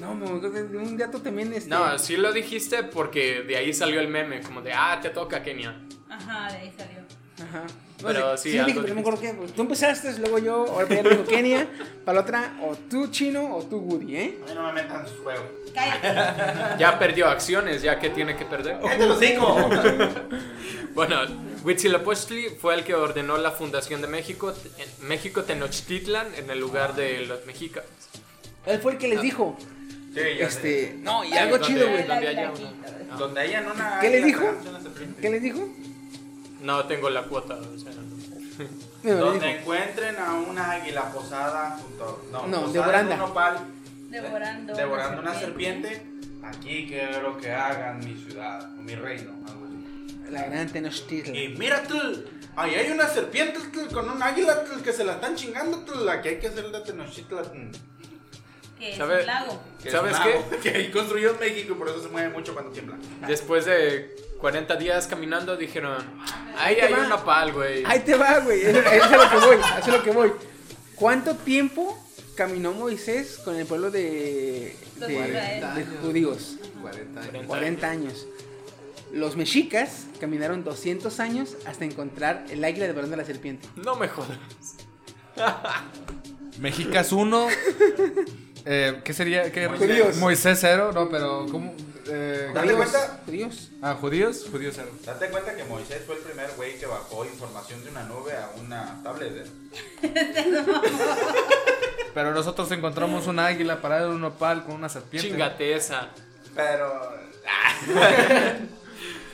No, de un dato también este... No, sí lo dijiste porque de ahí salió el meme, como de, ah, te toca, Kenia. Ajá, de ahí salió. Ajá. Pero sí, sí, dije, algo pero no me acuerdo qué. pues, tú empezaste, luego yo, ahora ya lo dijo Kenia. Para la otra, o tú chino o tú Woody, ¿eh? A mí no me metan en sus juegos. Cállate. Ya perdió acciones, ya que tiene que perder. ¡Cállate los cinco! (laughs) Bueno, Huitzilopochtli fue el que ordenó la fundación de México, en México Tenochtitlan, en el lugar de los mexicas. Él fue el que les dijo. Sí, ya Este, sé. no, y algo ¿Dónde- chido, güey. ¿verdad? Donde hayan una. ¿Qué le águila, dijo? ¿Qué les dijo? No tengo la cuota, o sea, le (laughs) Donde encuentren a una águila posada junto. No, No, posada devorando. en un nopal, Devorando. devorando una serpiente. Aquí quiero que hagan mi ciudad o mi reino. algo así. La gran Tenochtitlan. Y mira, tl, ahí hay una serpiente tl, con un águila tl, que se la están chingando. tl, La que hay que hacer de Tenochtitlan. Que es ¿Sabe? un lago. es ¿Sabes un qué? (laughs) Que ahí construyó México y por eso se mueve mucho cuando tiembla. después de 40 días caminando dijeron, ahí te hay va. un nopal, güey. Ahí te va, güey. Eso eso es a lo que voy. Eso es a lo que voy. ¿Cuánto tiempo caminó Moisés con el pueblo de, de, de judíos? 40 años. 40 años. Los mexicas caminaron 200 años hasta encontrar el águila devorando a la serpiente. No me jodas. (laughs) Mexicas 1. Eh, ¿Qué sería? ¿Qué? Judíos. Moisés 0, no, pero ¿cómo? Eh, Date Judíos. cuenta. Judíos. ah, judíos, judíos 0. Date cuenta que Moisés fue el primer güey que bajó información de una nube a una tablet. ¿eh? (laughs) Pero nosotros encontramos un águila parada en un nopal con una serpiente. Chingate esa. Pero. (laughs)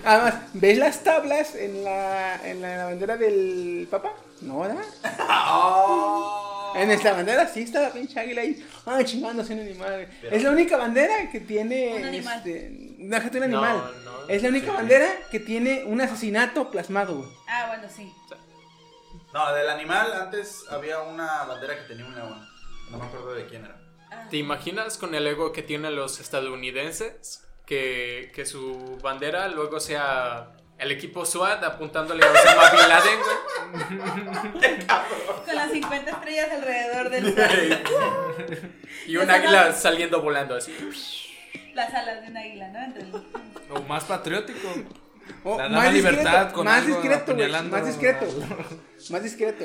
Además, ¿ves las tablas en la, en la bandera del Papa? No, ¿verdad? ¡Oh! (laughs) En esta bandera sí está la pinche águila ahí. Ah, chingándose un animal. es la única bandera que tiene. Un animal. Este, déjate un animal. no, es la única bandera que tiene un asesinato plasmado, güey. Ah, bueno, sí. No, del animal antes había una bandera que tenía un león. No me acuerdo de quién era. ¿Te imaginas con el ego que tienen los estadounidenses? Que, que su bandera luego sea el equipo SWAT apuntándole a Osama Bin Laden, güey. Con las 50 estrellas alrededor del Y un águila saliendo volando así. las alas de un águila, ¿no? O más patriótico. Oh, La dama libertad con más algo discreto, más discreto. (laughs) más discreto.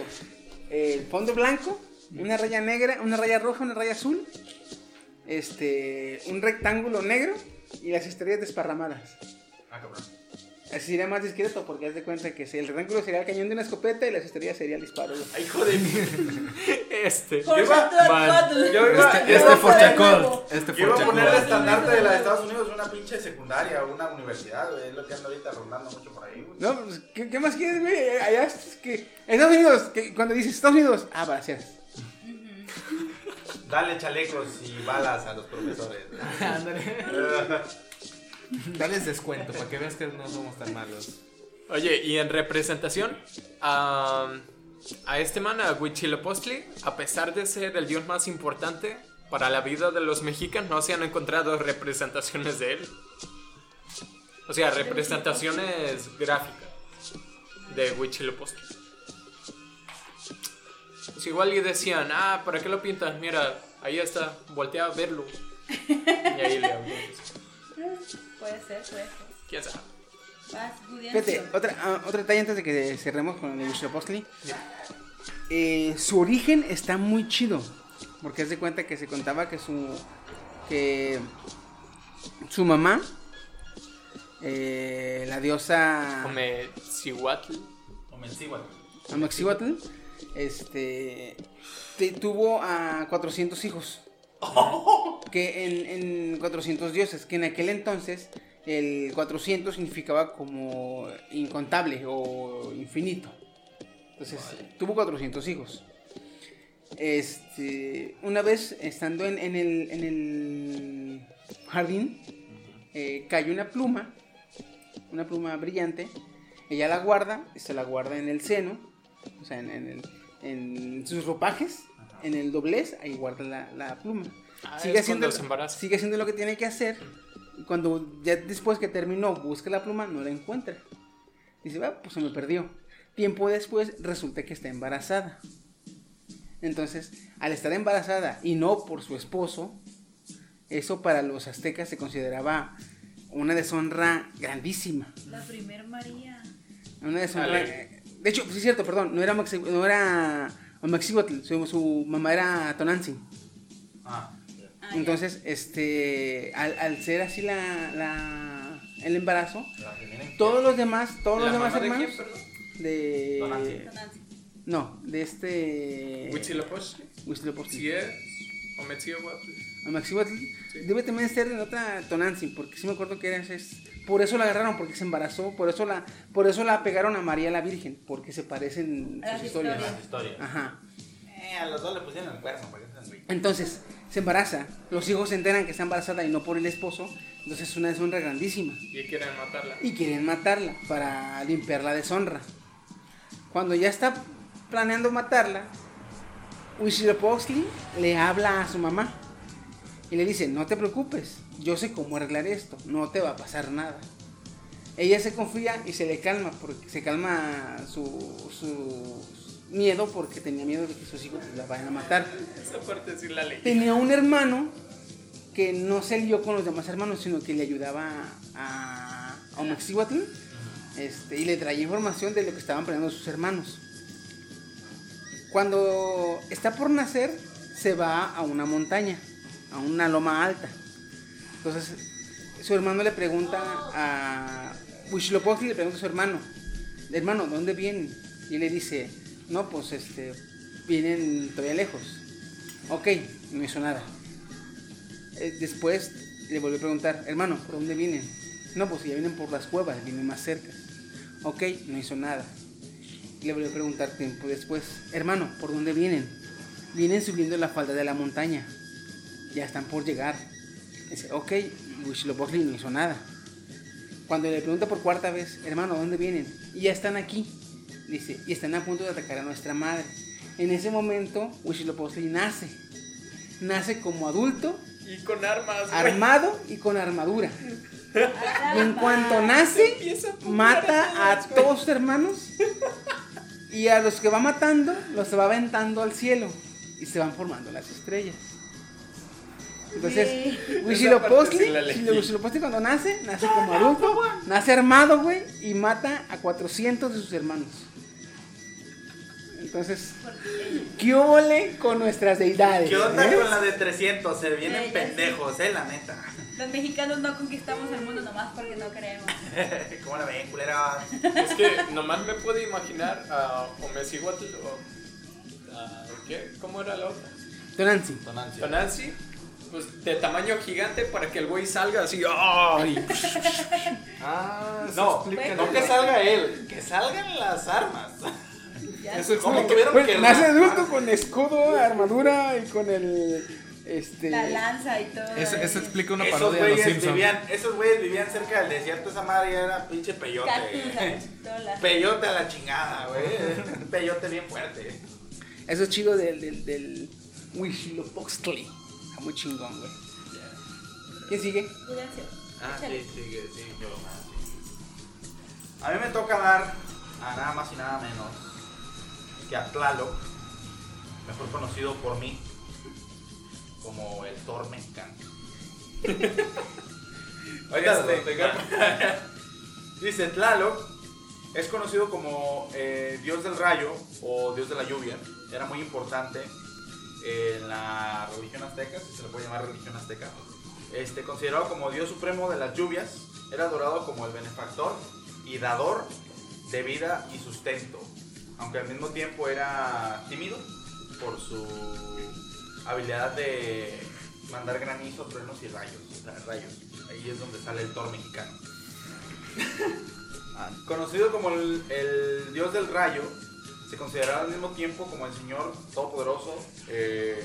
El fondo blanco, una raya negra, una raya roja, una raya azul. Este, un rectángulo negro y las estrellas desparramadas. Ah, cabrón. Así sería más discreto porque haz de cuenta que si el rectángulo sería el cañón de una escopeta y las estrellas sería el disparo. Ay, hijo de mí. (laughs) Este. Por iba- man, yo iba- Este, yo este iba a for poner- Chacol. Este Yo iba a poner el estandarte de la de Estados Unidos una pinche secundaria o una universidad, güey. Es lo que anda ahorita rondando mucho por ahí, güey. No, pues, ¿qué, qué más quieres, güey? Allá es que. Estados Unidos, que cuando dices Estados Unidos, ah, balaceras. (laughs) Dale chalecos y balas a los profesores. (laughs) (laughs) Dales descuento para que veas que no somos tan malos. Oye, y en representación, a, a este man, a Huitzilopochtli, a pesar de ser el dios más importante para la vida de los mexicanos, no se han encontrado representaciones de él. O sea, representaciones gráficas de Huitzilopochtli. Pues igual y decían, ah, ¿para qué lo pintas? Mira, ahí está, voltea a verlo. Y ahí le hablamos. (laughs) Puede ser, puede ser. ¿Quién sabe? Vas. Fíjate, otra, ah, otro detalle antes de que cerremos con el Huitzilopochtli. Eh, su origen está muy chido. Porque haz de cuenta que se contaba que su. que. su mamá. eh, la diosa. Come Cihuatl. Este. te- tuvo a 400 hijos. (laughs) Que en, en 400 dioses. Que en aquel entonces. El 400 significaba como incontable o infinito. Entonces, tuvo 400 hijos. Este, una vez estando en, en el, en el jardín, eh, cayó una pluma, una pluma brillante. Ella la guarda, se la guarda en el seno, o sea, en, en el- en sus ropajes, en el doblez, ahí guarda la, la pluma. Ah, sigue, haciendo, sigue haciendo lo que tiene que hacer. Y cuando ya después que terminó, busca la pluma, no la encuentra. Dice, va, pues se me perdió. Tiempo después resulta que está embarazada. Entonces, al estar embarazada y no por su esposo, eso para los aztecas se consideraba una deshonra grandísima. La primer María. Una deshonra. Dale. De hecho, sí es cierto, perdón, no era Maxi, no era Amaxihuatl, su, su mamá era Tonantzin. Ah. Ah. Entonces, este, al, al ser así la, la- el embarazo, La todos los demás, todos los ¿La demás mamá de hermanos quién, de, Tonantzin. No, de este Huitzilopochtli. Huitzilopochtli. Si es o Metzihuatl. Amaxihuatl debe también ser en otra Tonantzin, porque sí me acuerdo que era es, por eso la agarraron, porque se embarazó, por eso la, por eso la pegaron a María la Virgen, porque se parecen A sus historias. historias. Las historias. Ajá. Eh, a los dos le pusieron el cuerno. Entonces, se embaraza, los hijos se enteran que está embarazada y no por el esposo, entonces es una deshonra grandísima. Y quieren matarla. y quieren matarla para limpiar la deshonra. Cuando ya está planeando matarla, Huitzilopochtli le habla a su mamá y le dice, no te preocupes, yo sé cómo arreglar esto, no te va a pasar nada. Ella se confía y se le calma, porque se calma su, su miedo porque tenía miedo de que sus hijos la vayan a matar. Esa parte sí la leí. Tenía un hermano que no se lió con los demás hermanos, sino que le ayudaba a, a Omexihuatl, este, y le traía información de lo que estaban planeando sus hermanos. Cuando está por nacer, se va a una montaña, a una loma alta. Entonces, su hermano le pregunta a Huitzilopochtli, le pregunta a su hermano, hermano, ¿de dónde vienen? Y le dice, no, pues este, vienen todavía lejos. Ok, no hizo nada. Eh, después le volvió a preguntar, hermano, ¿por dónde vienen? No, pues ya vienen por las cuevas, vienen más cerca. Ok, no hizo nada. Le volvió a preguntar tiempo después, hermano, ¿por dónde vienen? Vienen subiendo la falda de la montaña. Ya están por llegar. Dice, ok, Huitzilopochtli no hizo nada. Cuando le pregunta por cuarta vez, hermano, ¿dónde vienen? Y ya están aquí. Dice, y están a punto de atacar a nuestra madre. En ese momento, Huitzilopochtli nace. Nace como adulto, Y con armas, güey. armado y con armadura. Y en cuanto nace, a mata a a todos, güey. todos sus hermanos. Y a los que va matando, los va aventando al cielo. Y se van formando las estrellas. Entonces, Huitzilopochtli. Huitzilopochtli cuando nace, nace como adulto, nace armado, güey, y mata a 400 de sus hermanos. Entonces, ¿qué ole con nuestras deidades? ¿Qué onda eh? con la de 300? Se vienen Sí, pendejos, eh, la neta. Los mexicanos no conquistamos el mundo nomás porque no queremos. (laughs) ¿Cómo la ven, culera? Es que nomás me puedo imaginar a Omecihuatl o. a- ¿Qué? ¿Cómo era la otra? Tonantzin. Tonantzin. Tonantzin, pues de tamaño gigante para que el güey salga así. ¡ay! (laughs) Ah, No, no que salga él, que salgan las armas. (laughs) Eso ¿Cómo explica- tuvieron Pues, que nace adulto con escudo, armadura y con el. Este. La lanza y todo. Eso, eso explica una Esos parodia de los güeyes, Simpsons. vivían, esos güeyes vivían cerca del desierto, esa madre ya era pinche peyote. Peyote a la chingada, güey. Un peyote bien fuerte. Eso es chido del, del, del Huitzilopochtli. Muy chingón, güey. ¿Quién sigue? Cuídense. Ah, Échale. sí, sigue, sí, yo. A mí me toca dar a nada más y nada menos que a Tlaloc, mejor conocido por mí como el Thor mexicano. (laughs) Ahorita Este. (laughs) Dice Tlaloc es conocido como eh, dios del rayo o dios de la lluvia. Era muy importante en la religión azteca, si se le puede llamar religión azteca. Este, considerado como dios supremo de las lluvias, era adorado como el benefactor y dador de vida y sustento, aunque al mismo tiempo era tímido por su habilidad de mandar granizo, truenos y rayos, o sea, rayos. Ahí es donde sale el Thor mexicano. (laughs) Ah, Conocido como el, el dios del rayo, se consideraba al mismo tiempo como el señor todopoderoso, eh,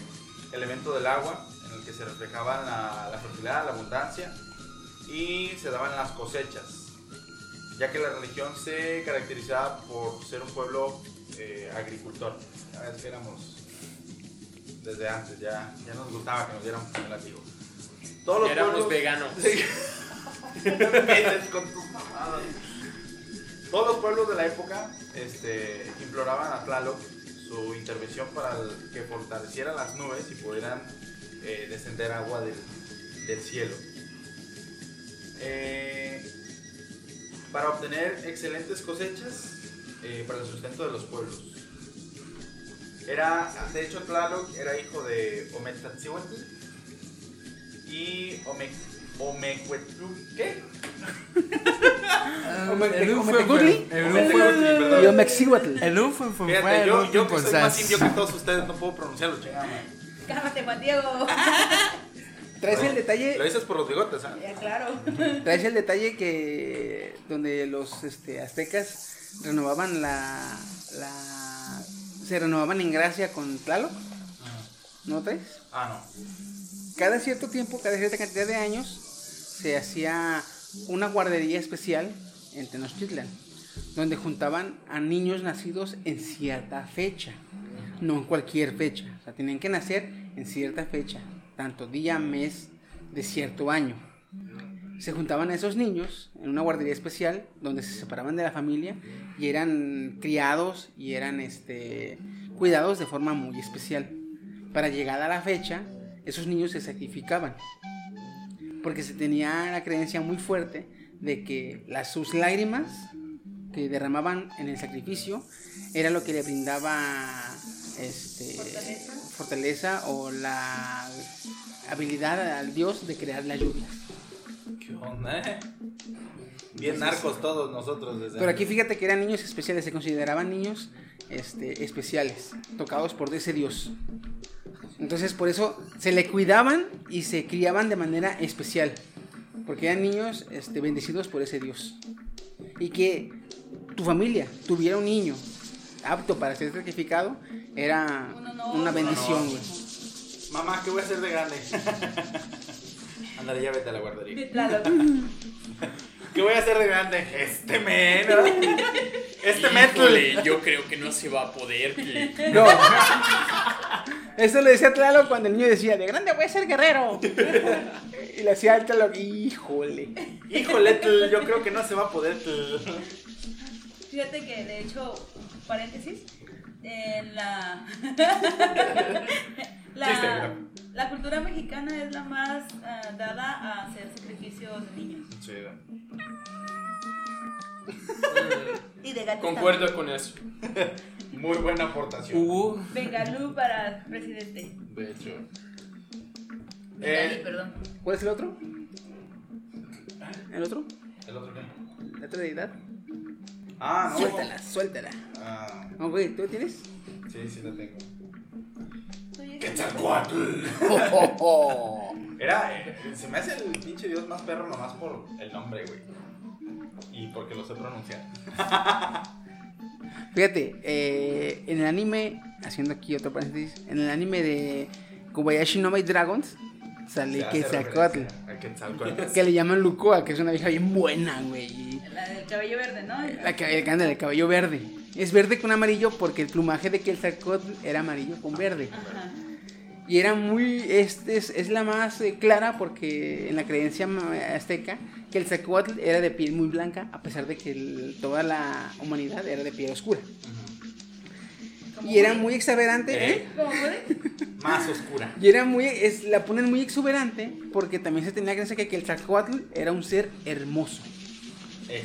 elemento del agua, en el que se reflejaban la, la fertilidad, la abundancia y se daban las cosechas, ya que la religión se caracterizaba por ser un pueblo eh, agricultor. Ves que éramos desde antes, ya, ya nos gustaba que nos dieran primer látigo. Todos los Éramos pueblos- veganos. (laughs) (laughs) Con tus mamadas. Todos los pueblos de la época este, imploraban a Tlaloc su intervención para que fortaleciera las nubes y pudieran eh, descender agua del, del cielo. Eh, para obtener excelentes cosechas eh, para el sustento de los pueblos. Era, de hecho, Tlaloc era hijo de Ometetzihuatl y Ome. (laughs) El el yo, yo que soy más indio que todos ustedes no puedo pronunciarlo. Cálmate, Juan Diego. (laughs) Traes el detalle. Lo dices por los bigotes, ¿ah? Ya, claro. Traes el detalle que donde los este, aztecas renovaban la, la se renovaban en gracia con Tlaloc. ¿No traes? Ah, no. Cada cierto tiempo, cada cierta cantidad de años, se hacía una guardería especial en Tenochtitlan, donde juntaban a niños nacidos en cierta fecha, no en cualquier fecha. O sea, tenían que nacer en cierta fecha, tanto día, mes de cierto año. Se juntaban a esos niños en una guardería especial donde se separaban de la familia y eran criados y eran este, cuidados de forma muy especial. Para llegar a la fecha, esos niños se sacrificaban. Porque se tenía la creencia muy fuerte de que las, sus lágrimas que derramaban en el sacrificio era lo que le brindaba este, Fortaleza. fortaleza o la habilidad al dios de crear la lluvia. ¿Qué onda, eh? Bien narcos todos nosotros desde Pero aquí fíjate que eran niños especiales, se consideraban niños este, especiales, tocados por ese dios. Entonces por eso se le cuidaban y se criaban de manera especial, porque eran niños este, bendecidos por ese dios. Y que tu familia tuviera un niño apto para ser sacrificado, era una bendición, güey. Mamá, ¿qué voy a hacer de grande? (laughs) Ándale, ya vete a la guardería. Claro. (laughs) ¿Qué voy a hacer de grande? Este men. (laughs) Este metal. Híjole, yo creo que no se va a poder. que- No. Eso lo decía Tlaloc cuando el niño decía, de grande voy a ser guerrero. y le hacía al Tlaloc, híjole. Híjole, tl, yo creo que no se va a poder. tl. Fíjate que, de hecho, paréntesis, en la... (laughs) La. La cultura mexicana es la más ah, dada a hacer sacrificios de niños. Sí, Y de gatos Concuerdo con eso. (laughs) muy buena aportación. Hugo. Bengalú para presidente. De hecho. Bengalí, Eh, perdón. ¿Cuál es el otro? ¿El otro? ¿El otro qué? ¿La otra deidad? Ah, no. Suéltala, suéltala. Ah, No, güey, ¿tú tienes? sí, sí la tengo. Quetzalcoatl. (laughs) Era, eh, se me hace el pinche dios más perro nomás por el nombre, güey. Y porque lo sé pronunciar. (laughs) Fíjate, eh, en el anime, haciendo aquí otro paréntesis, en el anime de Kobayashi no My Dragons, Quetzalcoatl. referencia a Quetzalcoatl. (laughs) Que le llaman Lucoa, que es una vieja bien buena, güey. La del cabello verde, ¿no? La que que anda de cabello verde. Es verde con amarillo porque el plumaje de Quetzalcoatl era amarillo con verde. Ajá. Y era muy. Este es, es la más eh, clara porque en la creencia azteca, que el Quetzalcoatl era de piel muy blanca, a pesar de que el- toda la humanidad era de piel oscura. ¿Cómo Y era muy exuberante, ¿Eh? ¿eh? (laughs) Más oscura. Y era muy. Es, la ponen muy exuberante porque también se tenía creencia que Quetzalcoatl era un ser hermoso. Es.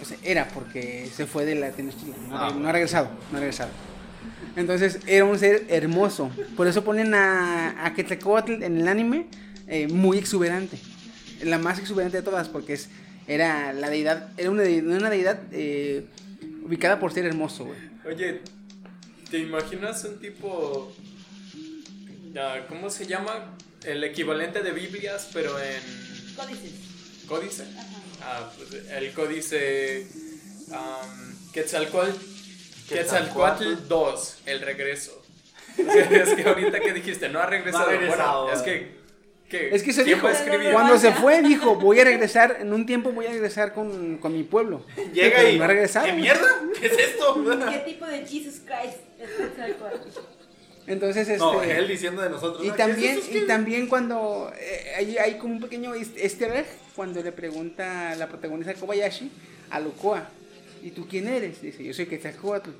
O sea, era porque se fue de la Tenochtitlan. No, Ah, no ha regresado, no ha regresado. Entonces era un ser hermoso. Por eso ponen a, a Quetzalcoatl en el anime eh, muy exuberante. La más exuberante de todas porque es, era la deidad, era una deidad, una deidad eh, ubicada por ser hermoso, güey. Oye, ¿te imaginas un tipo... ah, ¿Cómo se llama? El equivalente de Biblias, pero en Códices. códice. Ajá. Ah, pues, el códice um, Quetzalcoatl, Quetzalcoatl 2, el regreso. (laughs) es que ahorita que dijiste, no ha regresado. No ha regresado. Bueno, es que... ¿qué? Es que se ¿Quién dijo, a cuando se fue, (laughs) dijo, voy a regresar, en un tiempo voy a regresar con, con mi pueblo. Llega Pero y. no ha regresado. ¿Qué mierda? ¿Qué es esto? (laughs) ¿Qué tipo de Jesus Christ es? Entonces, este... No, él diciendo de nosotros. Y ¿no? ¿Qué también, es y también cuando eh, hay, hay como un pequeño eas- easter egg cuando le pregunta la protagonista Kobayashi a Lukoa, ¿y tú quién eres? Dice, yo soy Quetzalcoatl.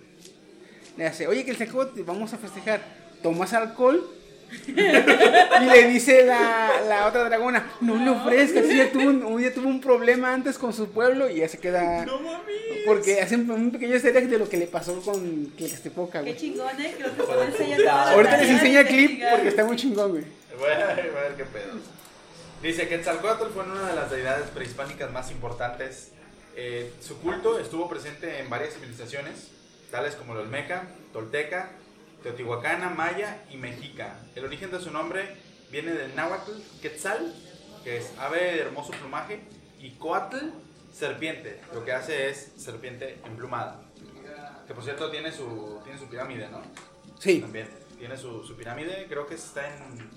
Le hace, oye Quetzalcoatl, vamos a festejar, ¿tomas alcohol? (laughs) y le dice la, la otra dragona, no le ofrezcas, ella tuvo un, ella tuvo un problema antes con su pueblo y ya se queda... No mami. Porque hacen un pequeño easter de lo que le pasó con Tlaxtepoca, Qué güey. chingón, ¿eh? Creo que Ahorita les enseña de clip porque está muy chingón, güey. Voy a, voy a ver qué pedo. Dice que Quetzalcoatl fue una de las deidades prehispánicas más importantes. Eh, su culto estuvo presente en varias civilizaciones, tales como el Olmeca, Tolteca, Teotihuacana, Maya y Mexica. El origen de su nombre viene del náhuatl Quetzal, que es ave de hermoso plumaje, y Coatl, serpiente. Lo que hace es serpiente emplumada. Que por cierto tiene su, tiene su pirámide, ¿no? Sí. También. Tiene su, su pirámide, creo que está en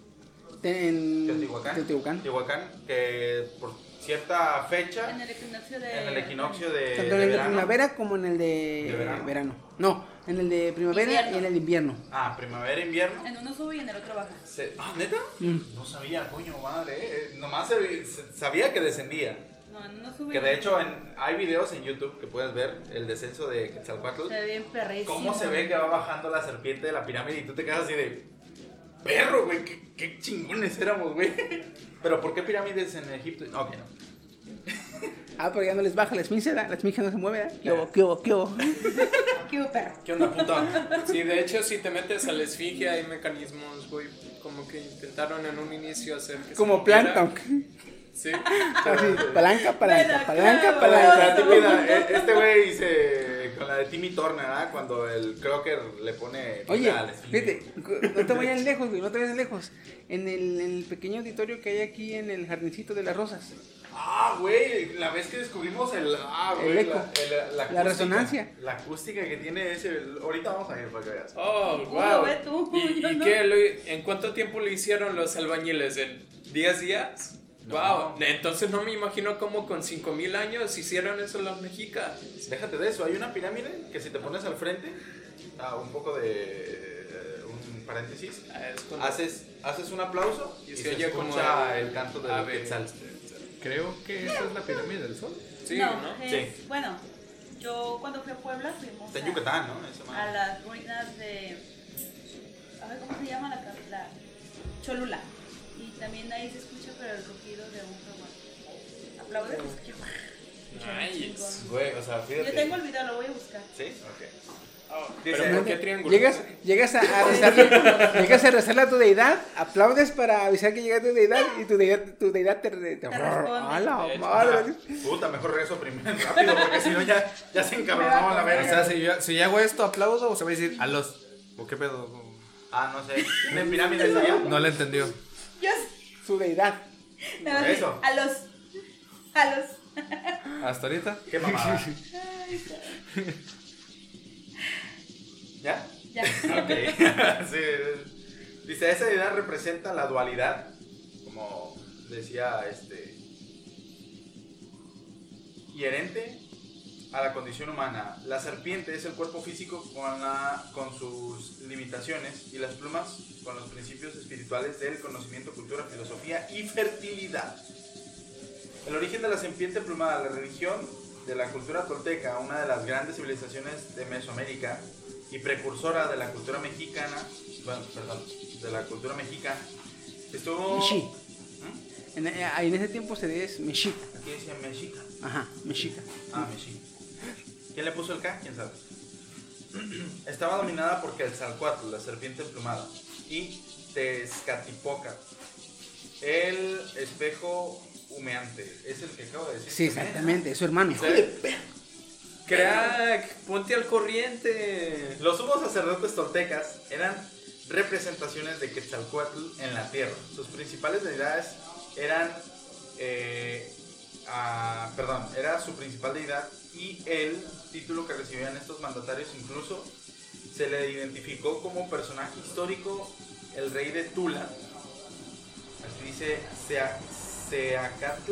En Teotihuacán. Teotihuacán. Teotihuacán, que por cierta fecha, En el equinoccio de. en el equinoccio de, Tanto de en el de verano. primavera como en el de, ¿De verano? verano. No, en el de primavera Invierno. y en el de invierno. Ah, primavera, invierno. En uno sube y en el otro baja. Se- ah, ¿neta? Mm. No sabía, coño, madre. eh. Nomás se- se- sabía que descendía. No, en uno sube. Que de hecho en- hay videos en YouTube que puedes ver el descenso de Quetzalcoatl. Se ve bien perrísimo. Cómo se ve que va bajando la serpiente de la pirámide y tú te quedas así de... Perro, güey, qué, qué chingones éramos, güey. (laughs) Pero ¿por qué pirámides en Egipto? Ok, no. Ah, pero ya no les baja la esfinge, ¿verdad? la esfinge no se mueve. ¿verdad? ¿Qué hubo, qué hubo, qué hubo? (laughs) ¿Qué hubo, perro? ¿Qué onda, puta? Sí, de hecho, si te metes a la esfinge, hay mecanismos, güey, como que intentaron en un inicio hacer que Como. Plankton. Sí. (laughs) Así, palanca, palanca, palanca, la palanca. Típica, eh, este güey dice con la de Timmy Turner, ¿verdad? Cuando el Crocker le pone Oye, fíjate, no te vayas lejos, güey, no te vayas lejos. En el, en el pequeño auditorio que hay aquí en el jardincito de las rosas, Ah, güey, la vez que descubrimos el. Ah, güey. El eco. La, el- la La acústica. resonancia. La acústica que tiene ese. Ahorita vamos a ir para que veas. Oh, wow. ve tú, ¿Y, yo y no. qué? Lo- ¿En cuánto tiempo lo hicieron los albañiles? ¿En 10 días? Wow. Entonces no me imagino cómo con 5000 años hicieron eso los mexicas. Déjate de eso, hay una pirámide que si te pones al frente, ah, un poco de. eh, un paréntesis, Ah, haces, haces un aplauso Y y, se se, oye como escucha el- el, canto del quetzal. Creo que esa es la pirámide del sol. Sí, no, ¿no? es- bueno, yo cuando fui a Puebla fuimos Está en a- Yucatán, ¿no? A las ruinas de. A ver cómo se llama la, la Cholula. Y también ahí se escucha pero el rugido de un jaguar. Aplaude, escucha. Nice. Güey, o sea, fíjate. Yo tengo el video, lo voy a buscar. ¿Sí? Ok. Pero Dice- ¿por qué triángulo? Llegas, llegas a, a rezarle, (laughs) llegas a rezarle a tu deidad, aplaudes para avisar que llega tu deidad y tu deidad, tu deidad te, te, te- responde. ¡A la hecho, madre! Puta, mejor regreso primero (laughs) rápido porque si no ya, ya se encabronó la O verga. sea, si yo, si yo hago esto, aplaudo o se va a decir a los. ¿O qué pedo? Ah, no sé. ¿Tienen pirámides allá? No le entendió. Yo Su deidad. Eso. A los. A los. Hasta ahorita. Qué mamada. (laughs) ¿Ya? Ya. Ok. (laughs) Sí. Dice, esa idea representa la dualidad, como decía este, inherente a la condición humana. La serpiente es el cuerpo físico con, la- con sus limitaciones y las plumas con los principios espirituales del conocimiento, cultura, filosofía y fertilidad. El origen de la serpiente plumada, la religión de la cultura tolteca, una de las grandes civilizaciones de Mesoamérica y precursora de la cultura mexicana, bueno, perdón, de la cultura mexicana, estuvo... Meshi. ¿Mm? En, eh, en ese tiempo se es mexica. Aquí decía mexica. Ajá, mexica. Ah, mexica. ¿Quién le puso el K? ¿Quién sabe? (clears throat) Estaba dominada por Quetzalcoatl, la serpiente emplumada, y Tezcatipoca, el espejo humeante. Es el que acabo de decir. Sí, exactamente, es su hermano. Crack, ponte al corriente. Los sumos sacerdotes toltecas eran representaciones de Quetzalcoatl en la tierra. Sus principales deidades eran, eh, perdón, era su principal deidad y el título que recibían estos mandatarios incluso se le identificó como personaje histórico el rey de Tula. Aquí dice Sea- Seacatl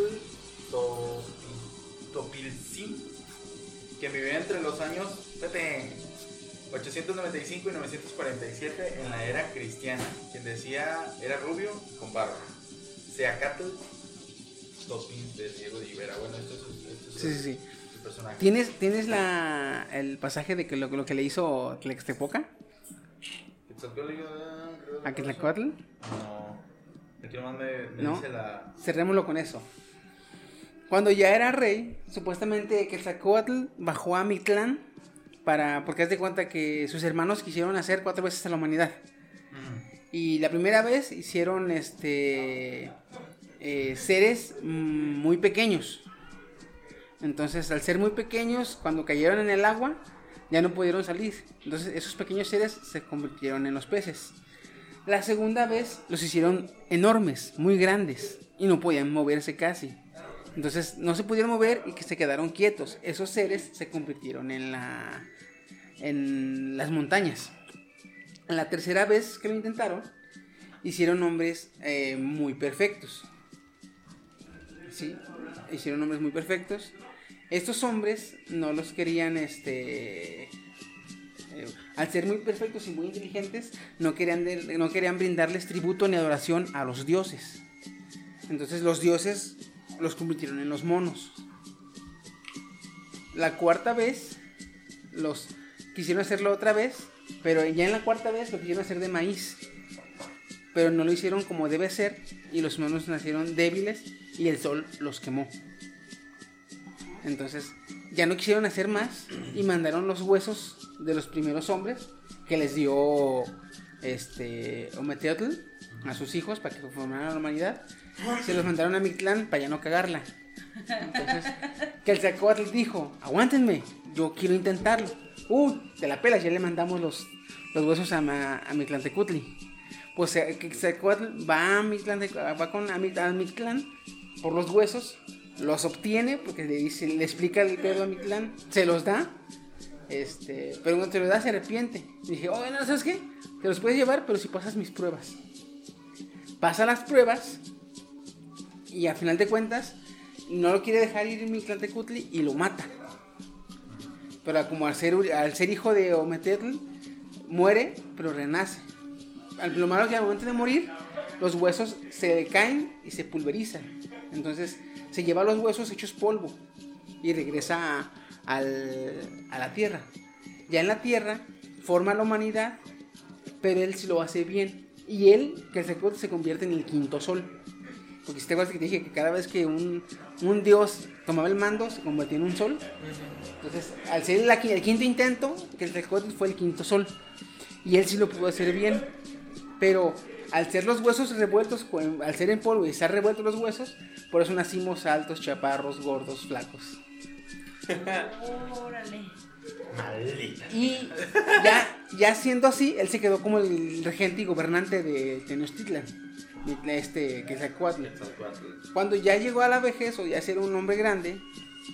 Topi- Topilzin, que vivió entre los años Pepe, 895 y 947 en la era cristiana, quien decía era rubio con barba. Seacatl Topin de Diego de Ibera. Bueno, esto es, esto es Sí, el, sí, sí. el personaje. ¿Tienes, ¿tienes la, el pasaje de que lo, lo que le hizo Tlextepoca a Quetzalcoatl? No. Aquí nomás me, me No. dice la. Cerrémoslo con eso. Cuando ya era rey, supuestamente Quetzalcoatl bajó a Mictlán para, porque haz de cuenta que sus hermanos quisieron hacer cuatro veces a la humanidad. Y la primera vez hicieron este eh, seres muy pequeños. Entonces, al ser muy pequeños, cuando cayeron en el agua, ya no pudieron salir. Entonces, esos pequeños seres se convirtieron en los peces. La segunda vez los hicieron enormes, muy grandes, y no podían moverse casi. Entonces, no se pudieron mover y que se quedaron quietos. Esos seres se convirtieron en la en las montañas. La tercera vez que lo intentaron, hicieron hombres eh, muy perfectos. Sí, hicieron hombres muy perfectos. Estos hombres no los querían, este, eh, al ser muy perfectos y muy inteligentes, no querían, de- no querían brindarles tributo ni adoración a los dioses. Entonces los dioses los convirtieron en los monos. La cuarta vez, los quisieron hacerlo otra vez, pero ya en la cuarta vez lo quisieron hacer de maíz. Pero no lo hicieron como debe ser y los monos nacieron débiles y el sol los quemó. Entonces ya no quisieron hacer más y mandaron los huesos de los primeros hombres que les dio este Ometeotl a sus hijos para que formaran la humanidad. Se los mandaron a Mictlán para ya no cagarla. Entonces, que el Zacoatl dijo, aguántenme, yo quiero intentarlo. Uh, te la pelas, ya le mandamos los, los huesos a, Ma- a Mictlantecutli. Pues eh, que Zacoatl va a Mictlante- va con a, a Mictlán por los huesos Los obtiene porque le dice, le explica el pedo a Mictlán, se los da. Este, pero cuando te los da se arrepiente. Y dije, oye, no, ¿sabes qué? Te los puedes llevar, pero si pasas mis pruebas. Pasa las pruebas y a final de cuentas no lo quiere dejar ir Mictlán Tecutli y lo mata. Pero como al ser, hijo de Ometetl, muere, pero renace. Lo malo es que al momento de morir, los huesos se decaen y se pulverizan. Entonces se lleva los huesos hechos polvo y regresa a la tierra. Ya en la tierra forma la humanidad, pero él sí lo hace bien. Y él, que se, se convierte en el quinto sol. Porque si te acuerdas que te dije que cada vez que un, un dios tomaba el mando, se convertía en un sol. Entonces, al ser la el quinto intento, que el Tlaxcóatl fue el quinto sol. Y él sí lo pudo hacer bien. Pero al ser los huesos revueltos, al ser en polvo y estar revueltos los huesos, por eso nacimos altos, chaparros, gordos, flacos. Órale. Maldita. Y ya, ya siendo así, él se quedó como el regente y gobernante de Tenochtitlan. Este, Quetzalcóatl. Cuando ya llegó a la vejez o ya ser un hombre grande,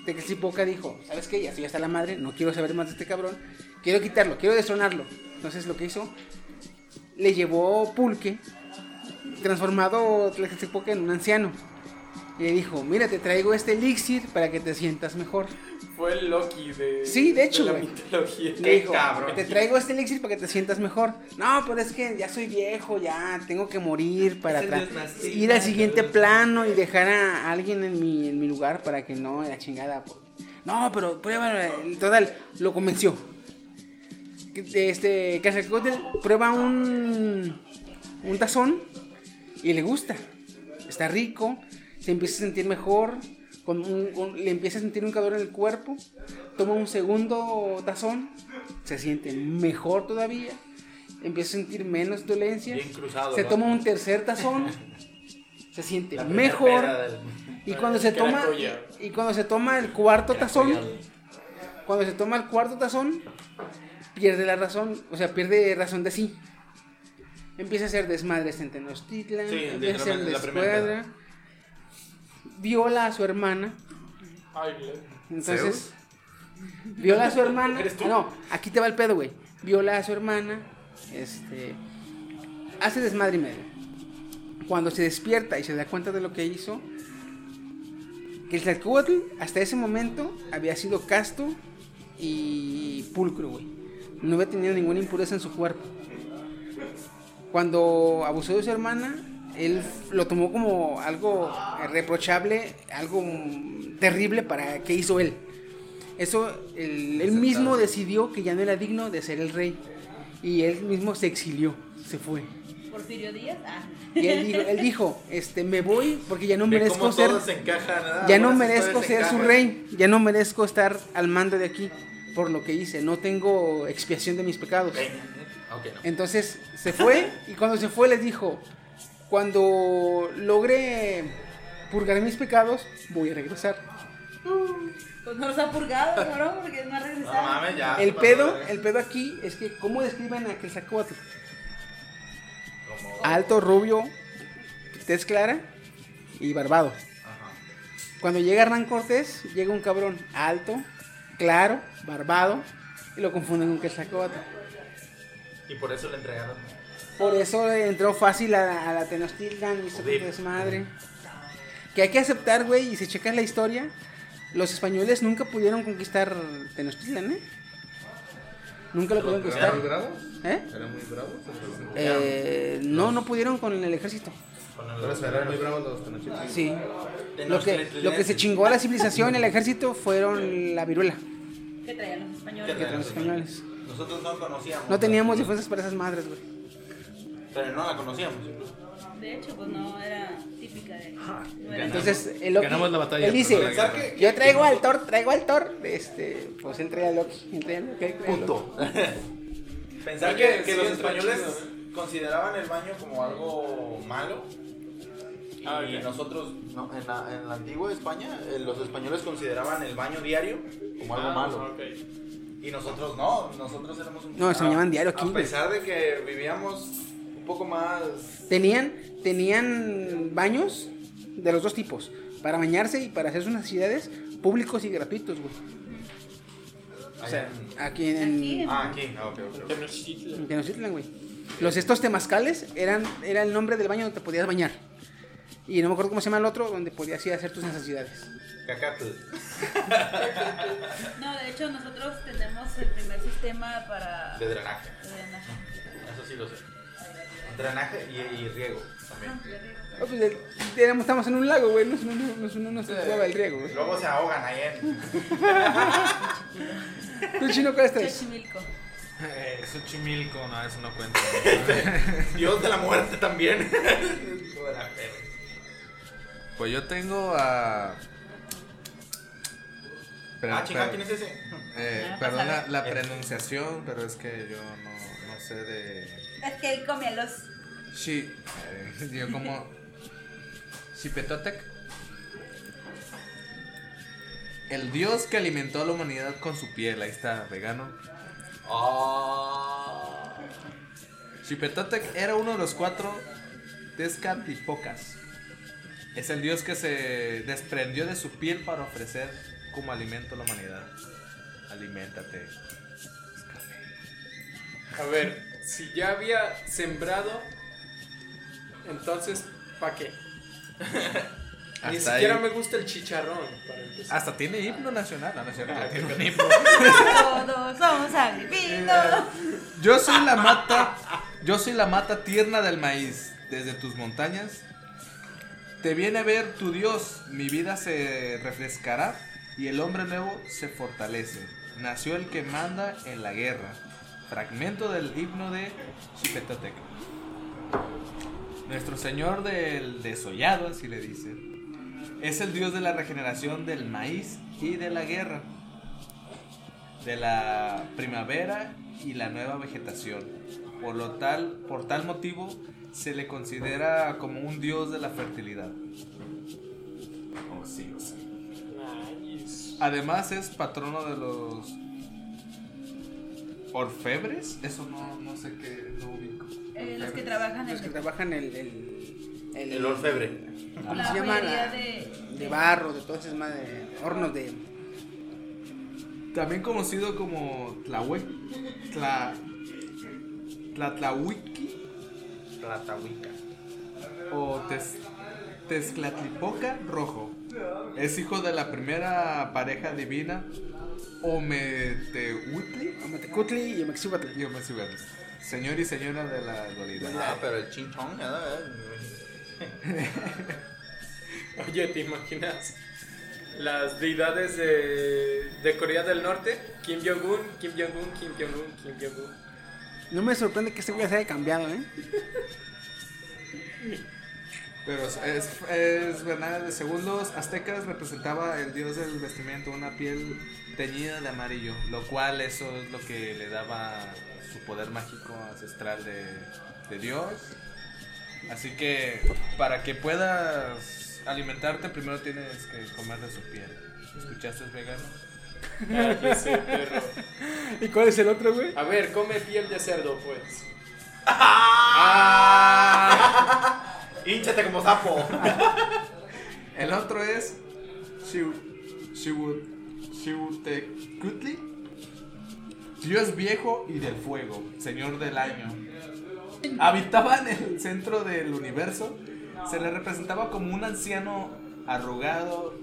Tezcatlipoca dijo, ¿sabes qué? Ya estoy hasta la madre, no quiero saber más de este cabrón, quiero quitarlo, quiero destronarlo. Entonces lo que hizo, le llevó pulque, transformado Tezcatlipoca en un anciano. Y le dijo, mira, te traigo este elixir para que te sientas mejor. Fue el Loki de. Sí, de hecho, la güey. mitología. Le dijo, cabrón. te traigo este elixir para que te sientas mejor. No, pero es que ya soy viejo, ya tengo que morir para ir al siguiente plano y dejar a alguien en mi, en mi lugar para que no, la chingada. por- No, pero prueba, total, lo convenció. Que- Este, Quetzalcóatl prueba un, un tazón y le gusta. Está rico, se empieza a sentir mejor, con un- con- le empieza a sentir un calor en el cuerpo, toma un segundo tazón, se siente mejor todavía, empieza a sentir menos dolencia, Bien cruzado, se ¿no? toma un tercer tazón, (laughs) se siente mejor del- y cuando se (laughs) toma y cuando se toma el cuarto tazón, cuando se toma el cuarto tazón, pierde la razón, o sea, pierde razón de sí. Empieza a hacer desmadres en Tenochtitlan, Sí, empieza a primera descuadra, viola a su hermana, Ay, le- entonces viola a su hermana, ¿Eres tú? ah, no, aquí te va el pedo, güey, viola a su hermana, este, hace desmadre y medio. Cuando se despierta y se da cuenta de lo que hizo, que el Tlacotl hasta ese momento había sido casto y pulcro, güey. No había tenido ninguna impureza en su cuerpo. Cuando abusó de su hermana, él lo tomó como algo reprochable, algo terrible para que hizo él. Eso, él, él mismo decidió que ya no era digno de ser el rey. Y él mismo se exilió, se fue. Porfirio Díaz. Ah. Y él dijo, él dijo este, me voy porque ya no Ve merezco cómo ser... todo se encaja, nada, Ya no merezco ser su encajan. rey, ya no merezco estar al mando de aquí por lo que hice, no tengo expiación de mis pecados. No. Entonces se fue y cuando se fue les dijo, cuando logre purgar mis pecados, voy a regresar. Pues no los ha purgado, cabrón, porque no ha No regresado. mames, ya. El pedo, el pedo aquí es que, ¿cómo describen a Quetzalcóatl? Como- Alto, rubio, tez clara y barbado. Ajá. Cuando llega Hernán Cortés, llega un cabrón alto, claro, barbado, y lo confunden con Quetzalcóatl. Y por eso le entregaron. Por eso entró fácil a, a la Tenochtitlan, hizo Joder. su desmadre. Que hay que aceptar, güey, y si checas la historia, los españoles nunca pudieron conquistar Tenochtitlan, ¿eh? Nunca lo pudieron ¿Eran conquistar. muy bravos? ¿Eh? ¿Eran muy bravos? Eh, no, no pudieron con el ejército. Eran muy bravos los tenochtitlanes. Sí. Lo que, lo que se chingó a la civilización, el ejército, fueron la viruela. ¿Qué traían los españoles? Que traen los españoles. Nosotros no conocíamos. No teníamos defensas para esas madres, güey. Pero no la conocíamos. De hecho, pues no era típica de. No era Entonces, el Loki, Ganamos la batalla, él dice, no yo traigo al Thor, traigo al Thor, este, pues trae al Loki, al Loki. Puto. Pensar que, que los españoles ¿eh? consideraban el baño como algo malo. Y Ah, nosotros, no, en, la, en la antigua España, eh, los españoles consideraban el baño diario como algo Ah, malo. Y nosotros no, nosotros éramos un No, se bañaban diario aquí, A pesar de que vivíamos poco más. Tenían, tenían baños de los dos tipos. para bañarse y para hacer sus necesidades públicos y gratuitos, güey. O sea, aquí en, Aquí Ah, aquí. Ah, ok, ok, ok. Tenochtitlan. en Tenochtitlan, güey. Los estos temazcales eran era el nombre del baño donde te podías bañar. Y no me acuerdo cómo se llama el otro donde podías ir a hacer tus necesidades. Cacatl. (laughs) No, de hecho nosotros tenemos el primer sistema para... De drenaje. de drenaje. Eso sí lo sé. Drenaje y, y riego también. Ah, pues, el- éramos- estamos en un lago, güey. No, es- no, no, no, no, no se jugaba el riego, güey. Luego se ahogan ahí en. (laughs) ¿Tú, chino, cuál es? Xochimilco. Eh, Xochimilco, no, eso no cuenta. (laughs) Dios de la muerte también. Hijo de la perra. Pues yo tengo a. Pero- Ah, chingada, pero- ¿quién es ese? eh, Ah, perdón la, pásale. la pronunciación, pero es que yo no, no sé de. Es que él come a los... Sí, yo como. Xipetotec. El dios que alimentó a la humanidad con su piel, ahí está, vegano. Ah. Xipetotec era uno de los cuatro Tezcatlipocas. Es el dios que se desprendió de su piel para ofrecer como alimento a la humanidad. Aliméntate. A ver, si ya había sembrado, entonces, ¿para qué? (laughs) Ni Hasta siquiera ahí. me gusta el chicharrón. Para empezar. Hasta tiene himno nacional, no, no es cierto, Ah, tiene qué un himno. Todos somos agripinos. (laughs) Yo soy la mata, yo soy la mata tierna del maíz. Desde tus montañas te viene a ver tu Dios. Mi vida se refrescará y el hombre nuevo se fortalece. Nació el que manda en la guerra. Fragmento del himno de Xipetotec. Nuestro Señor del desollado, así le dice, es el Dios de la regeneración del maíz y de la guerra de la primavera y la nueva vegetación. Por lo tal, por tal motivo se le considera como un dios de la fertilidad. Oh, sí, o sea. Nice. Además es patrono de los orfebres. Eso no, no sé qué, no. Eh, los que trabajan Los que trabajan el. El, el, El orfebre. ¿Cómo la se llama? La- de... de barro, de todas esas madres. Hornos de. También conocido como Tlahue, Tla, Tlatlahuiqui Platahuica. o Tez, Tezcatlipoca Rojo. Es hijo de la primera pareja divina Ometehuitli Ometecutli y Omexihuatl. y Omexihuatl, señor y señora de la dualidad. Ah, pero el chinchón, ¿verdad? (laughs) Oye, ¿te imaginas? Las deidades de, de Corea del Norte, Kim Jong-un, Kim Jong-un, Kim Jong-un, Kim Jong-un. No me sorprende que este güey se haya cambiado, ¿eh? (laughs) Pero es, es, verdad, de segundos aztecas representaba el dios del vestimento, una piel teñida de amarillo, lo cual eso es lo que le daba su poder mágico ancestral de, de Dios. Así que para que puedas alimentarte primero tienes que comer de su piel. ¿Escuchaste es vegano? Ah, ya sé, perro. ¿Y cuál es el otro, güey? A ver, come piel de cerdo, pues. (laughs) Hínchate como sapo. (laughs) El otro es Xiuhtecutli, Dios viejo y del fuego, señor del año. Habitaba en el centro del universo. Se le representaba como un anciano arrugado,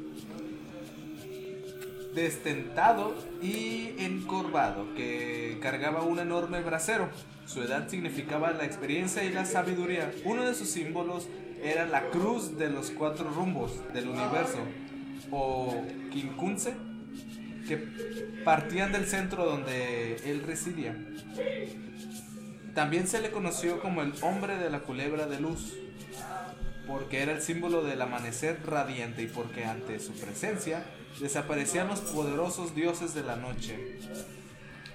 destentado y encorvado que cargaba un enorme brasero. Su edad significaba la experiencia y la sabiduría. Uno de sus símbolos era la cruz de los cuatro rumbos del universo, o Quincunce, que partían del centro donde él residía. También se le conoció como el hombre de la culebra de luz, porque era el símbolo del amanecer radiante y porque ante su presencia desaparecían los poderosos dioses de la noche.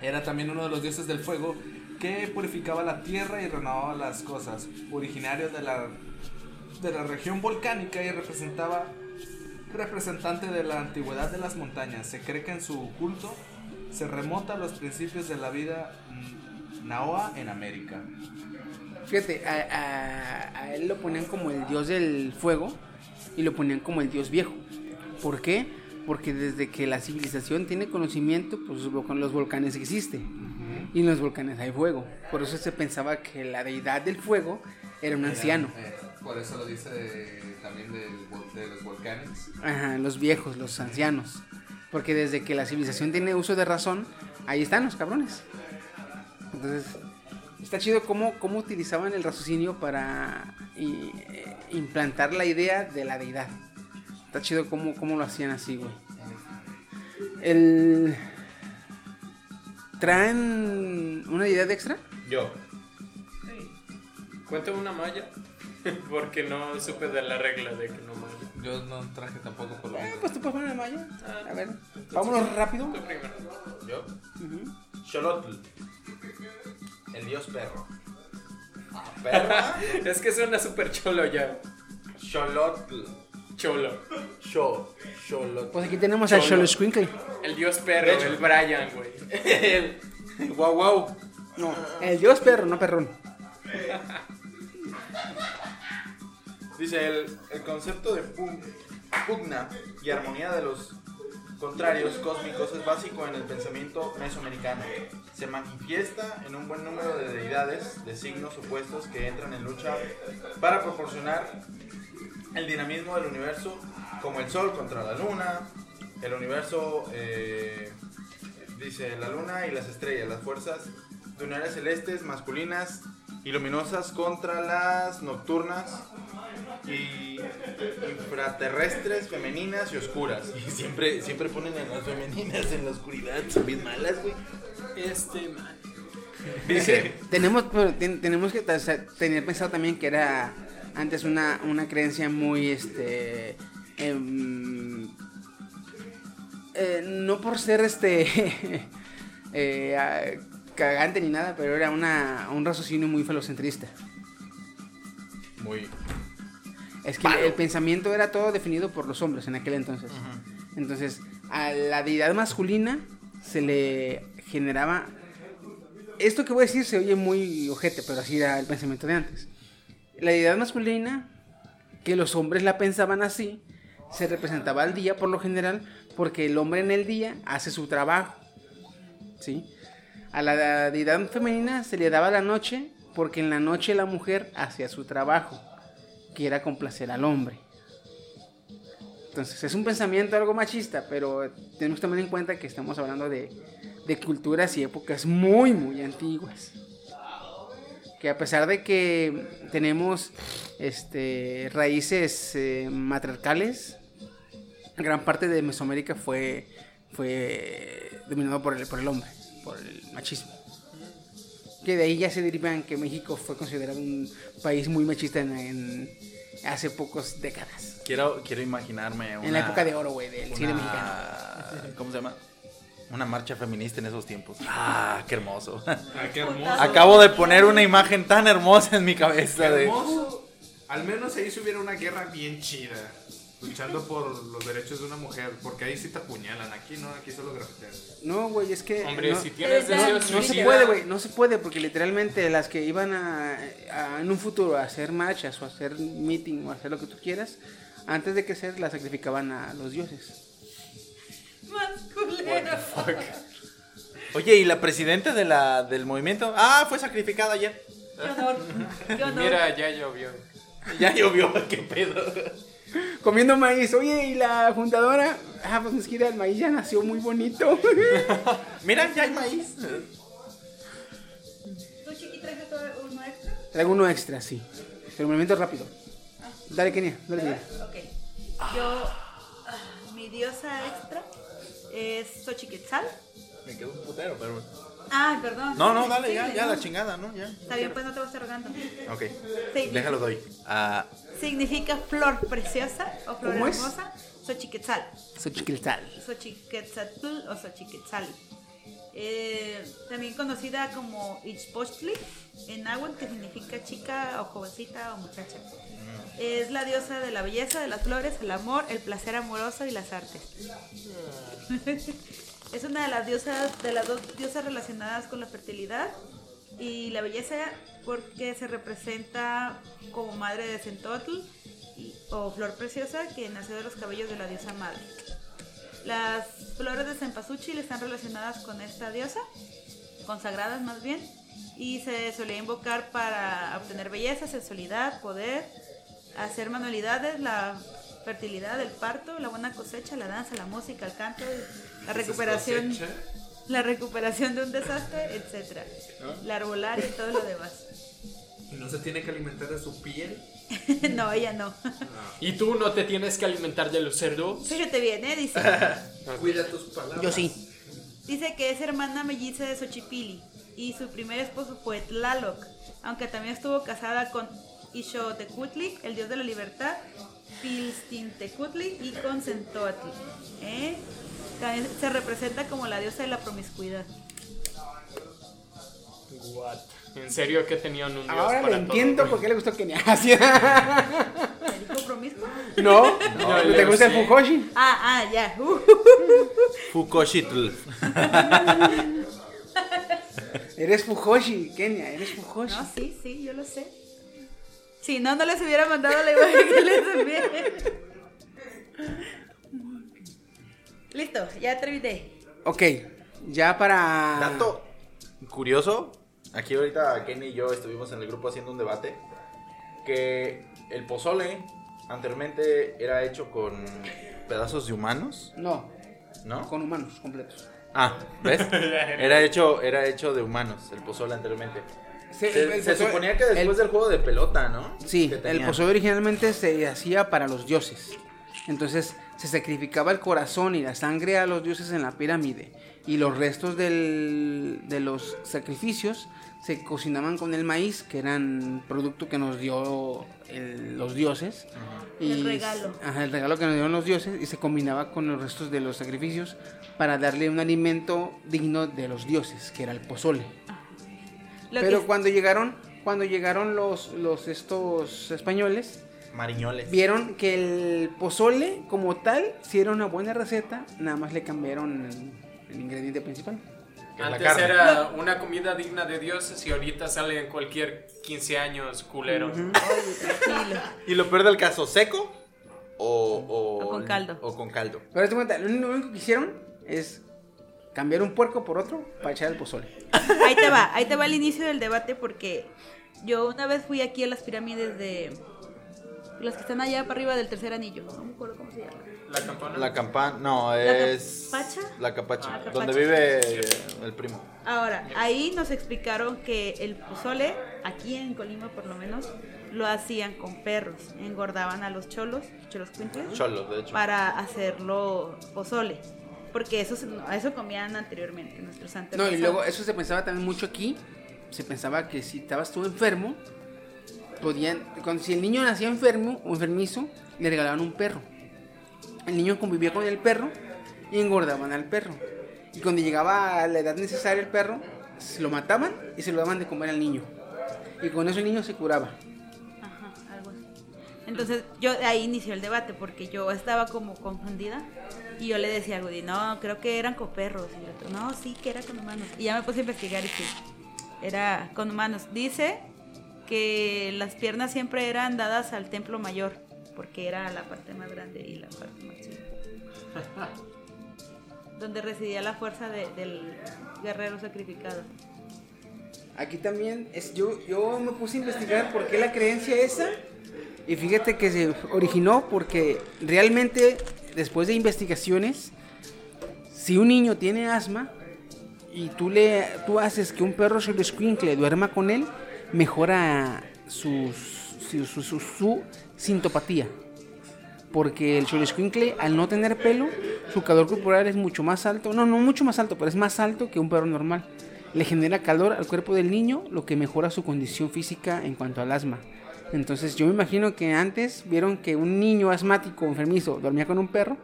Era también uno de los dioses del fuego que purificaba la tierra y renovaba las cosas, originario de la, de la región volcánica y representaba representante de la antigüedad de las montañas. Se cree que en su culto se remota a los principios de la vida mm, Naoa en América. Fíjate, a, a- a él lo ponían como el dios del fuego. y lo ponían como el dios viejo. ¿Por qué? Porque desde que la civilización tiene conocimiento, pues los volcanes existen. Y en los volcanes hay fuego. Por eso se pensaba que la deidad del fuego era un anciano. Eh, por eso lo dice de- también de los volcanes. Ajá, los viejos, los ancianos. Porque desde que la civilización tiene uso de razón, ahí están los cabrones. Entonces, está chido cómo, cómo utilizaban el raciocinio para eh, implantar la idea de la deidad. Está chido cómo, cómo lo hacían así, güey. El... ¿Traen una deidad extra? Yo. Cuéntame una malla. (laughs) Porque no supe de la regla de que no malla. Yo no traje tampoco por lo Eh, pues tú puedes poner maya. A ver, vámonos rápido. Tú primero. Yo. Ujú. Xolotl. El dios perro. Ah, perro. (laughs) Es que suena súper cholo ya. Xolotl. Cholo. Xo. Xolotl. Pues aquí tenemos al Cholo. Cholo Squinkle. El dios perro, De hecho. el Brian, güey. El. Guau guau. No, el dios perro, no perrón. Dice el, el concepto de pu- pugna y armonía de los contrarios cósmicos es básico en el pensamiento mesoamericano. Se manifiesta en un buen número de deidades de signos opuestos que entran en lucha para proporcionar el dinamismo del universo, como el Sol contra la Luna, el universo, eh, dice la Luna y las estrellas, las fuerzas lunares celestes masculinas y luminosas contra las nocturnas y infraterrestres femeninas y oscuras. (laughs) Y siempre, siempre ponen a las femeninas en la oscuridad, son bien malas, güey. Este man. Dice, (laughs) Tenemos, ten- tenemos que tener pensado también que era antes una, una creencia muy, este, em, eh, no por ser, este, (laughs) eh, cagante ni nada, pero era una, un raciocinio muy felocentrista. muy Es que el pensamiento era todo definido por los hombres en aquel entonces. Entonces, a la deidad masculina se le generaba... Esto que voy a decir se oye muy ojete, pero así era el pensamiento de antes. La deidad masculina, que los hombres la pensaban así, se representaba al día por lo general, porque el hombre en el día hace su trabajo. ¿Sí? A la deidad femenina se le daba la noche, porque en la noche la mujer hacía su trabajo que era complacer al hombre. Entonces es un pensamiento algo machista, pero tenemos tener en cuenta que estamos hablando de, de culturas y épocas muy, muy antiguas. Que a pesar de que tenemos este, raíces eh, matriarcales, gran parte de Mesoamérica fue, fue dominado por el, por el hombre, por el machismo. Que de ahí ya se derivan que México fue considerado un país muy machista en, en hace pocas décadas. quiero, quiero imaginarme una, en la época de oro, güey, del cine mexicano. ¿Cómo se llama? Una marcha feminista en esos tiempos. Ah, qué hermoso. Ah, qué hermoso. Acabo de poner una imagen tan hermosa en mi cabeza. Qué De... hermoso. Al menos ahí si hubiera una guerra bien chida. Luchando por los derechos de una mujer. Porque ahí sí te apuñalan. Aquí no, aquí solo grafitean. No, güey, es que. Hombre, no, si tienes ya- deseos no se puede, güey, no se puede, porque literalmente las que iban a, a- en un futuro a hacer marchas o a hacer meeting o a hacer lo que tú quieras, antes de crecer las sacrificaban a los dioses. Más culero. Oye, ¿y la presidenta de la, del movimiento? Ah, fue sacrificada ayer. Qué honor. Qué honor. Mira, ya llovió. Ya llovió, qué pedo. Comiendo maíz, oye, y la fundadora, ah, pues es que el maíz ya nació muy bonito. (laughs) Mira, ya hay maíz. ¿Tú, Chiqui, traes todo uno extra? Traigo uno extra, sí. Pero movimiento rápido. Dale, Kenia, dale, Kenia. Ok. Yo, ah, mi diosa extra es Xochiquetzal. Me quedó un putero, pero. Ah, perdón. No, no, dale, ya, ya, no. la chingada, ¿no? Ya. Está bien, pues no te voy a estar rogando. Ok. Sí. Déjalo doy. Ah, Significa flor preciosa o flor ¿Cómo es? hermosa. Xochiquetzal. Xochiquiltal. Xochiquetzatl o Xochiquetzali. Eh, también conocida como Ichpochtli en náhuatl, que significa chica o jovencita o muchacha. Es la diosa de la belleza, de las flores, el amor, el placer amoroso y las artes. (laughs) es una de las diosas, de las dos diosas relacionadas con la fertilidad y la belleza porque se representa como madre de Centotl o flor preciosa que nació de los cabellos de la diosa madre. Las flores de cempasúchil están relacionadas con esta diosa, consagradas más bien, y se solía invocar para obtener belleza, sensualidad, poder, hacer manualidades, la fertilidad, el parto, la buena cosecha, la danza, la música, el canto, la recuperación, la recuperación de un desastre, etcétera, la arbolaria y todo lo demás. ¿Y no se tiene que alimentar de su piel? (laughs) no, ella no. ¿Y tú no te tienes que alimentar de los cerdos? Fíjate bien, ¿eh? Dice. (laughs) Cuida tus palabras. Yo sí. Dice que es hermana melliza de Xochipili y su primer esposo fue Tlaloc, aunque también estuvo casada con Ixotecutli, el dios de la libertad, Pilstintecutli y con Centoatl. ¿eh? También se representa como la diosa de la promiscuidad. What? ¿En serio que tenían un dios Ahora para le entiendo todo? por qué le gustó Kenia. (laughs) Así. ¿Te dijo promiscua? no, No, ¿te gusta el sí. Fujoshi? Ah, ah, ya. Uh, (laughs) Fukoshitl. Eres Fujoshi, Kenia, eres Fujoshi. no, sí, sí, yo lo sé. Si no, no les hubiera mandado la imagen que les envié. Listo, ya terminé. Ok, ya para. Dato curioso, aquí ahorita Kenny y yo estuvimos en el grupo haciendo un debate, que el pozole anteriormente era hecho con pedazos de humanos, No, ¿no? con humanos completos. Ah, ¿ves? (laughs) Era hecho, era hecho de humanos, el pozole anteriormente. Se, Se, el se pozole- suponía que después el- del juego de pelota, ¿no? Sí, el pozole originalmente se hacía para los dioses. Entonces se sacrificaba el corazón y la sangre a los dioses en la pirámide. Y los restos del- de los sacrificios se cocinaban con el maíz, que eran producto que nos dio el- los dioses. Y, El regalo. Ajá, el regalo que nos dieron los dioses y se combinaba con los restos de los sacrificios para darle un alimento digno de los dioses, que era el pozole. Lo Pero que- cuando llegaron, cuando llegaron los, los estos españoles, Mariñoles. vieron que el pozole como tal sí era una buena receta, nada más le cambiaron el, el ingrediente principal. Antes era una comida digna de dioses y ahorita sale en cualquier 15 años culero. Oye, tranquilo. Y lo peor del caso, seco o, o, O con caldo. O con caldo. Pero hazte cuenta, lo único que hicieron es cambiar un puerco por otro para echar el pozole. Ahí te va, ahí te va el inicio del debate porque yo una vez fui aquí a las pirámides de las que están allá para arriba del tercer anillo, no me acuerdo cómo se llama. La campana. La campana, no, ¿La es... capacha? La capacha. Ah. Donde vive el primo. Ahora, ahí nos explicaron que el pozole, aquí en Colima por lo menos, lo hacían con perros, engordaban a los cholos, cholos cuintles, Cholos, de hecho. para hacerlo pozole. Porque eso, eso comían anteriormente nuestros No, antepasados. y luego eso se pensaba también mucho aquí. Se pensaba que si estabas tú enfermo, podían. Cuando, si el niño nacía enfermo o enfermizo, le regalaban un perro. El niño convivía con el perro y engordaban al perro. Y cuando llegaba a la edad necesaria el perro, se lo mataban y se lo daban de comer al niño. Y con eso el niño se curaba. Entonces, yo ahí inició el debate porque yo estaba como confundida y yo le decía a Woody, no, creo que eran con perros. Y el otro, no, sí, que era con humanos. Y ya me puse a investigar y sí, era con humanos. Dice que las piernas siempre eran dadas al templo mayor porque era la parte más grande y la parte más chica. (laughs) Donde residía la fuerza de- del guerrero sacrificado. Aquí también es, yo, yo me puse a investigar por qué la creencia esa. Y fíjate que se originó porque realmente después de investigaciones, si un niño tiene asma y tú le tú haces que un perro le duerma con él, mejora su, sintopatía. Porque el Xolescuincle, al no tener pelo, su calor corporal es mucho más alto. No, no mucho más alto, pero es más alto que un perro normal. Le genera calor al cuerpo del niño, lo que mejora su condición física en cuanto al asma. Entonces, yo me imagino que antes vieron que un niño asmático enfermizo dormía con un perro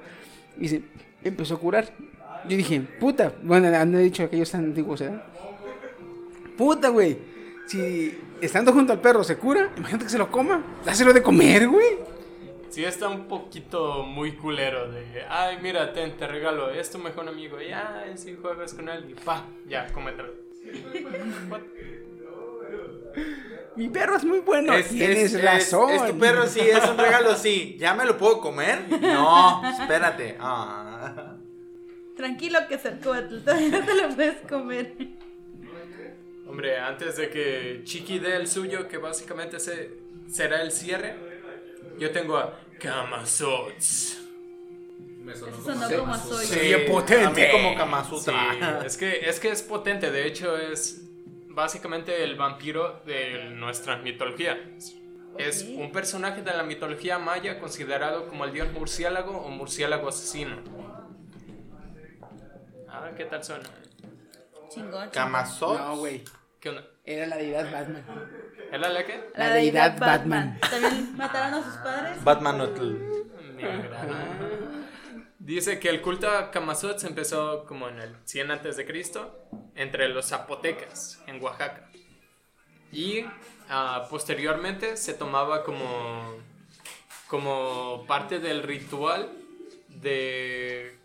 y se empezó a curar. Yo dije, puta, bueno, han dicho aquellos antiguos, ¿eh? Puta, güey. Si estando junto al perro se cura, imagínate que se lo coma. Dáselo de comer, güey. Sí, está un poquito muy culero de, ay, mira, ten, te regalo, es tu mejor amigo, ya, si juegas con él, y pa, ya, cómetelo. (laughs) Mi perro es muy bueno. Es, Tienes es- razón. es- es tu perro, sí, es un regalo, sí. ¿Ya me lo puedo comer? No, espérate. Ah. Tranquilo que Cercotl, (laughs) todavía no te lo puedes comer. Hombre, antes de que Chiqui dé el suyo, que básicamente se, será el cierre, yo tengo a Kamazots. Eso sonó como a soy. Sí, potente. A mí como Kama Sí, Sutra. es que, es que es potente, de hecho es básicamente el vampiro de nuestra mitología. Es un personaje de la mitología maya considerado como el dios murciélago o murciélago asesino. Ah, ¿qué tal suena? Chingón. Kamazot. No, güey. ¿Qué onda? Era la deidad Batman. ¿Era la qué? La La deidad deidad Batman. También mataron a sus padres. Batman Otl. Dice que el culto a Kamazot se empezó como en el 100 antes de Cristo entre los zapotecas en Oaxaca. Y ah, posteriormente se tomaba como como parte del ritual de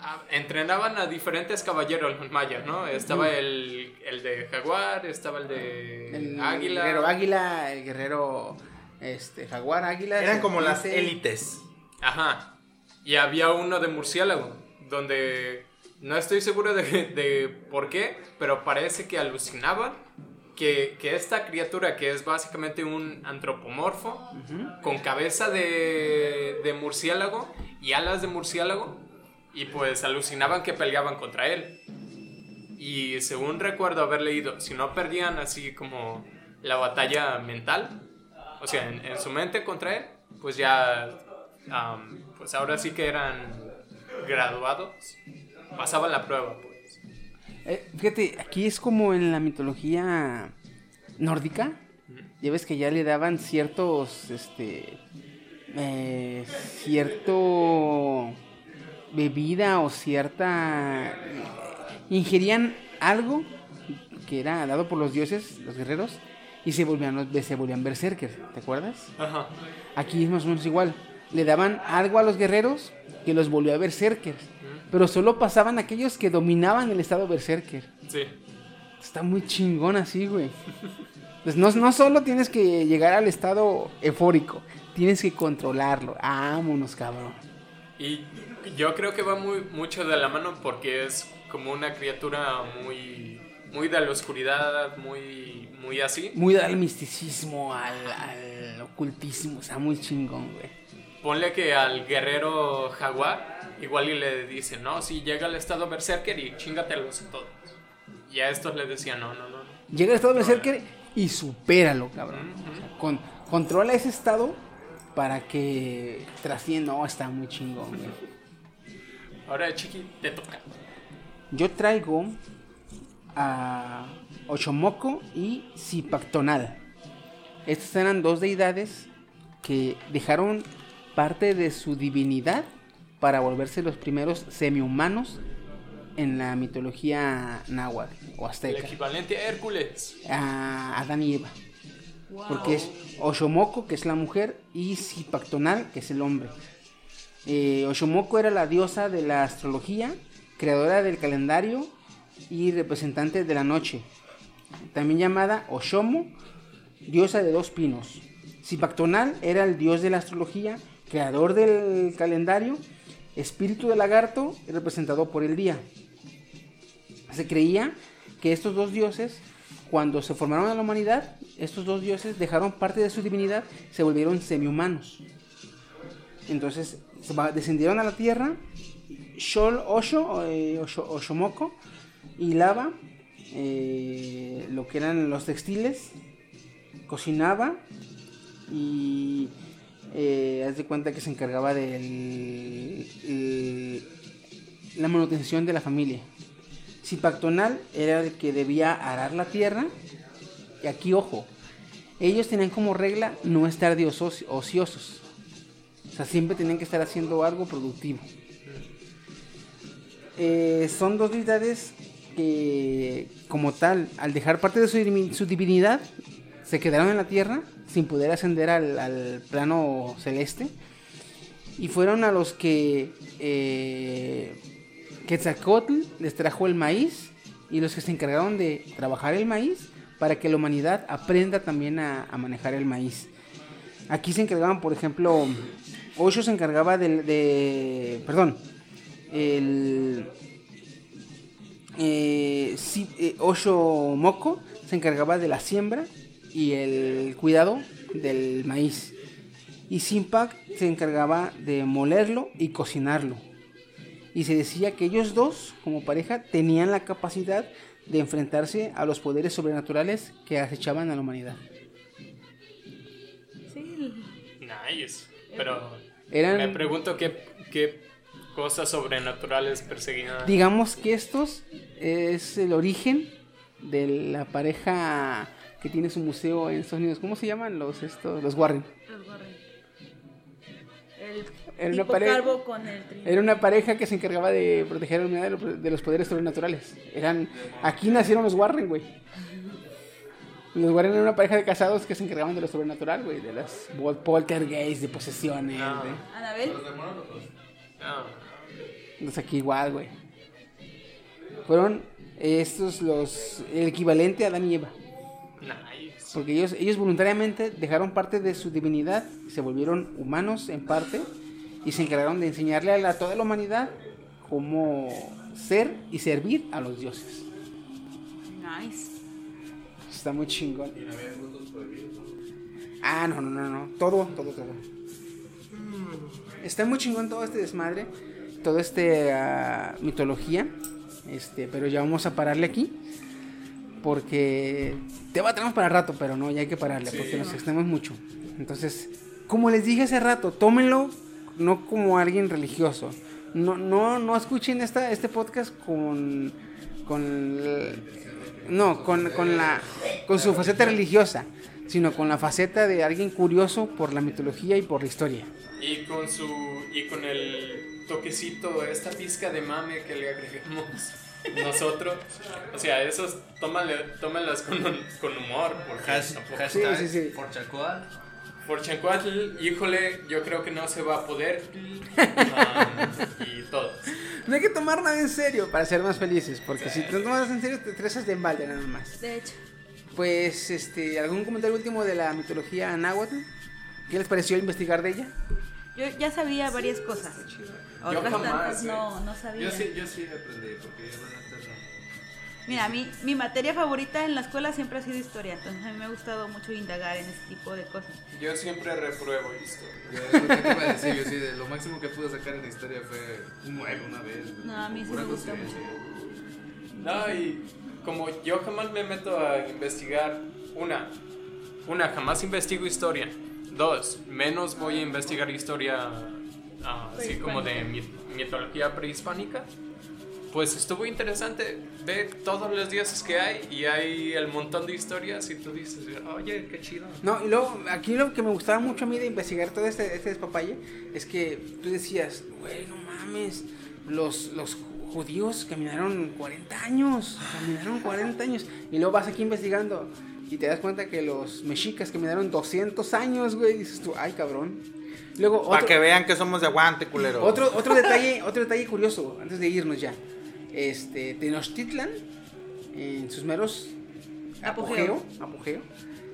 ah, entrenaban a diferentes caballeros los mayas, ¿no? Estaba el, el de jaguar, estaba el de El águila. guerrero águila, el guerrero este, jaguar águila. Eran como las élites. Ajá. Y había uno de murciélago, donde no estoy seguro de, de por qué, pero parece que alucinaban que, que esta criatura, que es básicamente un antropomorfo, con cabeza de, de murciélago y alas de murciélago, y pues alucinaban que peleaban contra él. Y según recuerdo haber leído, si no perdían así como la batalla mental, o sea, en, en su mente contra él, pues ya, pues ahora sí que eran graduados, pasaban la prueba, pues. Eh, fíjate, aquí es como en la mitología nórdica. Ya ves que ya le daban ciertos, este, eh, cierto bebida o cierta... Ingerían algo que era dado por los dioses, los guerreros, y se volvían, se volvían berserkers, ¿te acuerdas? Ajá. Aquí es más o menos igual. Le daban algo a los guerreros que los volvió a berserkers. Pero solo pasaban aquellos que dominaban el estado berserker. Sí. Está muy chingón así, güey. Pues no, no solo tienes que llegar al estado eufórico, tienes que controlarlo. Vámonos, cabrón. Y yo creo que va muy, mucho de la mano porque es como una criatura muy, muy de la oscuridad, muy, muy así. Muy al misticismo, al, al ocultismo. Está muy chingón, güey. Ponle que al guerrero jaguar igual y le dicen, no, si llega al estado berserker y chingatelos a todos. Y a estos les decían, no, no, no. no". Llega al estado berserker y supéralo, cabrón. O sea, con, controla ese estado para que trascienda. No, está muy chingón, güey. Ahora, Chiqui, te toca. Yo traigo a Ochomoco y Zipactonal. Estas eran dos deidades que dejaron parte de su divinidad para volverse los primeros semi-humanos en la mitología náhuatl o El azteca. equivalente a Hércules. A Adán y Eva. Wow. Porque es Oshomoko, que es la mujer, y Zipactonal, que es el hombre. Eh, Oshomoko era la diosa de la astrología, creadora del calendario y representante de la noche. También llamada Oshomo, diosa de dos pinos. Zipactonal era el dios de la astrología, creador del calendario, espíritu de lagarto representado por el día. Se creía que estos dos dioses, cuando se formaron a la humanidad, estos dos dioses dejaron parte de su divinidad, se volvieron semi-humanos. Entonces descendieron a la tierra, Shol Osho, eh, Osho- Oshomoko y Lava, eh, lo que eran los textiles, cocinaba y eh, haz de cuenta que se encargaba de la manutención de la familia. Zipactonal era el que debía arar la tierra. Y aquí, ojo, ellos tenían como regla no estar de oso- ociosos. O sea, siempre tenían que estar haciendo algo productivo. Eh, son dos deidades que, como tal, al dejar parte de su divinidad, se quedaron en la tierra sin poder ascender al, plano celeste. Y fueron a los que eh, Quetzalcóatl les trajo el maíz y los que se encargaron de trabajar el maíz para que la humanidad aprenda también a, manejar el maíz. Aquí se encargaban, por ejemplo, Osho se encargaba del, de, perdón, el eh, eh, Osho Moko se encargaba de la siembra y el cuidado del maíz. Y Simpak se encargaba de molerlo y cocinarlo. Y se decía que ellos dos, como pareja, tenían la capacidad de enfrentarse a los poderes sobrenaturales que acechaban a la humanidad. Sí, Nice. Pero Eran- me pregunto qué, qué cosas sobrenaturales perseguían. Digamos que estos es el origen de la pareja que tiene su museo en Estados Unidos. ¿Cómo se llaman los estos los Warren? los Warren. El Era una pareja- con el Era una pareja que se encargaba de proteger a la humanidad de los- de los poderes sobrenaturales. Eran aquí nacieron los Warren, güey. Los Warren eran una pareja de casados que se encargaban de lo sobrenatural, güey, de las pol- poltergeists, de posesiones, Ah. de- Anabel. Ah, Entonces aquí igual, güey. Fueron estos los el equivalente a Adán y Eva. Nice. Porque ellos, ellos voluntariamente dejaron parte de su divinidad, se volvieron humanos en parte y se encargaron de enseñarle a, la- toda la humanidad cómo ser y servir a los dioses. Nice. Está muy chingón. Ah, no, no, no, no. Todo, todo, todo. Está muy chingón todo este desmadre, todo este ah, mitología. Este, pero ya vamos a pararle aquí. Porque te va para rato, pero no, ya hay que pararle porque nos extendemos mucho. Entonces, como les dije hace rato, tómenlo no como alguien religioso. No, no, no escuchen esta, este podcast con, con no, con, con la, con su faceta religiosa, sino con la faceta de alguien curioso por la mitología y por la historia. Y con su. Y con el toquecito, esta pizca de mame que le agregamos nosotros. O sea, esos tómale- tómalas con, humor. Porque Has- tampoco- hashtag Sí, sí, sí. Híjole, yo creo que no se va a poder. Ah, y todo. No hay que tomar nada en serio para ser más felices, porque si te tomas en serio te estresas de embalde nada más. De hecho. Pues, este, ¿algún comentario último de la mitología náhuatl? ¿Qué les pareció investigar de ella? Yo ya sabía varias cosas. Yo jamás, tantas eh. no, no sabía. Yo sí, yo sí aprendí, porque yo no. Mira, mi, mi materia favorita en la escuela siempre ha sido historia, entonces a mí me ha gustado mucho indagar en ese tipo de cosas. Yo siempre repruebo historia. Yo lo que te iba a decir, yo sí, de lo máximo que pude sacar en la historia fue un 9 una vez. No, a mí sí me gusta coincidencia. No, y como yo jamás me meto a investigar, una, una, jamás investigo historia. Dos, menos voy a investigar historia ah, así como de mi- mitología prehispánica. Pues estuvo interesante ver todos los dioses que hay y hay el montón de historias y tú dices, oye, qué chido. No, y luego, aquí lo que me gustaba mucho a mí de investigar todo este, este despapalle es que tú decías, güey, no mames, los, los judíos caminaron 40 años, caminaron 40 años, y luego vas aquí investigando y te das cuenta que los mexicas caminaron 200 años, güey, y dices tú, ay, cabrón. Luego, Para otro, que vean que somos de aguante, culero. otro, otro detalle, otro detalle curioso, antes de irnos ya. Este, Tenochtitlan, en sus meros apogeo, Apogeo. apogeo,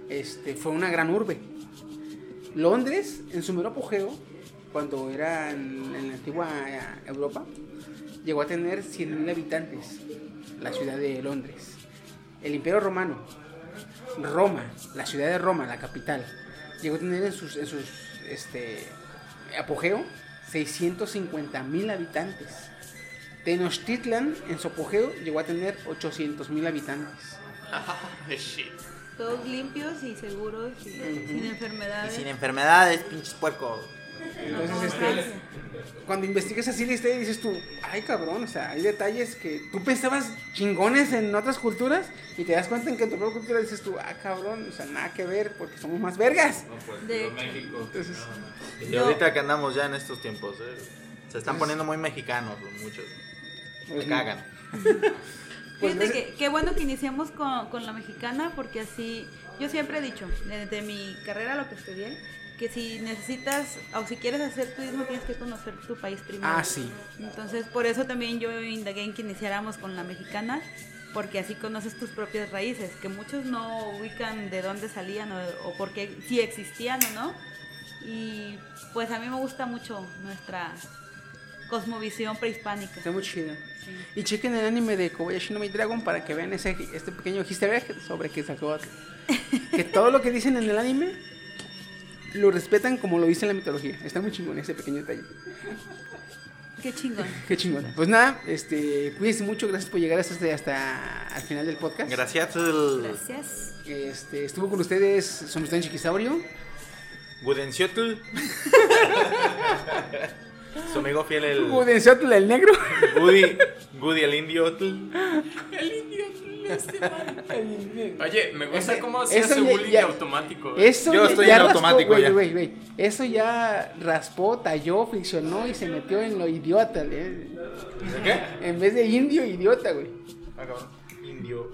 este, fue una gran urbe. Londres, en su mero apogeo, cuando era en, en la antigua eh, Europa, llegó a tener 100.000 habitantes, la ciudad de Londres. El Imperio Romano, Roma, la ciudad de Roma, la capital, llegó a tener en sus, en sus este, apogeo 650.000 habitantes. Tenochtitlan, en su apogeo, llegó a tener 800.000 habitantes. Shit. Todos limpios y seguros y sin Y enfermedades. sin enfermedades, pinches puercos. Entonces, este, cuando investigas así la historia dices tú, ay cabrón, o sea, hay detalles que tú pensabas chingones en otras culturas y te das cuenta en que en tu propia cultura dices tú, ah cabrón, o sea, nada que ver porque somos más vergas. No, pues, De. México. Entonces, Y ahorita que andamos ya en estos tiempos, eh, se están poniendo muy mexicanos muchos. pues, Me cagan. (laughs) Pues, Fíjate que qué bueno que iniciamos con, con la mexicana porque así, yo siempre he dicho, desde mi carrera lo que estudié, que si necesitas o si quieres hacer turismo tienes que conocer tu país primero. Ah, sí. Entonces por eso también yo indagué en que iniciáramos con la mexicana porque así conoces tus propias raíces, que muchos no ubican de dónde salían o, o por qué, si existían o no. Y pues a mí me gusta mucho nuestra cosmovisión prehispánica. Está muy chido. Y chequen el anime de Kobayashi no Mi Dragon para que vean ese, este pequeño easter sobre Quetzalcóatl. (laughs) que todo lo que dicen en el anime lo respetan como lo dice en la mitología. Está muy chingón ese pequeño detalle. Qué chingón. Qué chingón. Pues nada, este, cuídense mucho, gracias por llegar hasta, hasta al final del podcast. Gracias. Gracias. Este, estuvo con ustedes Somos Chiquisaurio. Gudenciotl. (laughs) Su amigo fiel el. Udenciotl, el negro. Woody. (laughs) Woody el indiotl. Oye, me gusta Ese- cómo se eso hace ya- bullying ya- automático. Eso Yo ya- estoy ya en raspó, automático ya. güey, güey. Eso ya raspó, talló, friccionó y se metió en lo idiota, ¿eh? ¿De qué? En vez de indio, idiota, güey. Ah. Indio.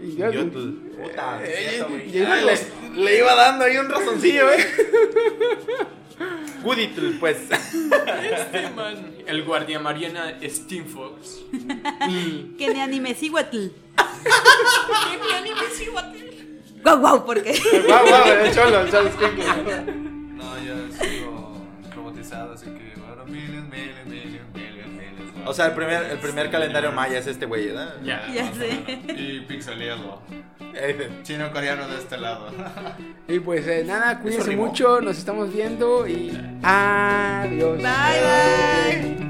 Idiota. Idiotl. Puta, cierto, Ah, le, le iba dando ahí un razoncillo, eh. (laughs) Wooditl, pues. Este man, el guardia marina Steam Fox. (laughs) Que ni anime Cihuatl. Guau, guau, porque Guau, guau, el cholo, el cholo. No, yo sigo robotizado, así que ahora miles, miles, miles, miles, miles. O sea, el primer, el primer calendario maya es este güey, ¿verdad? Ya. ya sé. Y pixeleado. (laughs) Chino coreano de este lado. y pues eh, nada, cuídense mucho, nos estamos viendo y adiós. Bye bye.